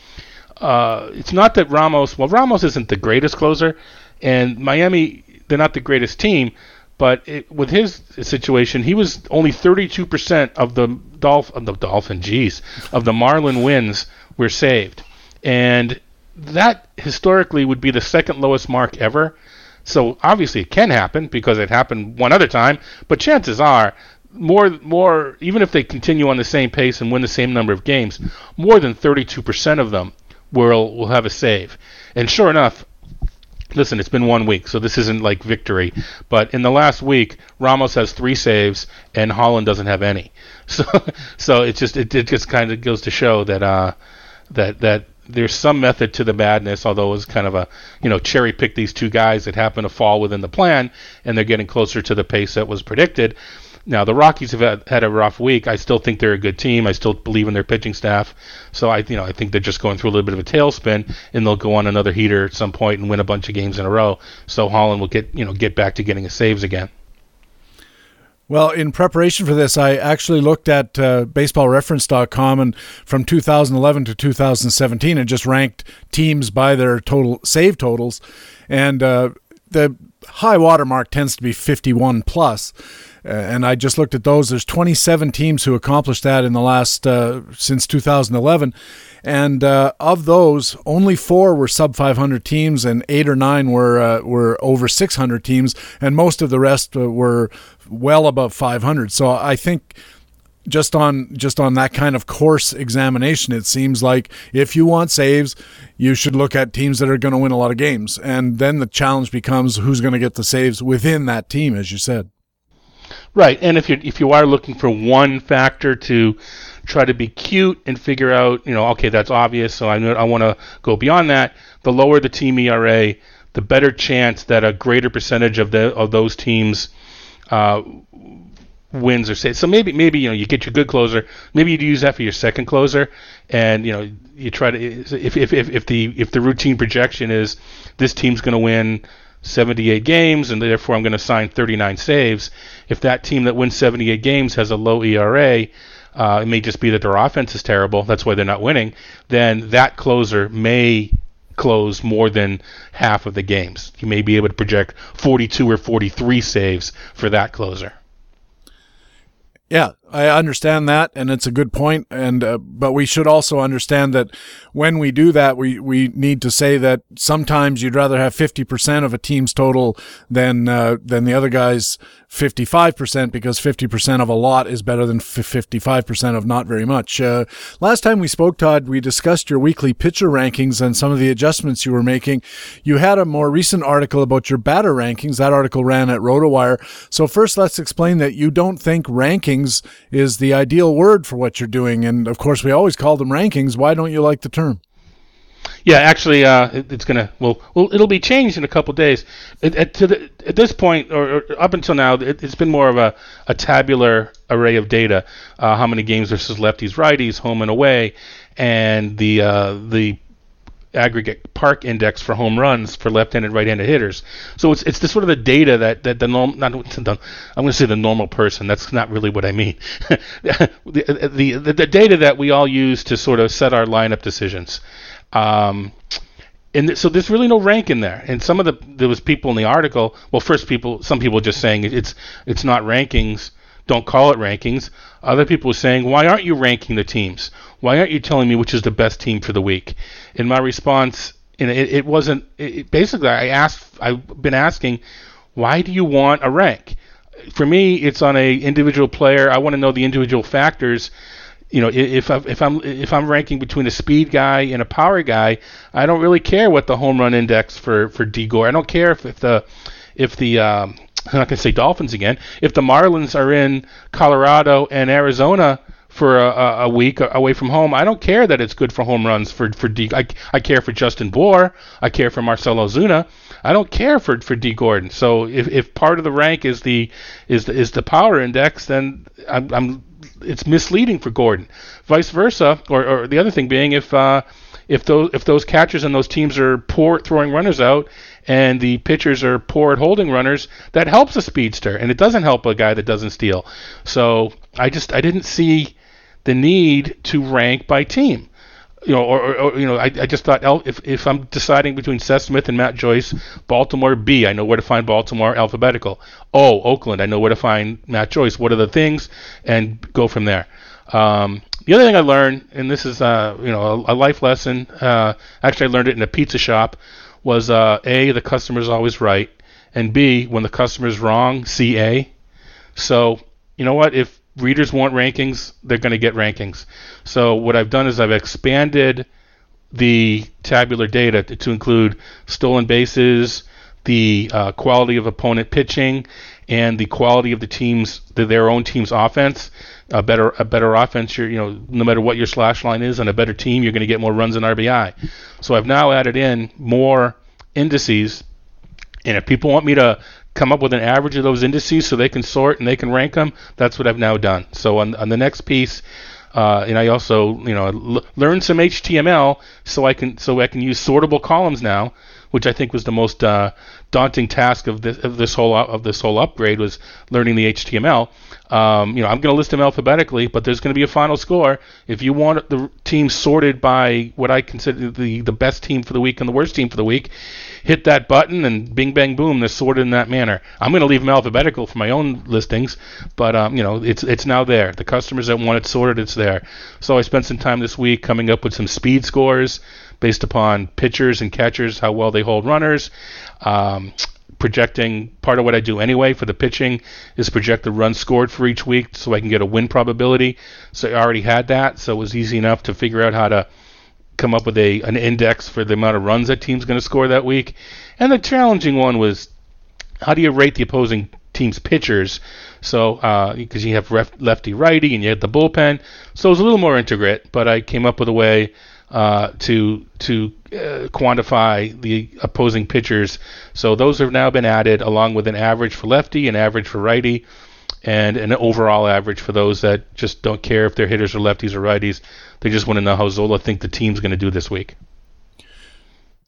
uh, it's not that Ramos, well, Ramos isn't the greatest closer, and Miami, they're not the greatest team, but it, with his situation, he was only 32% of the Dolph, of the Dolphin, geez, of the Marlin wins were saved. And that historically would be the second lowest mark ever. So obviously it can happen because it happened one other time, but chances are more more even if they continue on the same pace and win the same number of games, more than 32% of them will we'll have a save. And sure enough, listen, it's been one week, so this isn't like victory. But in the last week, Ramos has three saves and Holland doesn't have any. So so it just it, it just kind of goes to show that uh that that there's some method to the madness, although it was kind of a you know cherry pick these two guys that happen to fall within the plan, and they're getting closer to the pace that was predicted. Now the Rockies have had, a rough week. I still think they're a good team. I still believe in their pitching staff. So I you know I think they're just going through a little bit of a tailspin, and they'll go on another heater at some point and win a bunch of games in a row. So Holland will get you know get back to getting his saves again. Well, in preparation for this, I actually looked at uh, baseballreference.com and from 2011 to 2017 and just ranked teams by their total save totals. And uh, the high water mark tends to be 51 plus. Uh, and I just looked at those. There's 27 teams who accomplished that in the last uh, since 2011, and uh, of those, only four were sub 500 teams, and eight or nine were uh, were over 600 teams, and most of the rest uh, were well above 500. So I think just on just on that kind of coarse examination, it seems like if you want saves, you should look at teams that are going to win a lot of games, and then the challenge becomes who's going to get the saves within that team, as you said. Right, and if you if you are looking for one factor to try to be cute and figure out, you know, okay, that's obvious, so I I want to go beyond that. The lower the team ERA, the better chance that a greater percentage of the of those teams uh, wins or saves. So maybe maybe you know you get your good closer. Maybe you use that for your second closer, and you know you try to if if if, if the if the routine projection is this team's going to win 78 games, and therefore I'm going to sign 39 saves. If that team that wins 78 games has a low ERA, uh, it may just be that their offense is terrible. That's why they're not winning. Then that closer may close more than half of the games. You may be able to project 42 or 43 saves for that closer. Yeah, I understand that, and it's a good point. And uh, but we should also understand that when we do that, we we need to say that sometimes you'd rather have fifty percent of a team's total than uh, than the other guy's fifty five percent because fifty percent of a lot is better than fifty five percent of not very much. Uh, last time we spoke, Todd, we discussed your weekly pitcher rankings and some of the adjustments you were making. You had a more recent article about your batter rankings. That article ran at RotoWire. So first, let's explain that you don't think rankings is the ideal word for what you're doing. And of course, we always call them rankings. Why don't you like the term? Yeah, actually, uh, it, it's gonna well, well, it'll be changed in a couple days. At, the, at this point, or, or, up until now, it, has been more of a, a tabular array of data: uh, how many games versus lefties, righties, home and away, and the uh, the aggregate park index for home runs for left-handed, right-handed hitters. So it's it's the sort of the data that that the norm not I'm going to say the normal person. That's not really what I mean. the, the, the the data that we all use to sort of set our lineup decisions. Um, and so there's really no rank in there. And some of the there was people in the article. Well, first people, some people just saying it's it's not rankings. Don't call it rankings. Other people were saying, why aren't you ranking the teams? Why aren't you telling me which is the best team for the week? In my response, and it, it wasn't. It, basically, I asked. I've been asking, why do you want a rank? For me, it's on a individual player. I want to know the individual factors you know, if I, if I'm if I'm ranking between a speed guy and a power guy, I don't really care what the home run index for for Gore. I don't care if, if the if the um, I'm not going to say Dolphins again. If the Marlins are in Colorado and Arizona for a, a, week away from home, I don't care that it's good for home runs for for D. I, I care for Justin Bour. I care for Marcell Ozuna. I don't care for for Dee Gordon. So if, if part of the rank is the is the is the power index, then I'm, I'm it's misleading for Gordon. Vice versa, or, or the other thing being if uh, if those if those catchers and those teams are poor throwing runners out and the pitchers are poor at holding runners, that helps a speedster, and it doesn't help a guy that doesn't steal. So I just I didn't see the need to rank by team you know, or, or, or, you know, I, I just thought if if I'm deciding between Seth Smith and Matt Joyce, Baltimore B, I know where to find Baltimore alphabetical. O, Oakland, I know where to find Matt Joyce. What are the things, and go from there. Um, the other thing I learned, and this is uh, you know a, a life lesson. Uh, actually, I learned it in a pizza shop. Was uh, a the customer's always right, and B when the customer's wrong, C A. So you know what if readers want rankings, they're going to get rankings. So what I've done is I've expanded the tabular data to, to include stolen bases, the uh, quality of opponent pitching, and the quality of the team's the, their own team's offense. A better a better offense, you know, no matter what your slash line is, on a better team, you're going to get more runs in RBI. So I've now added in more indices, and if people want me to come up with an average of those indices so they can sort and they can rank them. That's what I've now done. So on, on the next piece, uh, and I also you know l- learned some HTML so I can so I can use sortable columns now, which I think was the most uh, daunting task of this of this whole of this whole upgrade was learning the HTML. Um, you know, I'm going to list them alphabetically, but there's going to be a final score. If you want the team sorted by what I consider the the best team for the week and the worst team for the week, hit that button and bing bang boom, they're sorted in that manner. I'm going to leave them alphabetical for my own listings, but um, you know it's it's now there. The customers that want it sorted, it's there. So I spent some time this week coming up with some speed scores based upon pitchers and catchers, how well they hold runners. Um, projecting part of what I do anyway for the pitching is project the runs scored for each week so I can get a win probability. So I already had that, so it was easy enough to figure out how to come up with a an index for the amount of runs that team's going to score that week. And the challenging one was how do you rate the opposing team's pitchers? So because uh, you have ref, lefty righty and you have the bullpen, so it was a little more intricate. But I came up with a way uh, to to uh, quantify the opposing pitchers. So those have now been added along with an average for lefty, an average for righty, and an overall average for those that just don't care if they're hitters or lefties or righties. They just want to know how Zola think the team's going to do this week.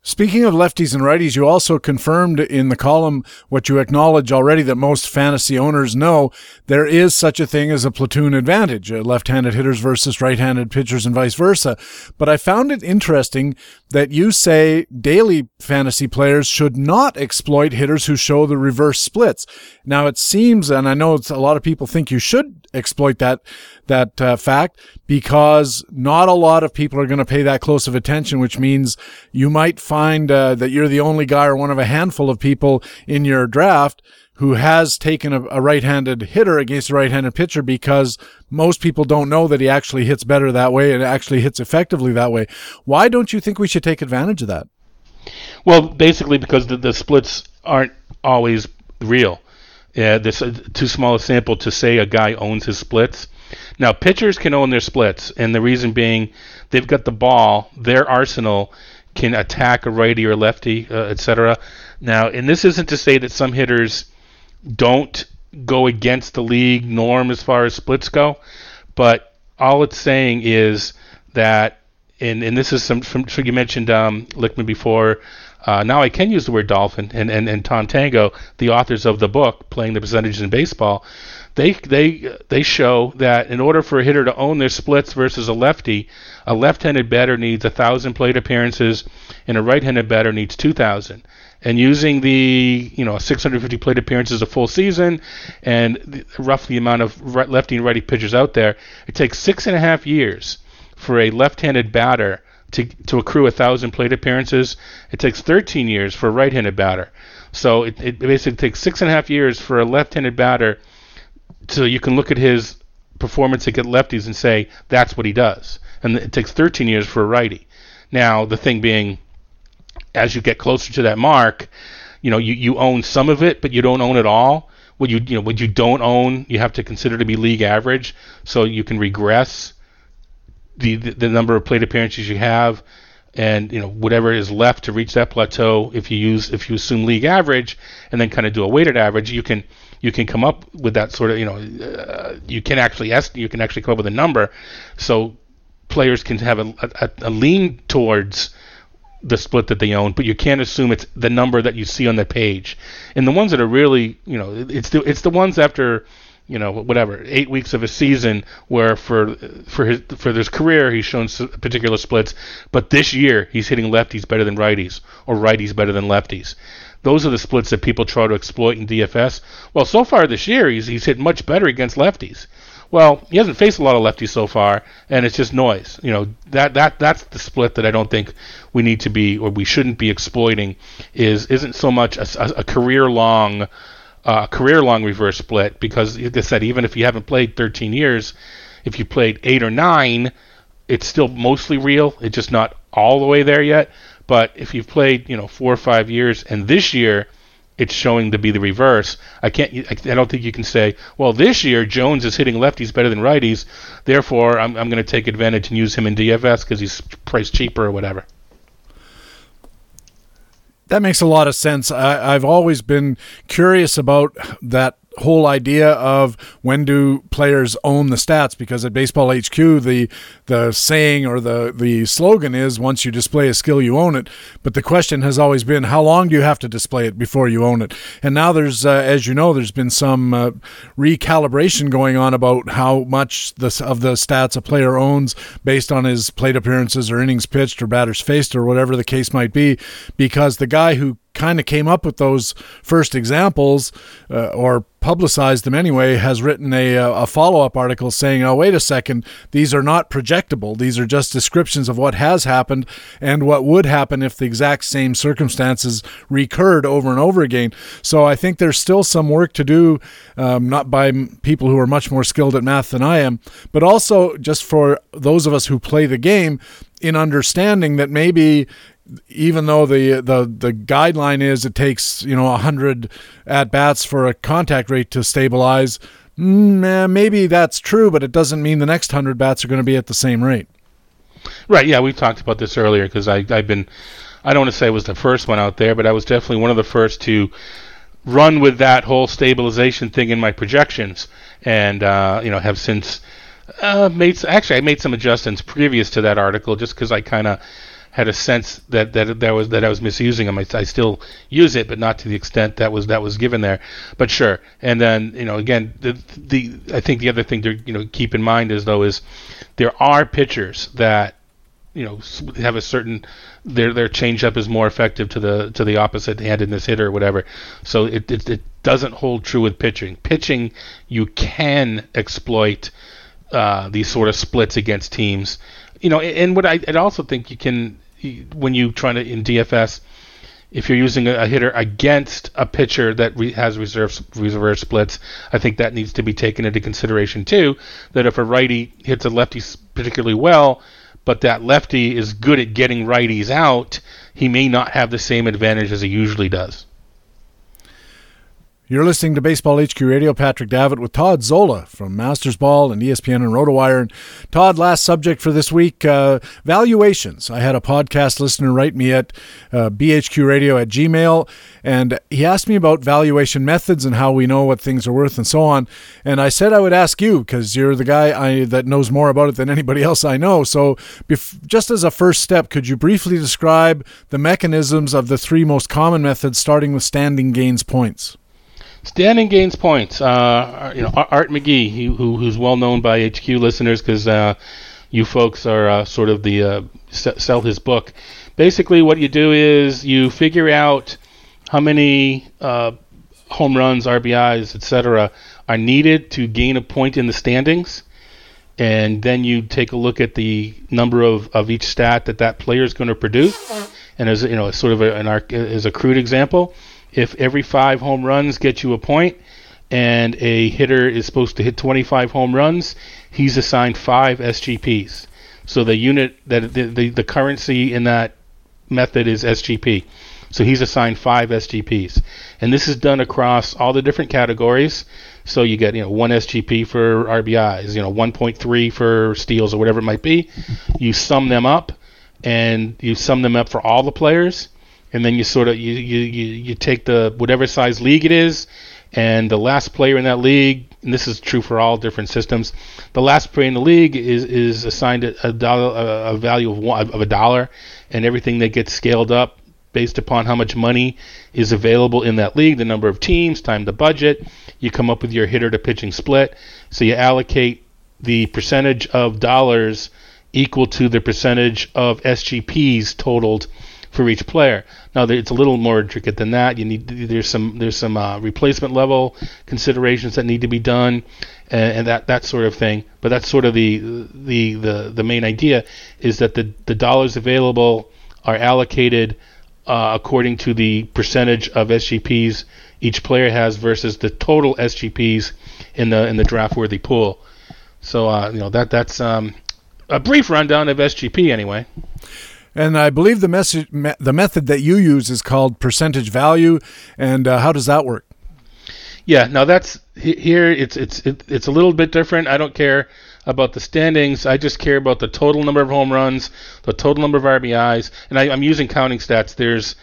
Speaking of lefties and righties, you also confirmed in the column what you acknowledge already that most fantasy owners know. There is such a thing as a platoon advantage, uh, left-handed hitters versus right-handed pitchers and vice versa. But I found it interesting that you say daily fantasy players should not exploit hitters who show the reverse splits. Now it seems, and I know a lot of people think you should exploit that that uh, fact because not a lot of people are going to pay that close of attention, which means you might find uh, that you're the only guy or one of a handful of people in your draft who has taken a, a right-handed hitter against a right-handed pitcher because most people don't know that he actually hits better that way and actually hits effectively that way. Why don't you think we should take advantage of that? Well, basically because the, the splits aren't always real. Yeah, this uh, too small a sample to say a guy owns his splits. Now, pitchers can own their splits, and the reason being they've got the ball, their arsenal can attack a righty or lefty, uh, etc. Now, and this isn't to say that some hitters don't go against the league norm as far as splits go, but all it's saying is that, and, and this is some, from, so you mentioned um, Lichtman before, uh, now I can use the word dolphin and, and, and Tom Tango, the authors of the book, Playing the Percentages in Baseball, they, they, they show that in order for a hitter to own their splits versus a lefty, a left-handed batter needs 1,000 plate appearances and a right-handed batter needs 2,000 and using the you know 650 plate appearances a full season and the, roughly the amount of lefty and righty pitchers out there, it takes six and a half years for a left-handed batter to, to accrue a thousand plate appearances. It takes 13 years for a right-handed batter. So it, it basically takes six and a half years for a left-handed batter so you can look at his performance against lefties and say that's what he does. And it takes 13 years for a righty. Now the thing being, as you get closer to that mark, you know you, you own some of it, but you don't own it all. What you you know what you don't own, you have to consider to be league average, so you can regress the the, the number of plate appearances you have and you know whatever is left to reach that plateau if you use if you assume league average and then kind of do a weighted average you can you can come up with that sort of you know uh, you can actually est- you can actually come up with a number so players can have a, a, a lean towards the split that they own, but you can't assume it's the number that you see on the page. And the ones that are really, you know, it's the it's the ones after you know whatever eight weeks of a season where for for his for his career he's shown particular splits, but this year he's hitting lefties better than righties or righties better than lefties. Those are the splits that people try to exploit in DFS. Well, so far this year he's he's hit much better against lefties. Well, he hasn't faced a lot of lefties so far, and it's just noise. You know that that that's the split that I don't think we need to be or we shouldn't be exploiting. Is isn't so much a, a, career long uh, career long reverse split because, like I said, even if you haven't played 13 years, if you played eight or nine, it's still mostly real. It's just not all the way there yet. But if you've played, you know, four or five years, and this year it's showing to be the reverse, I can't. I don't think you can say, well, this year Jones is hitting lefties better than righties, therefore I'm, I'm going to take advantage and use him in DFS because he's priced cheaper or whatever. That makes a lot of sense. I, have always been curious about that whole idea of when do players own the stats because at baseball hq the the saying or the the slogan is once you display a skill you own it. But the question has always been how long do you have to display it before you own it? And now there's uh, as you know there's been some uh, recalibration going on about how much the, of the stats a player owns based on his plate appearances or innings pitched or batters faced or whatever the case might be because the guy who kind of came up with those first examples uh, or publicized them anyway, has written a, uh, a follow up article saying, oh, wait a second, these are not projectable. These are just descriptions of what has happened and what would happen if the exact same circumstances recurred over and over again. So I think there's still some work to do, um, not by people who are much more skilled at math than I am, but also just for those of us who play the game in understanding that maybe even though the the the guideline is it takes you know 100 at bats for a contact rate to stabilize mm, maybe that's true but it doesn't mean the next 100 bats are going to be at the same rate. Right yeah we talked about this earlier because i've been i don't want to say I was the first one out there but i was definitely one of the first to run with that whole stabilization thing in my projections. And uh, you know have since uh, made actually i made some adjustments previous to that article just because i kind of had a sense that that that was that I was misusing them. I, I, still use it, but not to the extent that was that was given there. But sure. And then you know again the the I think the other thing to you know keep in mind is though is there are pitchers that you know have a certain their their changeup is more effective to the to the opposite handedness hitter or whatever. So it, it it doesn't hold true with pitching. Pitching you can exploit uh, these sort of splits against teams you know, and what I, I also think you can when you try to in DFS, if you're using a, hitter against a pitcher that re, has reserve reserve splits, I think that needs to be taken into consideration too. That if a righty hits a lefty particularly well, but that lefty is good at getting righties out, he may not have the same advantage as he usually does. You're listening to BaseballHQ Radio. Patrick Davitt with Todd Zola from MastersBall and ESPN and RotoWire. And Todd, last subject for this week: uh, valuations. I had a podcast listener write me at uh, bhqradio at gmail, and he asked me about valuation methods and how we know what things are worth and so on. And I said I would ask you because you're the guy I, that knows more about it than anybody else I know. So, bef- just as a first step, could you briefly describe the mechanisms of the three most common methods, starting with standings gain points? Standings gain points. Uh, you know, Art McKee, who, who's well known by HQ listeners because uh, you folks are uh, sort of the uh, sell his book. Basically, what you do is you figure out how many uh, home runs, RBIs, etc., are needed to gain a point in the standings, and then you take a look at the number of, of each stat that that player is going to produce. And as you know, sort of a, an as a crude example, if every five home runs get you a point, and a hitter is supposed to hit 25 home runs, he's assigned five SGPs. So the unit that the, the, the currency in that method is SGP. So he's assigned five SGPs, and this is done across all the different categories. So you get you know one SGP for RBIs, you know 1.3 for steals or whatever it might be. You sum them up, and you sum them up for all the players, and then you sort of you you, you, you take the whatever size league it is, and the last player in that league, and this is true for all different systems, the last player in the league is is assigned a, a dollar a, a value of one, of a dollar, and everything that gets scaled up based upon how much money is available in that league, the number of teams, time the budget. You come up with your hitter to pitching split. So you allocate the percentage of dollars equal to the percentage of SGPs totaled for each player. Now it's a little more intricate than that. You need there's some there's some uh, replacement level considerations that need to be done, and, and, that that sort of thing. But that's sort of the the the, the main idea is that the the dollars available are allocated uh, according to the percentage of SGPs each player has versus the total SGPs in the in the draft worthy pool. So uh, you know that that's um, a brief rundown of SGP anyway. And I believe the message me, the method that you use is called percentage value. And uh, how does that work? Yeah, now that's here. It's it's it's a little bit different. I don't care about the standings. I just care about the total number of home runs, the total number of RBIs, and I, am using counting stats. There's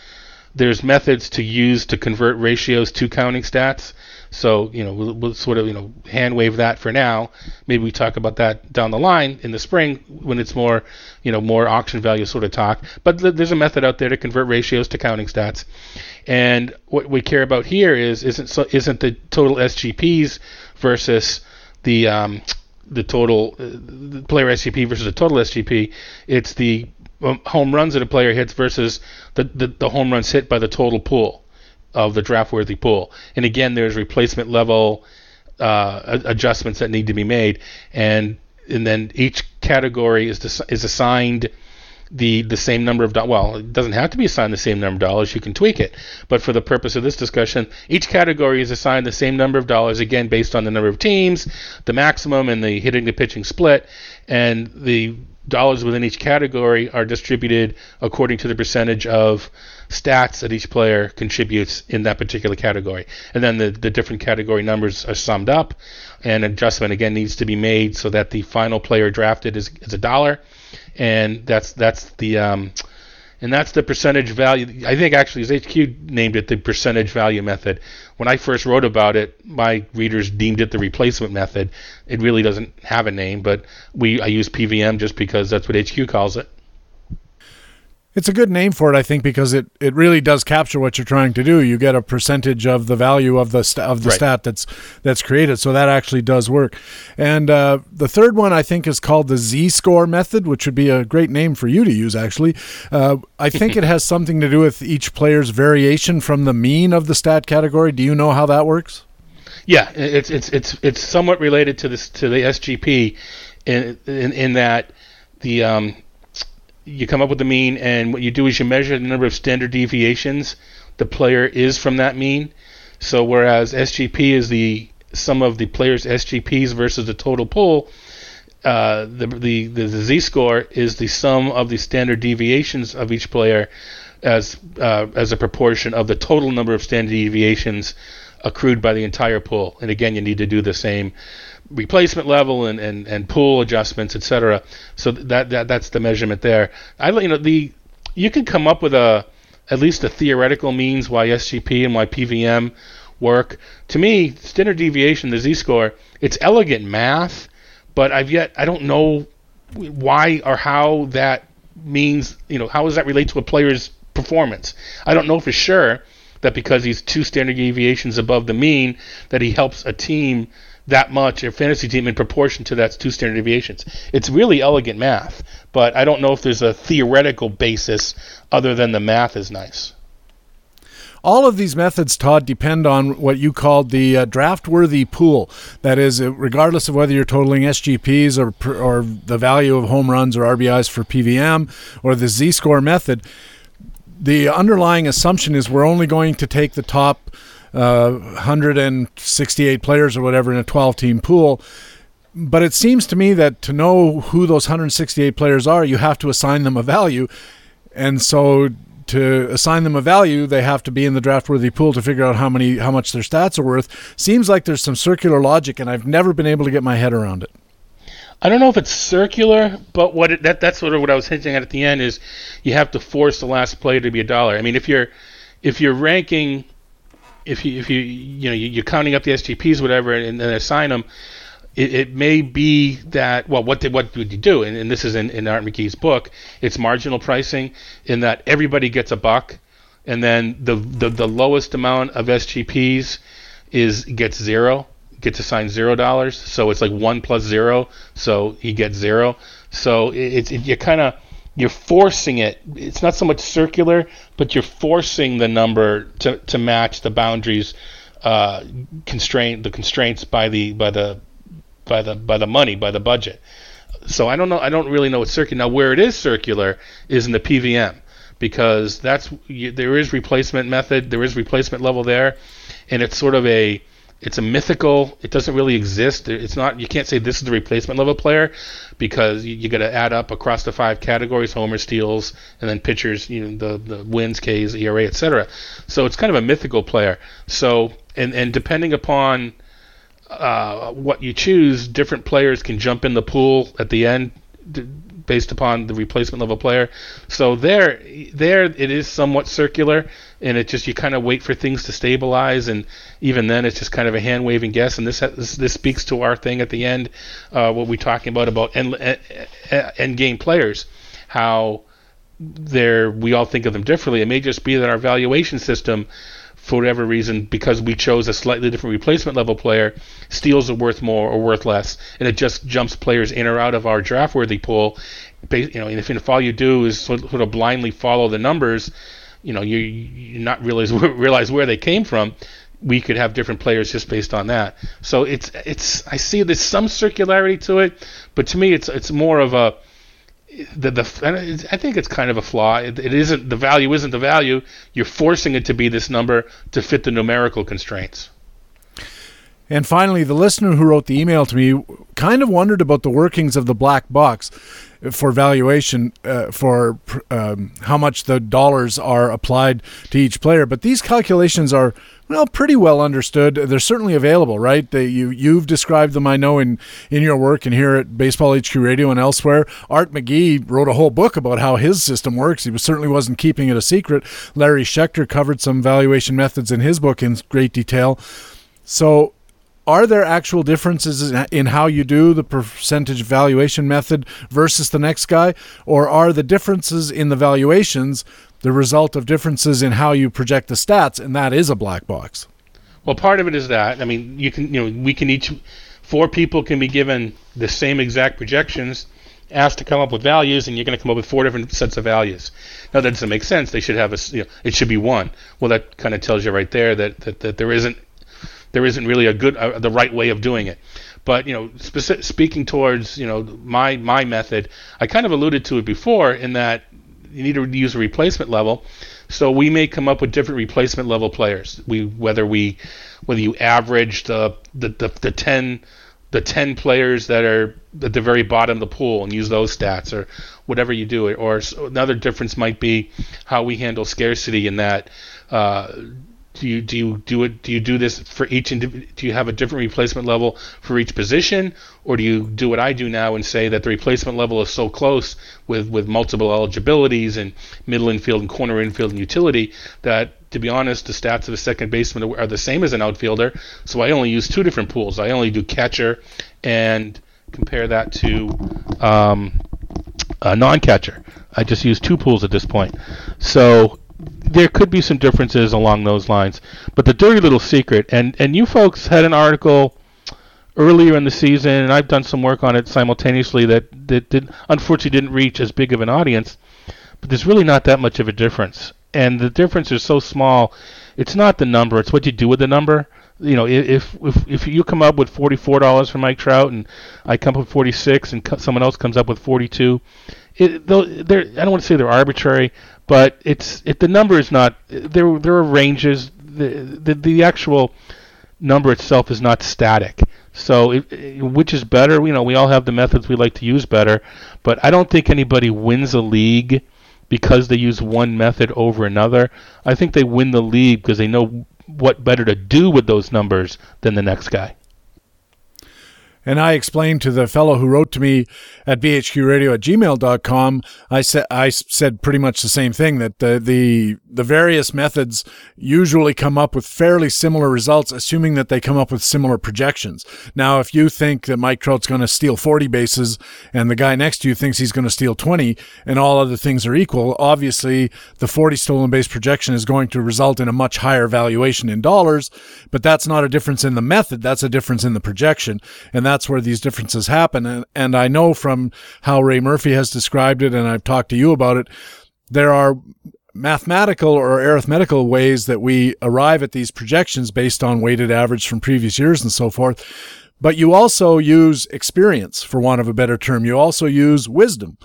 there's methods to use to convert ratios to counting stats. So you know we'll, we'll, sort of you know hand wave that for now. Maybe we talk about that down the line in the spring when it's more you know more auction value sort of talk. But th- there's a method out there to convert ratios to counting stats. And what we care about here is isn't so, isn't the total SGPs versus the um, the total uh, the player SGP versus the total SGP. It's the um, home runs that a player hits versus the, the, the home runs hit by the total pool of the draft worthy pool. And again, there's replacement level uh, adjustments that need to be made, and and then each category is is assigned the the same number of dollars. Well, it doesn't have to be assigned the same number of dollars. You can tweak it. But for the purpose of this discussion, each category is assigned the same number of dollars again based on the number of teams, the maximum, and the hitting the pitching split, and the dollars within each category are distributed according to the percentage of stats that each player contributes in that particular category. And then the, the different category numbers are summed up, and adjustment again needs to be made so that the final player drafted is, is a dollar and that's that's the um, and that's the percentage value. I think actually, as HQ named it the percentage value method. When I first wrote about it, my readers deemed it the replacement method. It really doesn't have a name, but we I use PVM just because that's what HQ calls it. It's a good name for it, I think, because it, it really does capture what you're trying to do. You get a percentage of the value of the st- of the right. stat that's that's created, so that actually does work. And uh, the third one I think is called the Z-score method, which would be a great name for you to use. Actually, uh, I think it has something to do with each player's variation from the mean of the stat category. Do you know how that works? Yeah, it's it's it's it's somewhat related to this to the SGP, in in, in that the um, you come up with the mean, and what you do is you measure the number of standard deviations the player is from that mean. So whereas SGP is the sum of the player's SGPs versus the total pool, uh, the, the, the Z score is the sum of the standard deviations of each player as uh, as a proportion of the total number of standard deviations accrued by the entire pool. And again, you need to do the same replacement level and, and, and pool adjustments, etc. So that, that that's the measurement there. I you know the you can come up with a at least a theoretical means why SGP and why PVM work. To me, standard deviation, the z-score, it's elegant math, but I've yet I don't know why or how that means. You know, how does that relate to a player's performance? I don't know for sure that because he's two standard deviations above the mean that he helps a team that much, a fantasy team, in proportion to that two standard deviations. It's really elegant math, but I don't know if there's a theoretical basis other than the math is nice. All of these methods, Todd, depend on what you called the uh, draft-worthy pool. That is, uh, regardless of whether you're totaling SGPs or or the value of home runs or RBIs for PVM or the Z-score method, the underlying assumption is we're only going to take the top uh, 168 players or whatever in a 12 team pool. But it seems to me that to know who those 168 players are, you have to assign them a value. And so to assign them a value, they have to be in the draft worthy pool to figure out how many how much their stats are worth. Seems like there's some circular logic and I've never been able to get my head around it. I don't know if it's circular, but what it, that that's sort of what I was hinting at at the end is you have to force the last player to be a dollar. I mean, if you're if you're ranking, if you if you you know you're counting up the SGPs whatever and, then assign them, it, it, may be that well what did what would you do? And, and this is in, in Art McKee's book. It's marginal pricing in that everybody gets a buck, and then the the, the lowest amount of SGPs is gets zero gets assigned zero dollars. So it's like one plus zero, so he gets zero. So it's it, you kind of you're forcing it. It's not so much circular, but you're forcing the number to, to match the boundaries, uh, constraint the constraints by the by the by the by the money by the budget. So I don't know. I don't really know what's circular now. Where it is circular is in the PVM because that's there is replacement method, there is replacement level there, and it's sort of a it's a mythical. It doesn't really exist. It's not. You can't say this is the replacement level player because you, you got to add up across the five categories: homer, steals, and then pitchers. You know the the wins, Ks, ERA, etc. So it's kind of a mythical player. So and and depending upon uh, what you choose, different players can jump in the pool at the end based upon the replacement level player. So there, there it is somewhat circular, and it just you kind of wait for things to stabilize, and even then it's just kind of a hand waving guess. And this, this speaks to our thing at the end, uh, what we're talking about about end, end game players, how they're we all think of them differently. It may just be that our valuation system for whatever reason, because we chose a slightly different replacement level player, steals are worth more or worth less, and it just jumps players in or out of our draft worthy pool. You know, and if, if all you do is sort of blindly follow the numbers, you know, you you not realize realize where they came from. We could have different players just based on that. So it's it's I see there's some circularity to it, but to me it's it's more of a the, the I think it's kind of a flaw. It, it isn't the value isn't the value. You're forcing it to be this number to fit the numerical constraints. And finally, the listener who wrote the email to me kind of wondered about the workings of the black box for valuation uh, for um, how much the dollars are applied to each player. But these calculations are well, pretty well understood. They're certainly available, right? They, you you've described them, I know, in in your work and here at Baseball HQ Radio and elsewhere. Art McKee wrote a whole book about how his system works. He was, certainly wasn't keeping it a secret. Larry Schechter covered some valuation methods in his book in great detail. So are there actual differences in how you do the percentage valuation method versus the next guy or are the differences in the valuations the result of differences in how you project the stats, and that is a black box. Well, part of it is that. I mean, you can, you know, we can each, four people can be given the same exact projections, asked to come up with values, and you're going to come up with four different sets of values. Now, that doesn't make sense. They should have a, you know, it should be one. Well, that kind of tells you right there that, that, that there isn't, there isn't really a good, uh, the right way of doing it. But you know, speaking towards you know my my method, I kind of alluded to it before in that you need to use a replacement level. So we may come up with different replacement level players. We whether we whether you average the the, the, the ten the 10 players that are at the very bottom of the pool and use those stats or whatever you do or another difference might be how we handle scarcity in that uh, do you do you do it do you do this for each indiv- do you have a different replacement level for each position? Or do you do what I do now and say that the replacement level is so close with with multiple eligibilities and middle infield and corner infield and utility that to be honest the stats of a second baseman are the same as an outfielder. So I only use two different pools. I only do catcher and compare that to um, a non-catcher. I just use two pools at this point. So there could be some differences along those lines. But the dirty little secret, and and you folks had an article earlier in the season, and I've done some work on it simultaneously that that did unfortunately didn't reach as big of an audience. But there's really not that much of a difference, and the difference is so small. It's not the number; it's what you do with the number. You know, if if if you come up with forty-four dollars for Mike Trout, and I come up with forty-six, and someone else comes up with forty-two, it, they're I don't want to say they're arbitrary, but it's it the number is not there. There are ranges. the, the the actual number itself is not static. So, it, it, which is better? You know, we all have the methods we like to use better, but I don't think anybody wins a league because they use one method over another. I think they win the league because they know what better to do with those numbers than the next guy. And I explained to the fellow who wrote to me at bhqradio at gmail.com, I said, I said pretty much the same thing that the, the, the various methods usually come up with fairly similar results, assuming that they come up with similar projections. Now, if you think that Mike Trout's going to steal 40 bases and the guy next to you thinks he's going to steal 20 and all other things are equal, obviously the 40 stolen base projection is going to result in a much higher valuation in dollars, but that's not a difference in the method. That's a difference in the projection. And that's where these differences happen. And, and I know from how Ray Murphy has described it, and I've talked to you about it, there are mathematical or arithmetical ways that we arrive at these projections based on weighted average from previous years and so forth. But you also use experience, for want of a better term. You also use wisdom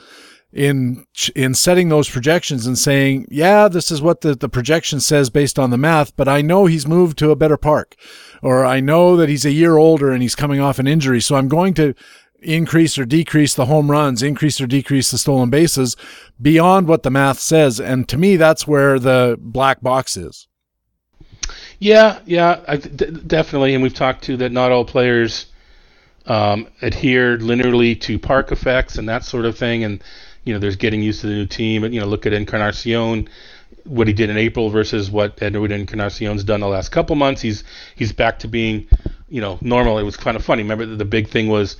in in setting those projections and saying, yeah, this is what the, the projection says based on the math, but I know he's moved to a better park or I know that he's a year older and he's coming off an injury. So I'm going to increase or decrease the home runs, increase or decrease the stolen bases beyond what the math says. And to me, that's where the black box is. Yeah, yeah, I, d- definitely. And we've talked to that not all players um, adhere linearly to park effects and that sort of thing. And, you know, there's getting used to the new team. And, you know, look at Encarnacion what he did in April versus what Edwin Encarnacion's done the last couple months. He's he's back to being, you know, normal. It was kind of funny. Remember the big thing was,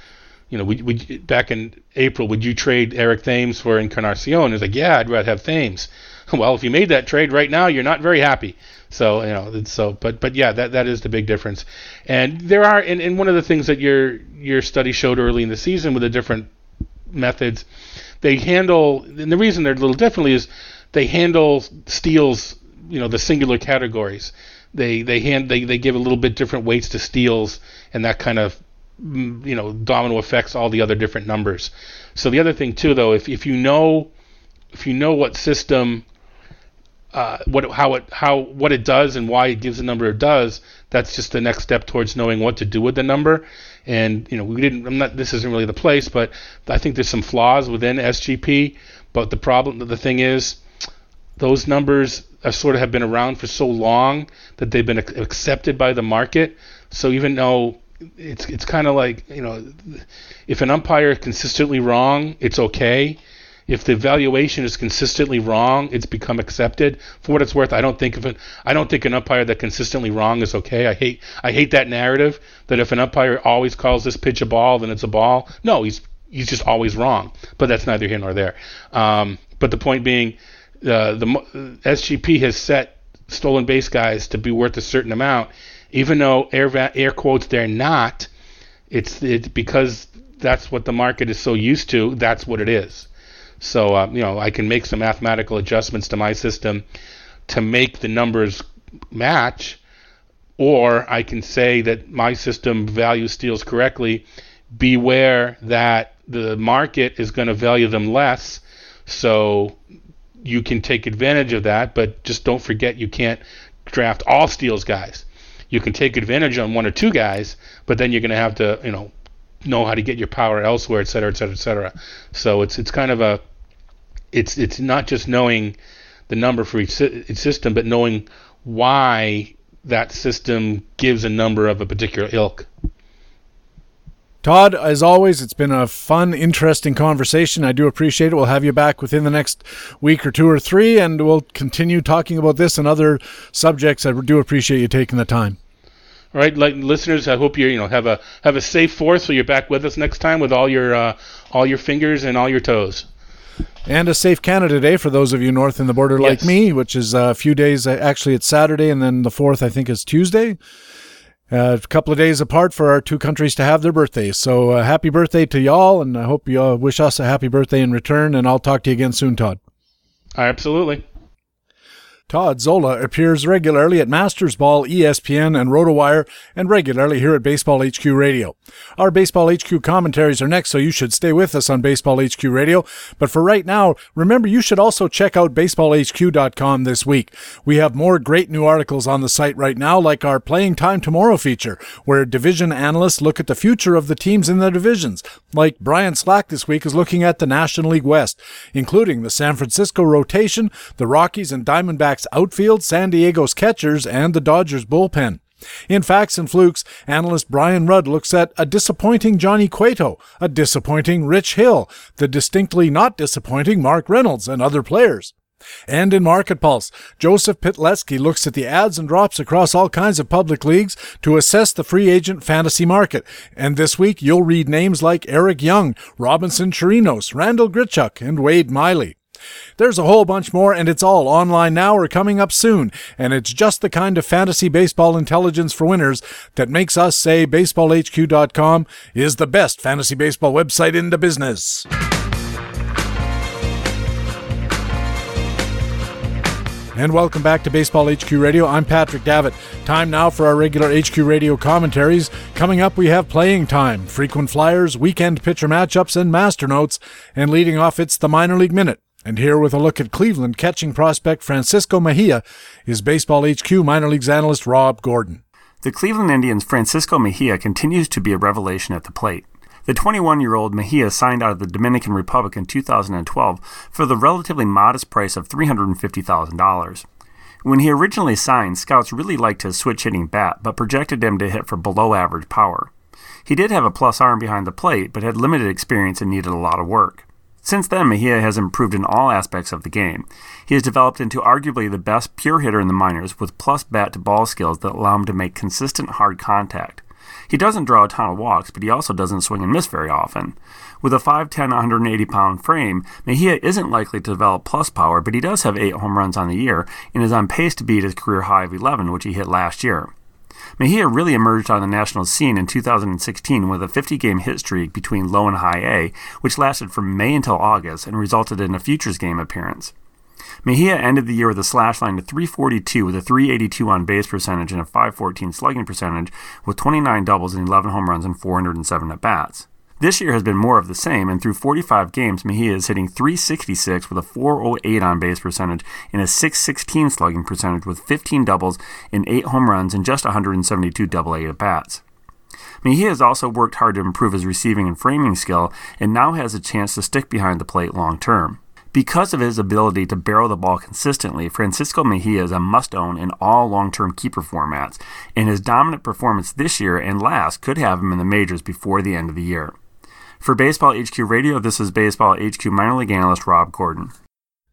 you know, would, would back in April, would you trade Eric Thames for Encarnacion? He's like, yeah, I'd rather have Thames. Well, if you made that trade right now, you're not very happy. So you know, so but but yeah, that that is the big difference. And there are, and, and one of the things that your your study showed early in the season with the different methods, they handle, and the reason they're a little differently is they handle steals, you know, the singular categories. They they hand they, they give a little bit different weights to steals, and that kind of mm, you know domino affects all the other different numbers. So the other thing too, though, if if you know if you know what system uh, what how it how what it does and why it gives the number it does, that's just the next step towards knowing what to do with the number. And you know, we didn't. I'm not. This isn't really the place, but I think there's some flaws within SGP. But the problem, the thing is, those numbers are sort of have been around for so long that they've been accepted by the market. So even though it's it's kind of like you know, if an umpire is consistently wrong, it's okay. If the valuation is consistently wrong, it's become accepted. For what it's worth, I don't think of it. I don't think an umpire that consistently wrong is okay. I hate I hate that narrative that if an umpire always calls this pitch a ball, then it's a ball. No, he's he's just always wrong. But that's neither here nor there. Um, but the point being uh, the SGP has set stolen base guys to be worth a certain amount, even though air air quotes they're not. It's it because that's what the market is so used to. That's what it is. So uh, you know I can make some mathematical adjustments to my system to make the numbers match, or I can say that my system values steals correctly. Beware that the market is going to value them less. So you can take advantage of that, but just don't forget you can't draft all steals guys. You can take advantage on one or two guys, but then you're going to have to, you know, know how to get your power elsewhere, et cetera, et cetera, et cetera. So it's it's kind of a, it's it's not just knowing the number for each, each system, but knowing why that system gives a number of a particular ilk. Todd, as always, it's been a fun, interesting conversation. I do appreciate it. We'll have you back within the next week or two or three, and we'll continue talking about this and other subjects. I do appreciate you taking the time. All right, like listeners, I hope you you know have a have a safe fourth, so you're back with us next time with all your uh, all your fingers and all your toes. And a safe Canada Day for those of you north in the border like yes. me, which is a few days. Actually, it's Saturday, and then the fourth, I think, is Tuesday. Uh, a couple of days apart for our two countries to have their birthdays. So uh, happy birthday to y'all, and I hope you wish us a happy birthday in return. And I'll talk to you again soon, Todd. Absolutely. Todd Zola appears regularly at MastersBall, ESPN, and RotoWire, and regularly here at Baseball HQ Radio. Our Baseball HQ commentaries are next, so you should stay with us on Baseball HQ Radio. But for right now, remember you should also check out baseballhq.com this week. We have more great new articles on the site right now, like our Playing Time Tomorrow feature, where division analysts look at the future of the teams in their divisions. Like Brian Slack this week is looking at the National League West, including the San Francisco rotation, the Rockies and Diamondbacks outfield, San Diego's catchers, and the Dodgers bullpen. In Facts and Flukes, analyst Brian Rudd looks at a disappointing Johnny Cueto, a disappointing Rich Hill, the distinctly not disappointing Mark Reynolds, and other players. And in Market Pulse, Joseph Pitleski looks at the ads and drops across all kinds of public leagues to assess the free agent fantasy market. And this week, you'll read names like Eric Young, Robinson Chirinos, Randall Grichuk, and Wade Miley. There's a whole bunch more, and it's all online now or coming up soon. And it's just the kind of fantasy baseball intelligence for winners that makes us say baseballhq.com is the best fantasy baseball website in the business. And welcome back to Baseball HQ Radio. I'm Patrick Davitt. Time now for our regular HQ Radio commentaries. Coming up, we have playing time, frequent flyers, weekend pitcher matchups, and master notes. And leading off, it's the minor league minute. And here with a look at Cleveland catching prospect Francisco Mejia is Baseball HQ minor leagues analyst Rob Gordon. The Cleveland Indians' Francisco Mejia continues to be a revelation at the plate. The 21 year old Mejia signed out of the Dominican Republic in 2012 for the relatively modest price of $350,000. When he originally signed, scouts really liked his switch hitting bat, but projected him to hit for below average power. He did have a plus arm behind the plate, but had limited experience and needed a lot of work. Since then, Mejia has improved in all aspects of the game. He has developed into arguably the best pure hitter in the minors with plus bat to ball skills that allow him to make consistent hard contact. He doesn't draw a ton of walks, but he also doesn't swing and miss very often. With a 5'10, 180 pound frame, Mejia isn't likely to develop plus power, but he does have 8 home runs on the year and is on pace to beat his career high of 11, which he hit last year. Mejia really emerged on the national scene in 2016 with a 50 game hit streak between low and high A, which lasted from May until August and resulted in a Futures game appearance. Mejia ended the year with a slash line to 342 with a 382 on base percentage and a 514 slugging percentage with 29 doubles and 11 home runs and 407 at bats. This year has been more of the same, and through 45 games, Mejia is hitting 366 with a 408 on base percentage and a 616 slugging percentage with 15 doubles and 8 home runs and just 172 double A at bats. Mejia has also worked hard to improve his receiving and framing skill and now has a chance to stick behind the plate long term. Because of his ability to barrel the ball consistently, Francisco Mejia is a must own in all long term keeper formats, and his dominant performance this year and last could have him in the majors before the end of the year. For Baseball HQ Radio, this is Baseball HQ minor league analyst Rob Gordon.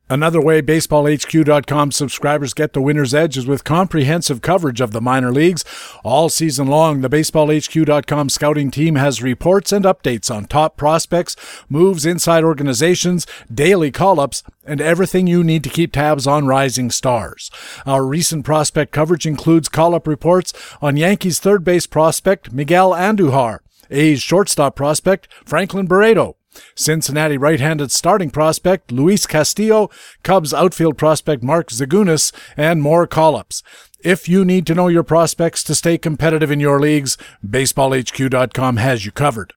Another way BaseballHQ.com subscribers get the winner's edge is with comprehensive coverage of the minor leagues. All season long, the BaseballHQ.com scouting team has reports and updates on top prospects, moves inside organizations, daily call ups, and everything you need to keep tabs on rising stars. Our recent prospect coverage includes call up reports on Yankees third base prospect Miguel Andujar, A's shortstop prospect Franklin Barreto, Cincinnati right-handed starting prospect Luis Castillo, Cubs outfield prospect Mark Zagunis, and more call-ups. If you need to know your prospects to stay competitive in your leagues, baseballhq.com has you covered.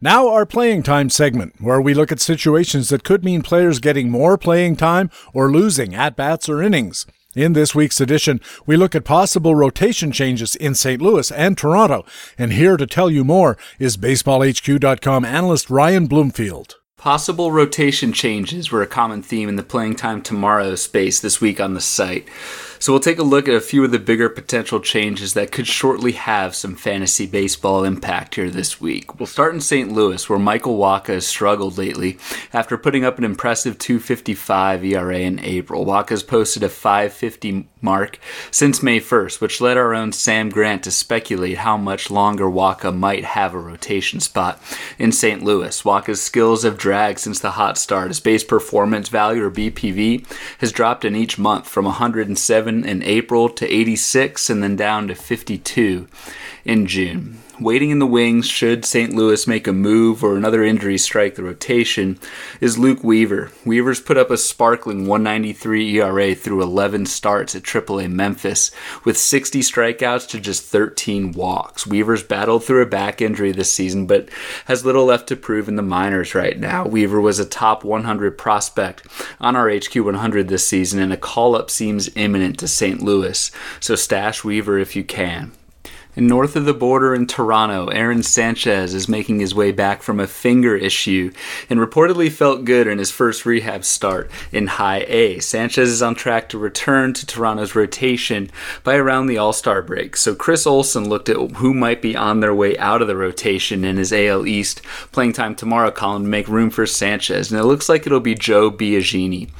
Now our playing time segment, where we look at situations that could mean players getting more playing time or losing at bats or innings. In this week's edition, we look at possible rotation changes in St. Louis and Toronto. And here to tell you more is BaseballHQ.com analyst Ryan Bloomfield. Possible rotation changes were a common theme in the playing time tomorrow space this week on the site. So we'll take a look at a few of the bigger potential changes that could shortly have some fantasy baseball impact here this week. We'll start in St. Louis, where Michael Wacha has struggled lately after putting up an impressive 255 ERA in April. Wacha's posted a 550 mark since May 1st, which led our own Sam Grant to speculate how much longer Wacha might have a rotation spot in St. Louis. Wacha's skills have dragged since the hot start. His base performance value, or BPV, has dropped in each month from 107 in April to 86 and then down to 52 in June. Waiting in the wings should St. Louis make a move or another injury strike the rotation is Luke Weaver. Weaver's put up a sparkling 193 ERA through 11 starts at AAA Memphis with 60 strikeouts to just 13 walks. Weaver's battled through a back injury this season but has little left to prove in the minors right now. Weaver was a top 100 prospect on our HQ 100 this season and a call up seems imminent to St. Louis. So stash Weaver if you can. And north of the border in Toronto, Aaron Sanchez is making his way back from a finger issue and reportedly felt good in his first rehab start in High A. Sanchez is on track to return to Toronto's rotation by around the All Star break. So Chris Olson looked at who might be on their way out of the rotation in his AL East playing time tomorrow column to make room for Sanchez, and it looks like it'll be Joe Biagini.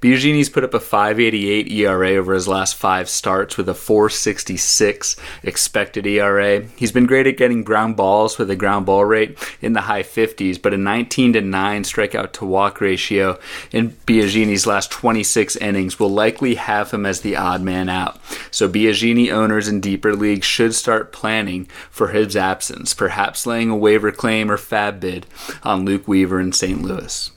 Biagini's put up a 588 ERA over his last five starts with a 466 expected ERA. He's been great at getting ground balls with a ground ball rate in the high 50s, but a 19 to 9 strikeout to walk ratio in Biagini's last 26 innings will likely have him as the odd man out. So Biagini owners in deeper leagues should start planning for his absence, perhaps laying a waiver claim or FAAB bid on Luke Weaver in St. Louis.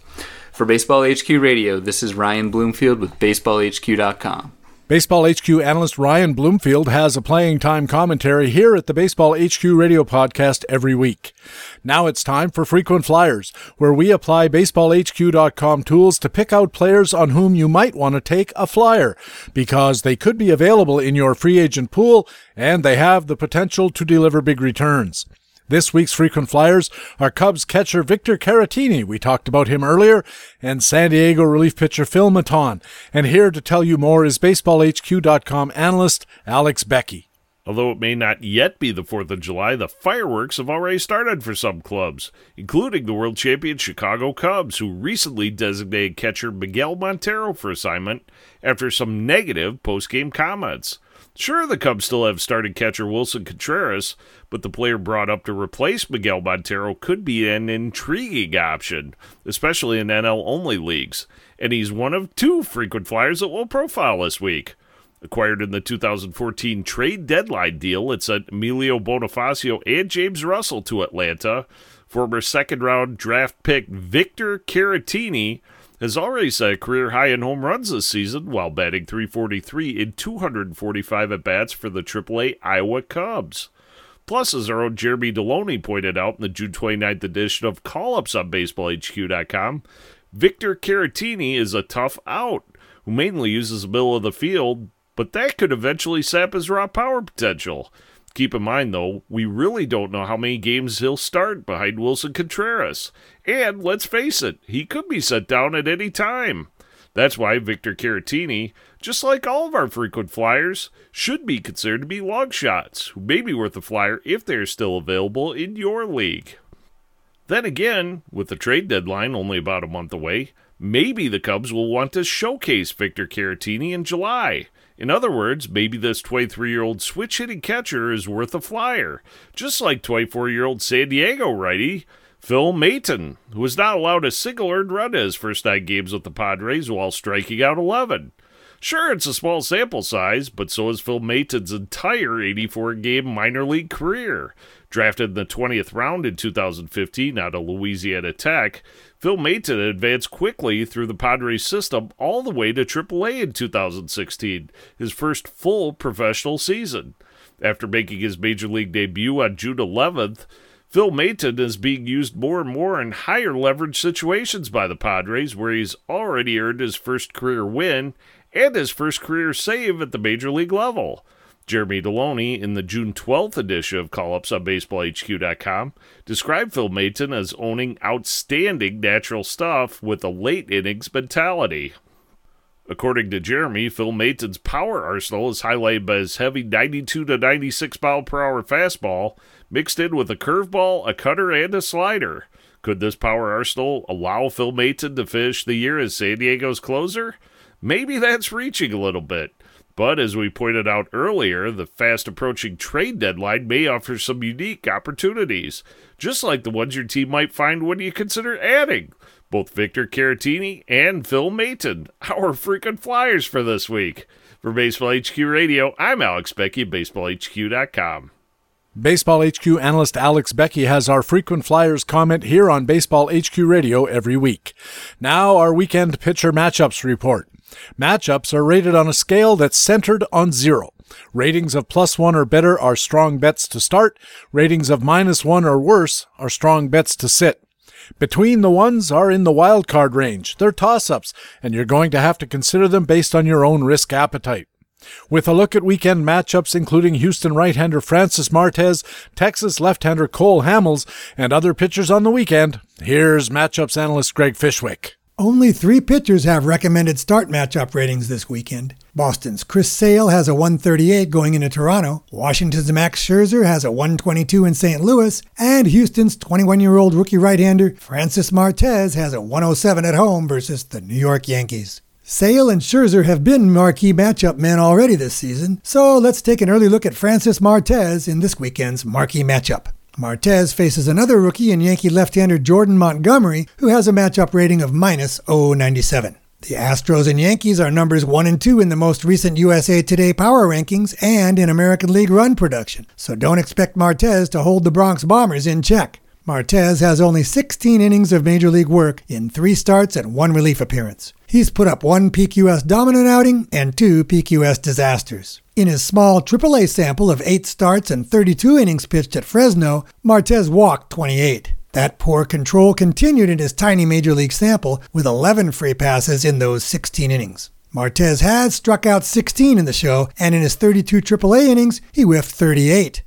For Baseball HQ Radio, this is Ryan Bloomfield with BaseballHQ.com. Baseball HQ analyst Ryan Bloomfield has a playing time commentary here at the Baseball HQ radio podcast every week. Now it's time for Frequent Flyers, where we apply BaseballHQ.com tools to pick out players on whom you might want to take a flyer, because they could be available in your free agent pool and they have the potential to deliver big returns. This week's frequent flyers are Cubs catcher Victor Caratini. We talked about him earlier, and San Diego relief pitcher Phil Maton. And here to tell you more is BaseballHQ.com analyst Alex Beckey. Although it may not yet be the 4th of July, the fireworks have already started for some clubs, including the world champion Chicago Cubs, who recently designated catcher Miguel Montero for assignment after some negative post-game comments. Sure, the Cubs still have starting catcher Willson Contreras, but the player brought up to replace Miguel Montero could be an intriguing option, especially in NL only leagues. And he's one of two frequent flyers that will profile this week. Acquired in the 2014 trade deadline deal, it sent Emilio Bonifacio and James Russell to Atlanta. Former second round draft pick Victor Caratini has already set a career high in home runs this season while batting 343 in 245 at bats for the AAA Iowa Cubs. Plus, as our own Jeremy Deloney pointed out in the June 29th edition of Call Ups on BaseballHQ.com, Victor Caratini is a tough out who mainly uses the middle of the field, but that could eventually sap his raw power potential. Keep in mind, though, we really don't know how many games he'll start behind Willson Contreras. And let's face it, he could be set down at any time. That's why Victor Caratini, just like all of our frequent flyers, should be considered to be long shots, who may be worth a flyer if they're still available in your league. Then again, with the trade deadline only about a month away, maybe the Cubs will want to showcase Victor Caratini in July. In other words, maybe this 23 year old switch hitting catcher is worth a flyer, just like 24 year old San Diego righty Phil Maton, who was not allowed a single earned run in his first nine games with the Padres while striking out 11. Sure, it's a small sample size, but so is Phil Maton's entire 84 game minor league career. Drafted in the 20th round in 2015 out of Louisiana Tech, Phil Maton advanced quickly through the Padres system all the way to AAA in 2016, his first full professional season. After making his major league debut on June 11th, Phil Maton is being used more and more in higher leverage situations by the Padres, where he's already earned his first career win and his first career save at the major league level. Jeremy Deloney, in the June 12th edition of Call Ups on BaseballHQ.com, described Phil Maton as owning outstanding natural stuff with a late innings mentality. According to Jeremy, Phil Maton's power arsenal is highlighted by his heavy 92 to 96 mile per hour fastball, mixed in with a curveball, a cutter, and a slider. Could this power arsenal allow Phil Maton to finish the year as San Diego's closer? Maybe that's reaching a little bit. But as we pointed out earlier, the fast approaching trade deadline may offer some unique opportunities, just like the ones your team might find when you consider adding both Victor Caratini and Phil Maton, our freaking flyers for this week. For Baseball HQ Radio, I'm Alex Beckey, BaseballHQ.com. Baseball HQ analyst Alex Beckey has our frequent flyers comment here on Baseball HQ Radio every week. Now, our weekend pitcher matchups report. Matchups are rated on a scale that's centered on zero. Ratings of plus one or better are strong bets to start. Ratings of minus one or worse are strong bets to sit. Between the ones are in the wild card range. They're toss ups, and you're going to have to consider them based on your own risk appetite. With a look at weekend matchups including Houston right-hander Francis Martes, Texas left-hander Cole Hamels, and other pitchers on the weekend, here's matchups analyst Greg Fishwick. Only three pitchers have recommended start matchup ratings this weekend. Boston's Chris Sale has a 138 going into Toronto. Washington's Max Scherzer has a 122 in St. Louis. And Houston's 21 year old rookie right hander Francis Martes has a 107 at home versus the New York Yankees. Sale and Scherzer have been marquee matchup men already this season, so let's take an early look at Francis Martes in this weekend's marquee matchup. Martes faces another rookie in Yankee left-hander Jordan Montgomery, who has a matchup rating of minus 097. The Astros and Yankees are numbers 1 and 2 in the most recent USA Today power rankings and in American League run production, so don't expect Martes to hold the Bronx Bombers in check. Martes has only 16 innings of major league work in three starts and one relief appearance. He's put up one PQS dominant outing and two PQS disasters. In his small AAA sample of eight starts and 32 innings pitched at Fresno, Martes walked 28. That poor control continued in his tiny major league sample with 11 free passes in those 16 innings. Martes has struck out 16 in the show, and in his 32 AAA innings, he whiffed 38.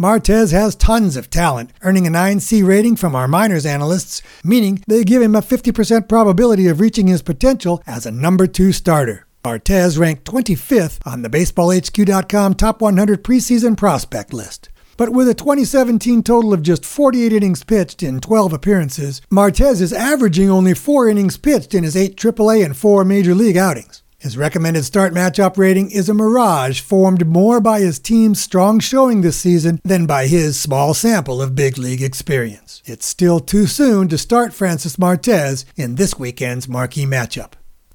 Martes has tons of talent, earning a 9C rating from our minors analysts, meaning they give him a 50% probability of reaching his potential as a number two starter. Martes ranked 25th on the BaseballHQ.com Top 100 preseason prospect list. But with a 2017 total of just 48 innings pitched in 12 appearances, Martes is averaging only 4 innings pitched in his 8 AAA and 4 Major League outings. His recommended start matchup rating is a mirage formed more by his team's strong showing this season than by his small sample of big league experience. It's still too soon to start Francis Martes in this weekend's marquee matchup.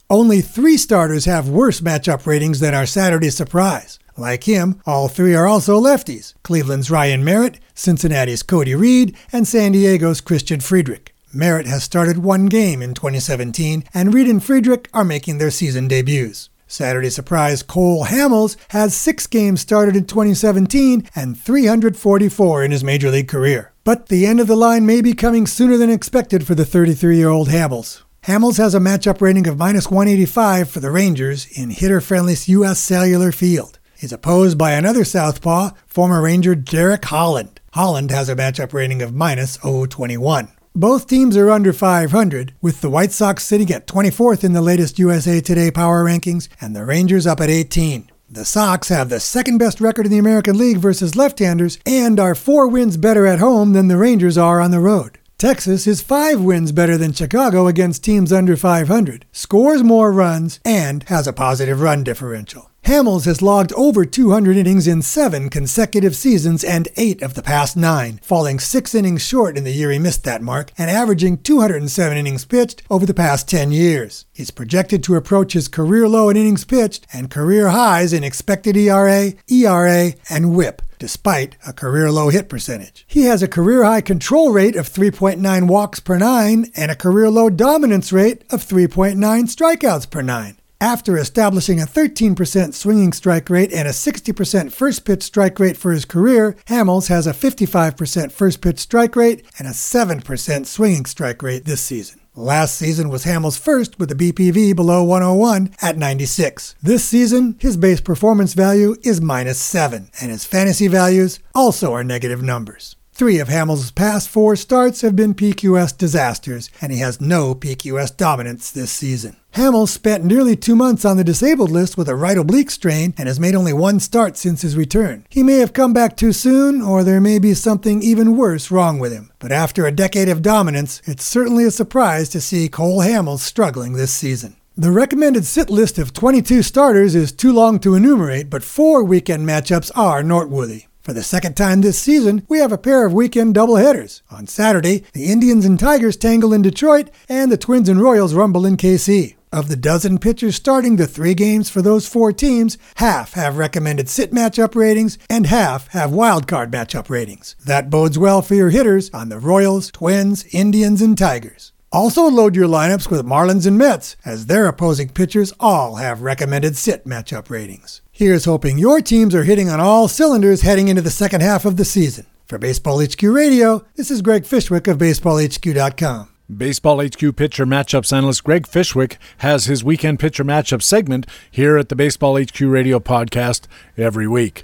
Only three starters have worse matchup ratings than our Saturday surprise. Like him, all three are also lefties Cleveland's Ryan Merritt, Cincinnati's Cody Reed, and San Diego's Christian Friedrich. Merritt has started one game in 2017, and Reed and Friedrich are making their season debuts. Saturday surprise Cole Hamels has six games started in 2017 and 344 in his major league career. But the end of the line may be coming sooner than expected for the 33 year old Hamels. Hamels has a matchup rating of minus 185 for the Rangers in hitter friendly U.S. Cellular Field. He's opposed by another southpaw, former Ranger Derek Holland. Holland has a matchup rating of minus 021. Both teams are under 500, with the White Sox sitting at 24th in the latest USA Today power rankings and the Rangers up at 18. The Sox have the second best record in the American League versus left handers and are four wins better at home than the Rangers are on the road. Texas is five wins better than Chicago against teams under 500, scores more runs, and has a positive run differential. Hamels has logged over 200 innings in seven consecutive seasons and eight of the past nine, falling six innings short in the year he missed that mark and averaging 207 innings pitched over the past 10 years. He's projected to approach his career low in innings pitched and career highs in expected ERA, ERA, and WHIP despite a career low hit percentage. He has a career high control rate of 3.9 walks per nine and a career low dominance rate of 3.9 strikeouts per nine. After establishing a 13% swinging strike rate and a 60% first pitch strike rate for his career, Hamels has a 55% first pitch strike rate and a 7% swinging strike rate this season. Last season was Hamels' first with a BPV below 101 at 96. This season, his base performance value is minus 7, and his fantasy values also are negative numbers. Three of Hamels' past four starts have been PQS disasters, and he has no PQS dominance this season. Hamels spent nearly two months on the disabled list with a right oblique strain and has made only one start since his return. He may have come back too soon, or there may be something even worse wrong with him. But after a decade of dominance, it's certainly a surprise to see Cole Hamels struggling this season. The recommended sit list of 22 starters is too long to enumerate, but four weekend matchups are noteworthy. For the second time this season, we have a pair of weekend doubleheaders. On Saturday, the Indians and Tigers tangle in Detroit, and the Twins and Royals rumble in KC. Of the dozen pitchers starting the three games for those four teams, half have recommended sit matchup ratings and half have wildcard matchup ratings. That bodes well for your hitters on the Royals, Twins, Indians, and Tigers. Also load your lineups with Marlins and Mets, as their opposing pitchers all have recommended sit matchup ratings. Here's hoping your teams are hitting on all cylinders heading into the second half of the season. For Baseball HQ Radio, this is Greg Fishwick of BaseballHQ.com. Baseball HQ pitcher matchups analyst Greg Fishwick has his weekend pitcher matchup segment here at the Baseball HQ Radio podcast every week.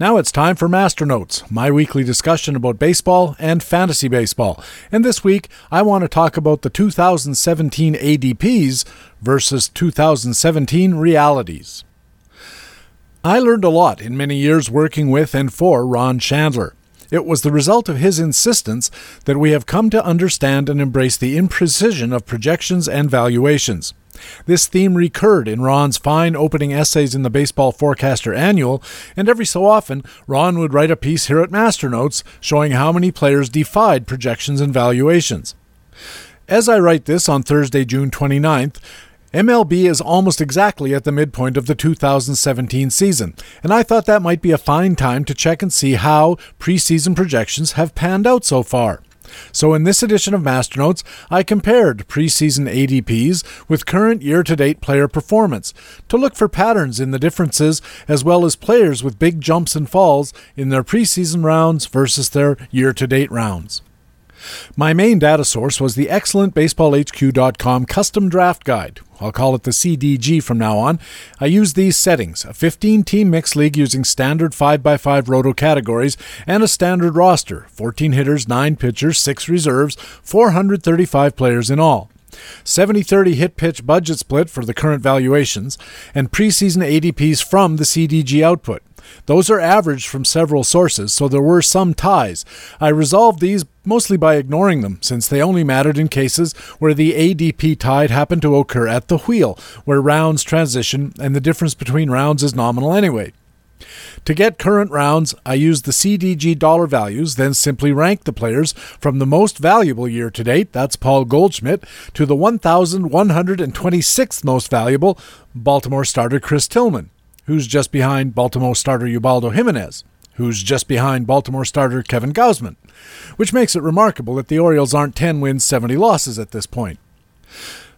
Now it's time for Master Notes, my weekly discussion about baseball and fantasy baseball. And this week, I want to talk about the 2017 ADPs versus 2017 realities. I learned a lot in many years working with and for Ron Shandler. It was the result of his insistence that we have come to understand and embrace the imprecision of projections and valuations. This theme recurred in Ron's fine opening essays in the Baseball Forecaster Annual, and every so often, Ron would write a piece here at Masternotes showing how many players defied projections and valuations. As I write this on Thursday, June 29th, MLB is almost exactly at the midpoint of the 2017 season, and I thought that might be a fine time to check and see how preseason projections have panned out so far. So, in this edition of Masternotes, I compared preseason ADPs with current year to date player performance to look for patterns in the differences, as well as players with big jumps and falls in their preseason rounds versus their year to date rounds. My main data source was the excellent BaseballHQ.com custom draft guide. I'll call it the CDG from now on. I use these settings a 15 team mixed league using standard 5x5 roto categories and a standard roster 14 hitters, 9 pitchers, 6 reserves, 435 players in all. 70 30 hit pitch budget split for the current valuations, and preseason ADPs from the CDG output. Those are averaged from several sources, so there were some ties. I resolved these mostly by ignoring them, since they only mattered in cases where the ADP tide happened to occur at the wheel, where rounds transition and the difference between rounds is nominal anyway. To get current rounds, I used the CDG dollar values, then simply ranked the players from the most valuable year to date, that's Paul Goldschmidt, to the 1,126th most valuable, Baltimore starter Chris Tillman who's just behind Baltimore starter Ubaldo Jimenez, who's just behind Baltimore starter Kevin Gausman, which makes it remarkable that the Orioles aren't 10 wins, 70 losses at this point.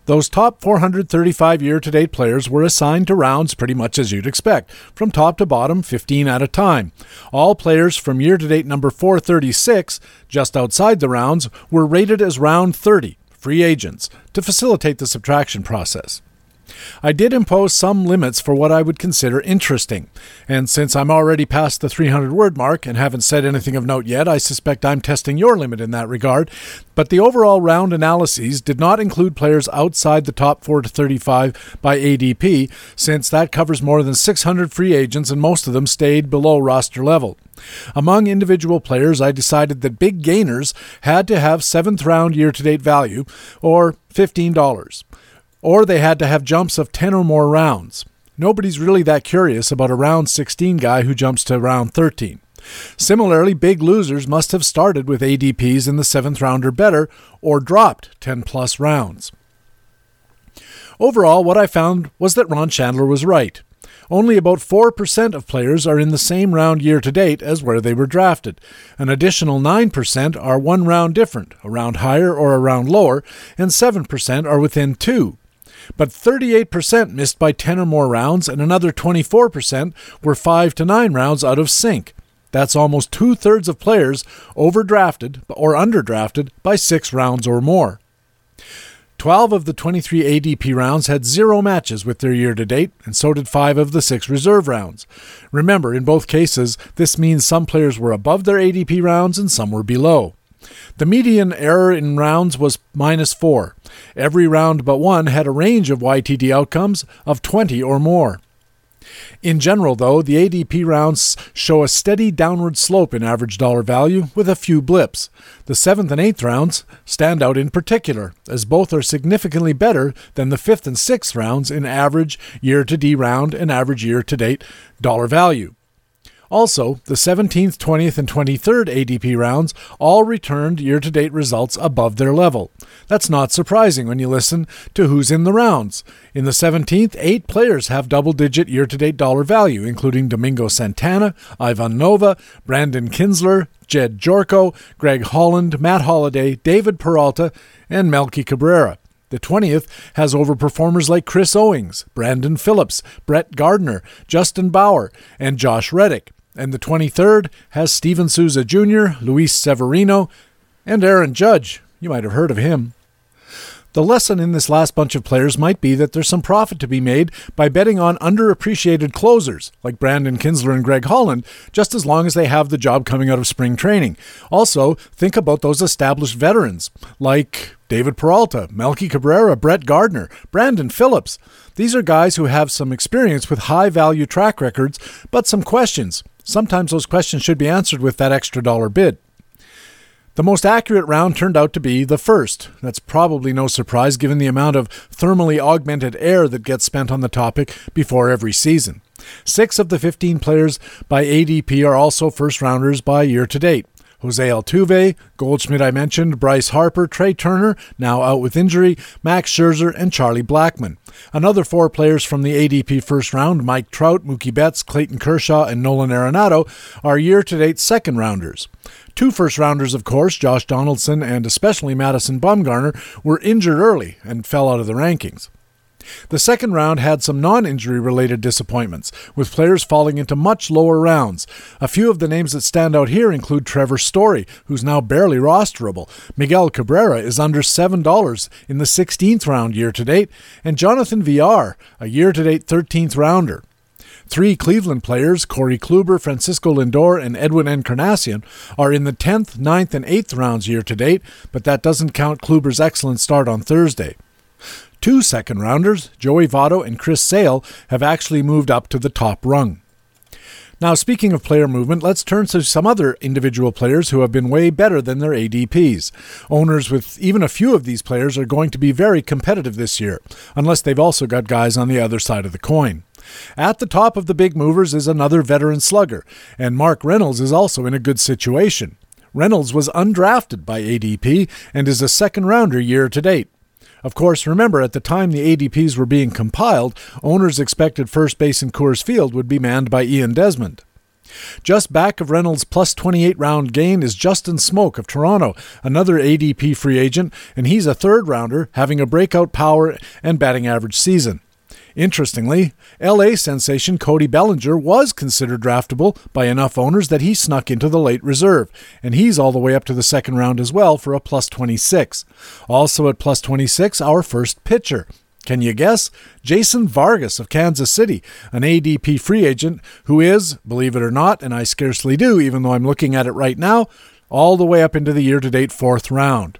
Those top 435 year to date players were assigned to rounds pretty much as you'd expect, from top to bottom, 15 at a time. All players from year to date number 436, just outside the rounds, were rated as round 30, free agents, to facilitate the subtraction process. I did impose some limits for what I would consider interesting, and since I'm already past the 300 word mark and haven't said anything of note yet, I suspect I'm testing your limit in that regard. But the overall round analyses did not include players outside the top 4 to 35 by ADP, since that covers more than 600 free agents and most of them stayed below roster level. Among individual players, I decided that big gainers had to have seventh round year to date value, or $15 or they had to have jumps of 10 or more rounds. Nobody's really that curious about a round 16 guy who jumps to round 13. Similarly, big losers must have started with ADPs in the seventh round or better, or dropped 10 plus rounds. Overall, what I found was that Ron Shandler was right. Only about 4% of players are in the same round year to date as where they were drafted. An additional 9% are one round different, a round higher or a round lower, and 7% are within two, but 38% missed by 10 or more rounds, and another 24% were 5 to 9 rounds out of sync. That's almost two thirds of players overdrafted or underdrafted by six rounds or more. 12 of the 23 ADP rounds had zero matches with their year to date, and so did five of the six reserve rounds. Remember, in both cases, this means some players were above their ADP rounds and some were below. The median error in rounds was minus 4. Every round but one had a range of YTD outcomes of 20 or more. In general, though, the ADP rounds show a steady downward slope in average dollar value with a few blips. The 7th and 8th rounds stand out in particular, as both are significantly better than the 5th and 6th rounds in average year to D round and average year to date dollar value. Also, the 17th, 20th, and 23rd ADP rounds all returned year to date results above their level. That's not surprising when you listen to who's in the rounds. In the 17th, eight players have double digit year to date dollar value, including Domingo Santana, Ivan Nova, Brandon Kintzler, Jed Gyorko, Greg Holland, Matt Holliday, David Peralta, and Melky Cabrera. The 20th has overperformers like Chris Owings, Brandon Phillips, Brett Gardner, Justin Bour, and Josh Reddick. And the 23rd has Steven Souza Jr., Luis Severino, and Aaron Judge. You might have heard of him. The lesson in this last bunch of players might be that there's some profit to be made by betting on underappreciated closers like Brandon Kintzler and Greg Holland, just as long as they have the job coming out of spring training. Also, think about those established veterans like David Peralta, Melky Cabrera, Brett Gardner, Brandon Phillips. These are guys who have some experience with high value track records, but some questions. Sometimes those questions should be answered with that extra dollar bid. The most accurate round turned out to be the first. That's probably no surprise given the amount of thermally augmented air that gets spent on the topic before every season. Six of the 15 players by ADP are also first rounders by year to date. Jose Altuve, Goldschmidt I mentioned, Bryce Harper, Trea Turner, now out with injury, Max Scherzer, and Charlie Blackmon. Another four players from the ADP first round, Mike Trout, Mookie Betts, Clayton Kershaw, and Nolan Arenado, are year to date second rounders. Two first rounders, of course, Josh Donaldson and especially Madison Bumgarner, were injured early and fell out of the rankings. The second round had some non injury related disappointments, with players falling into much lower rounds. A few of the names that stand out here include Trevor Story, who's now barely rosterable. Miguel Cabrera is under $7 in the 16th round year to date, and Jonathan Villar, a year to date 13th rounder. Three Cleveland players, Corey Kluber, Francisco Lindor, and Edwin Encarnacion, are in the 10th, 9th, and 8th rounds year to date, but that doesn't count Kluber's excellent start on Thursday. Two second rounders, Joey Votto and Chris Sale, have actually moved up to the top rung. Now, speaking of player movement, let's turn to some other individual players who have been way better than their ADPs. Owners with even a few of these players are going to be very competitive this year, unless they've also got guys on the other side of the coin. At the top of the big movers is another veteran slugger, and Mark Reynolds is also in a good situation. Reynolds was undrafted by ADP and is a second rounder year to date. Of course, remember, at the time the ADPs were being compiled, owners expected first base in Coors Field would be manned by Ian Desmond. Just back of Reynolds' plus 28 round gain is Justin Smoak of Toronto, another ADP free agent, and he's a third rounder, having a breakout power and batting average season. Interestingly, LA sensation Cody Bellinger was considered draftable by enough owners that he snuck into the late reserve, and he's all the way up to the second round as well for a plus 26. Also at plus 26, our first pitcher. Can you guess? Jason Vargas of Kansas City, an ADP free agent who is, believe it or not, and I scarcely do, even though I'm looking at it right now, all the way up into the year to date fourth round.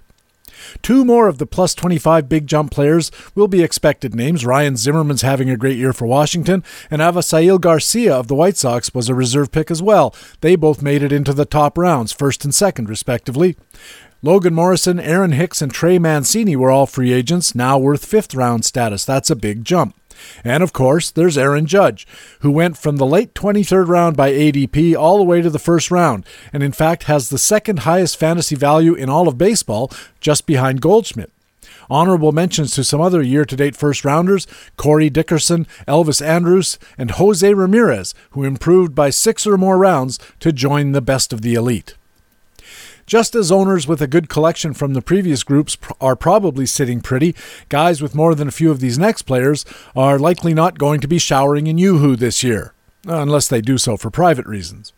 Two more of the plus 25 big jump players will be expected names. Ryan Zimmerman's having a great year for Washington, and Avisail Garcia of the White Sox was a reserve pick as well. They both made it into the top rounds, first and second, respectively. Logan Morrison, Aaron Hicks, and Trey Mancini were all free agents, now worth fifth round status. That's a big jump. And of course, there's Aaron Judge, who went from the late 23rd round by ADP all the way to the first round, and in fact has the second highest fantasy value in all of baseball, just behind Goldschmidt. Honorable mentions to some other year to date first rounders Corey Dickerson, Elvis Andrus, and Jose Ramirez, who improved by six or more rounds to join the best of the elite. Just as owners with a good collection from the previous groups are probably sitting pretty, guys with more than a few of these next players are likely not going to be showering in Yoo-Hoo this year, unless they do so for private reasons.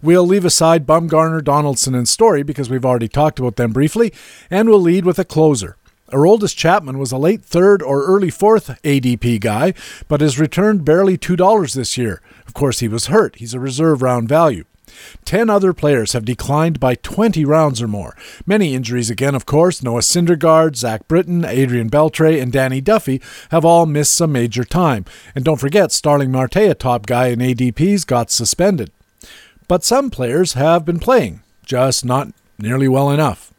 We'll leave aside Bumgarner, Donaldson, and Story because we've already talked about them briefly, and we'll lead with a closer. Aroldis Chapman was a late third or early fourth ADP guy, but has returned barely $2 this year. Of course, he was hurt. He's a reserve round value. Ten other players have declined by 20 rounds or more. Many injuries again, of course. Noah Syndergaard, Zach Britton, Adrian Beltre, and Danny Duffy have all missed some major time. And don't forget, Starling Marte, a top guy in ADPs, got suspended. But some players have been playing, just not nearly well enough.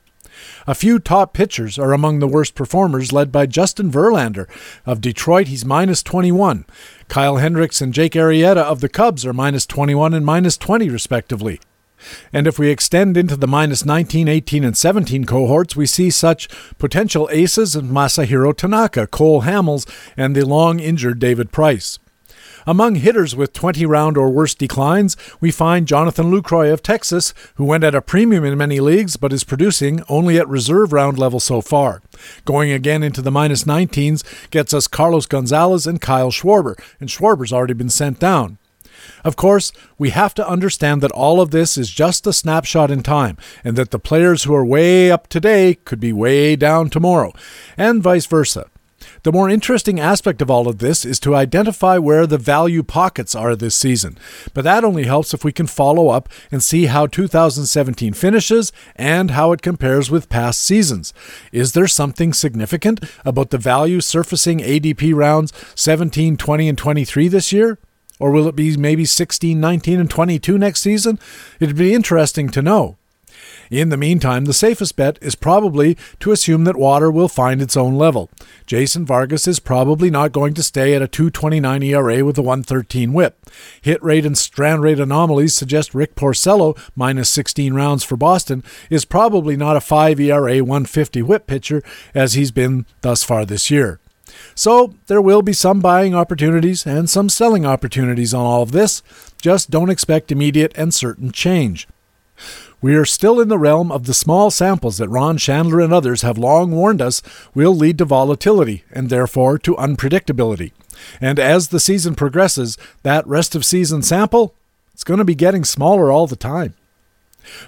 A few top pitchers are among the worst performers, led by Justin Verlander. Of Detroit, he's minus 21. Kyle Hendricks and Jake Arrieta of the Cubs are minus 21 and minus 20, respectively. And if we extend into the minus 19, 18, and 17 cohorts, we see such potential aces as Masahiro Tanaka, Cole Hamels, and the long injured David Price. Among hitters with 20 round or worse declines, we find Jonathan Lucroy of Texas, who went at a premium in many leagues but is producing only at reserve round level so far. Going again into the minus 19s gets us Carlos Gonzalez and Kyle Schwarber, and Schwarber's already been sent down. Of course, we have to understand that all of this is just a snapshot in time, and that the players who are way up today could be way down tomorrow, and vice versa. The more interesting aspect of all of this is to identify where the value pockets are this season. But that only helps if we can follow up and see how 2017 finishes and how it compares with past seasons. Is there something significant about the value surfacing ADP rounds 17, 20, and 23 this year? Or will it be maybe 16, 19, and 22 next season? It'd be interesting to know. In the meantime, the safest bet is probably to assume that water will find its own level. Jason Vargas is probably not going to stay at a 229 ERA with a 113 WHIP. Hit rate and strand rate anomalies suggest Rick Porcello, minus 16 rounds for Boston, is probably not a 5 ERA 150 WHIP pitcher as he's been thus far this year. So there will be some buying opportunities and some selling opportunities on all of this. Just don't expect immediate and certain change. We are still in the realm of the small samples that Ron Shandler and others have long warned us will lead to volatility and therefore to unpredictability. And as the season progresses, that rest of season sample it's going to be getting smaller all the time.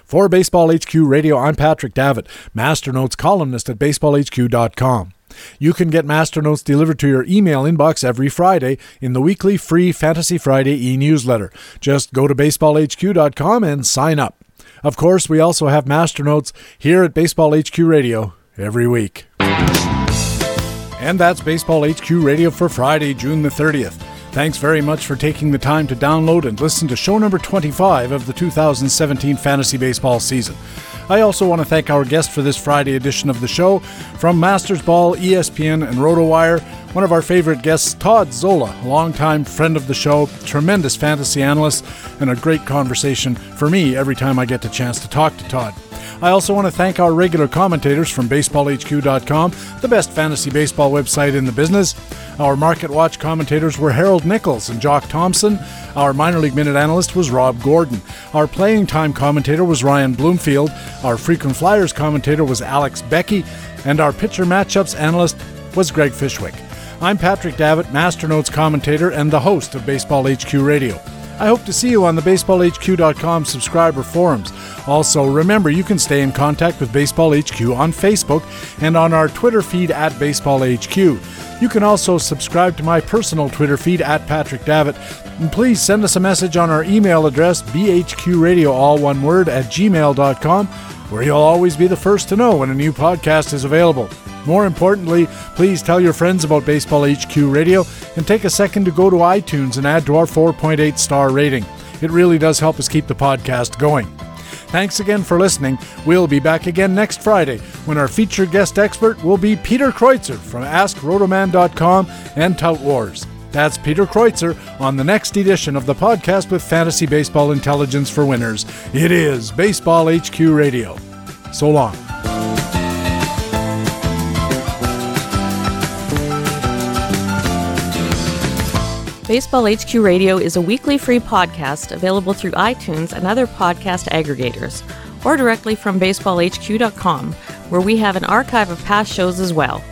For Baseball HQ Radio, I'm Patrick Davitt, Masternotes columnist at baseballhq.com. You can get Masternotes delivered to your email inbox every Friday in the weekly free Fantasy Friday e newsletter. Just go to baseballhq.com and sign up. Of course, we also have master notes here at Baseball HQ Radio every week. And that's Baseball HQ Radio for Friday, June the 30th. Thanks very much for taking the time to download and listen to show number 25 of the 2017 fantasy baseball season. I also want to thank our guest for this Friday edition of the show. From MastersBall, ESPN, and RotoWire, one of our favorite guests, Todd Zola, longtime friend of the show, tremendous fantasy analyst, and a great conversation for me every time I get the chance to talk to Todd. I also want to thank our regular commentators from BaseballHQ.com, the best fantasy baseball website in the business. Our Market Watch commentators were Harold Nichols and Jock Thompson. Our minor league minute analyst was Rob Gordon. Our playing time commentator was Ryan Bloomfield. Our frequent flyers commentator was Alex Beckey. And our pitcher matchups analyst was Greg Fishwick. I'm Patrick Davitt, Master Notes commentator and the host of Baseball HQ Radio. I hope to see you on the baseballhq.com subscriber forums. Also, remember you can stay in contact with Baseball HQ on Facebook and on our Twitter feed at Baseball HQ. You can also subscribe to my personal Twitter feed at Patrick Davitt. And please send us a message on our email address, bhqradio, all one word, at gmail.com, where you'll always be the first to know when a new podcast is available. More importantly, please tell your friends about Baseball HQ Radio and take a second to go to iTunes and add to our 4.8 star rating. It really does help us keep the podcast going. Thanks again for listening. We'll be back again next Friday when our featured guest expert will be Peter Kreutzer from AskRotoman.com and Tout Wars. That's Peter Kreutzer on the next edition of the podcast with Fantasy Baseball Intelligence for Winners. It is Baseball HQ Radio. So long. Baseball HQ Radio is a weekly free podcast available through iTunes and other podcast aggregators, or directly from baseballhq.com, where we have an archive of past shows as well.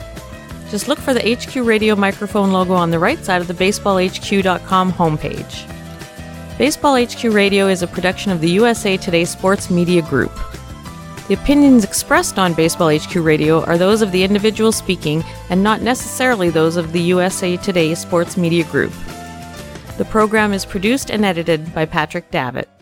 Just look for the HQ Radio microphone logo on the right side of the baseballhq.com homepage. Baseball HQ Radio is a production of the USA Today Sports Media Group. The opinions expressed on Baseball HQ Radio are those of the individual speaking and not necessarily those of the USA Today Sports Media Group. The program is produced and edited by Patrick Davitt.